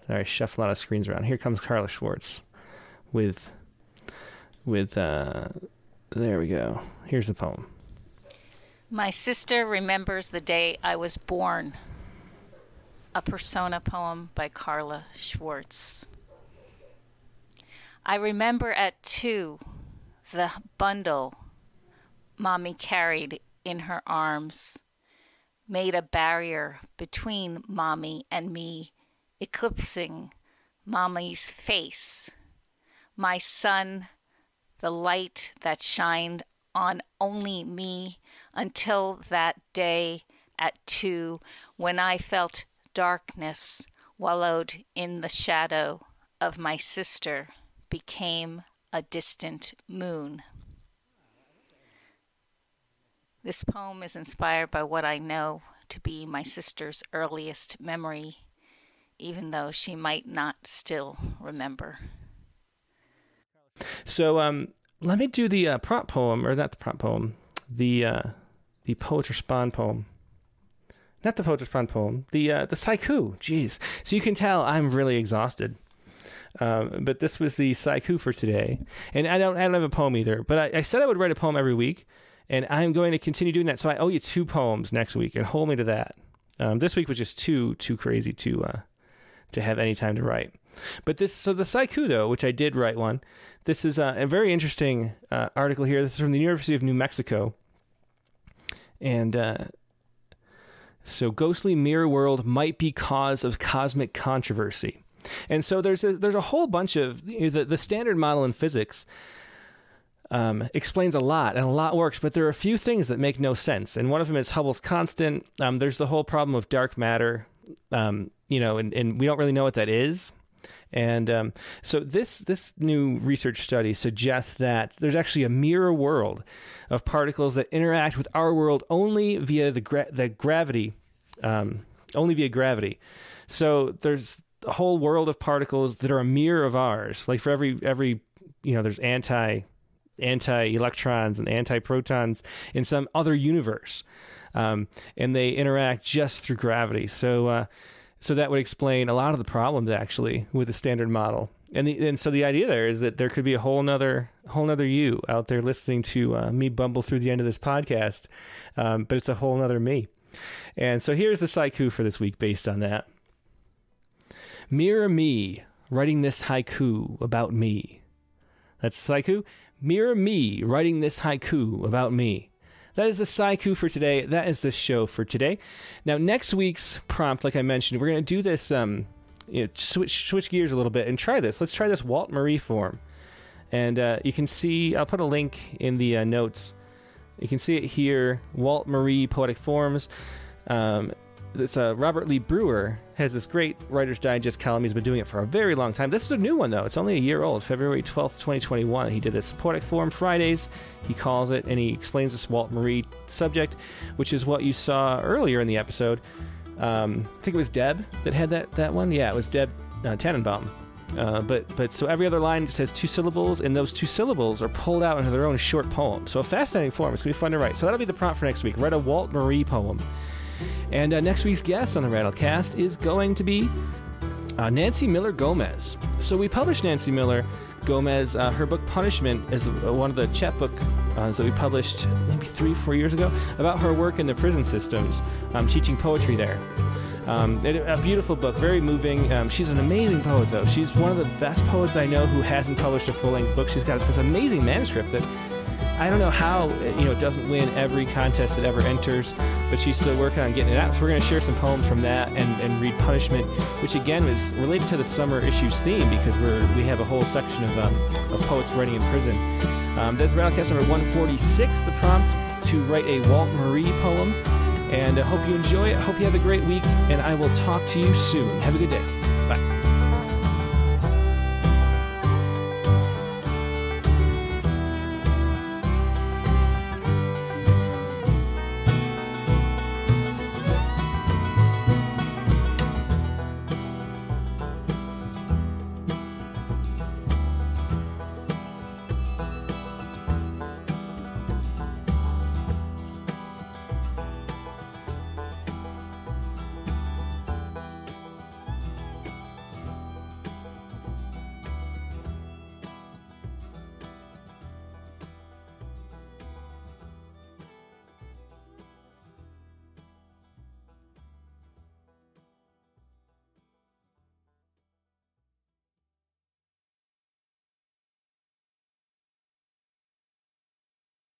Sorry, shuffle a lot of screens around. Here comes Carla Schwartz with with uh there we go. Here's the poem. My sister remembers the day I was born. A persona poem by Carla Schwartz. I remember at two the bundle mommy carried in her arms made a barrier between mommy and me, eclipsing mommy's face. My son, the light that shined on only me until that day at two when I felt darkness wallowed in the shadow of my sister became a distant moon. This poem is inspired by what I know to be my sister's earliest memory, even though she might not still remember. So um, let me do the uh, prompt poem, or not the prompt poem, the uh, the poet respond poem. Not the poet respond poem, the uh, the haiku. Jeez, so you can tell I'm really exhausted. Um, but this was the haiku for today, and I don't I don't have a poem either. But I, I said I would write a poem every week, and I'm going to continue doing that. So I owe you two poems next week, and hold me to that. Um, this week was just too too crazy to uh, to have any time to write. But this, so the haiku though, which I did write one. This is a, a very interesting uh, article here. This is from the University of New Mexico, and uh, so ghostly mirror world might be cause of cosmic controversy. And so there's a, there's a whole bunch of you know, the the standard model in physics. Um, explains a lot and a lot works, but there are a few things that make no sense. And one of them is Hubble's constant. Um, there's the whole problem of dark matter, um, you know, and, and we don't really know what that is. And um, so this this new research study suggests that there's actually a mirror world of particles that interact with our world only via the gra- the gravity, um, only via gravity. So there's a whole world of particles that are a mirror of ours. Like for every every you know, there's anti anti electrons and anti protons in some other universe, um, and they interact just through gravity. So. Uh, so that would explain a lot of the problems actually with the standard model. And the, and so the idea there is that there could be a whole nother whole nother you out there listening to uh, me bumble through the end of this podcast, um, but it's a whole nother me. And so here's the haiku for this week based on that. Mirror me writing this haiku about me. That's haiku. Mirror me writing this haiku about me. That is the haiku for today. That is the show for today. Now, next week's prompt, like I mentioned, we're going to do this. Um, you know, switch switch gears a little bit and try this. Let's try this Walt Marie form, and uh, you can see. I'll put a link in the uh, notes. You can see it here. Walt Marie poetic forms. Um, it's uh, Robert Lee Brewer has this great Writer's Digest column. He's been doing it for a very long time. This is a new one though. It's only a year old. February twelfth, twenty twenty one. He did this poetic form Fridays. He calls it, and he explains this Walt Marie subject, which is what you saw earlier in the episode. Um, I think it was Deb that had that that one. Yeah, it was Deb uh, Tannenbaum. Uh, but but so every other line just has two syllables, and those two syllables are pulled out into their own short poem. So a fascinating form. It's gonna be fun to write. So that'll be the prompt for next week. Write a Walt Marie poem. And uh, next week's guest on the Rattlecast is going to be uh, Nancy Miller Gomez. So we published Nancy Miller Gomez. Uh, her book Punishment is one of the chapbook uh, that we published maybe three, four years ago about her work in the prison systems, um, teaching poetry there. Um, it, a beautiful book, very moving. Um, she's an amazing poet, though. She's one of the best poets I know who hasn't published a full-length book. She's got this amazing manuscript that I don't know how you know it doesn't win every contest that ever enters, but she's still working on getting it out. So we're going to share some poems from that and, and read Punishment, which again is related to the summer issues theme because we're we have a whole section of um, of poets writing in prison. Um, there's Rattlecast number 146, the prompt to write a Walt Marie poem. And I hope you enjoy it. Hope you have a great week, and I will talk to you soon. Have a good day.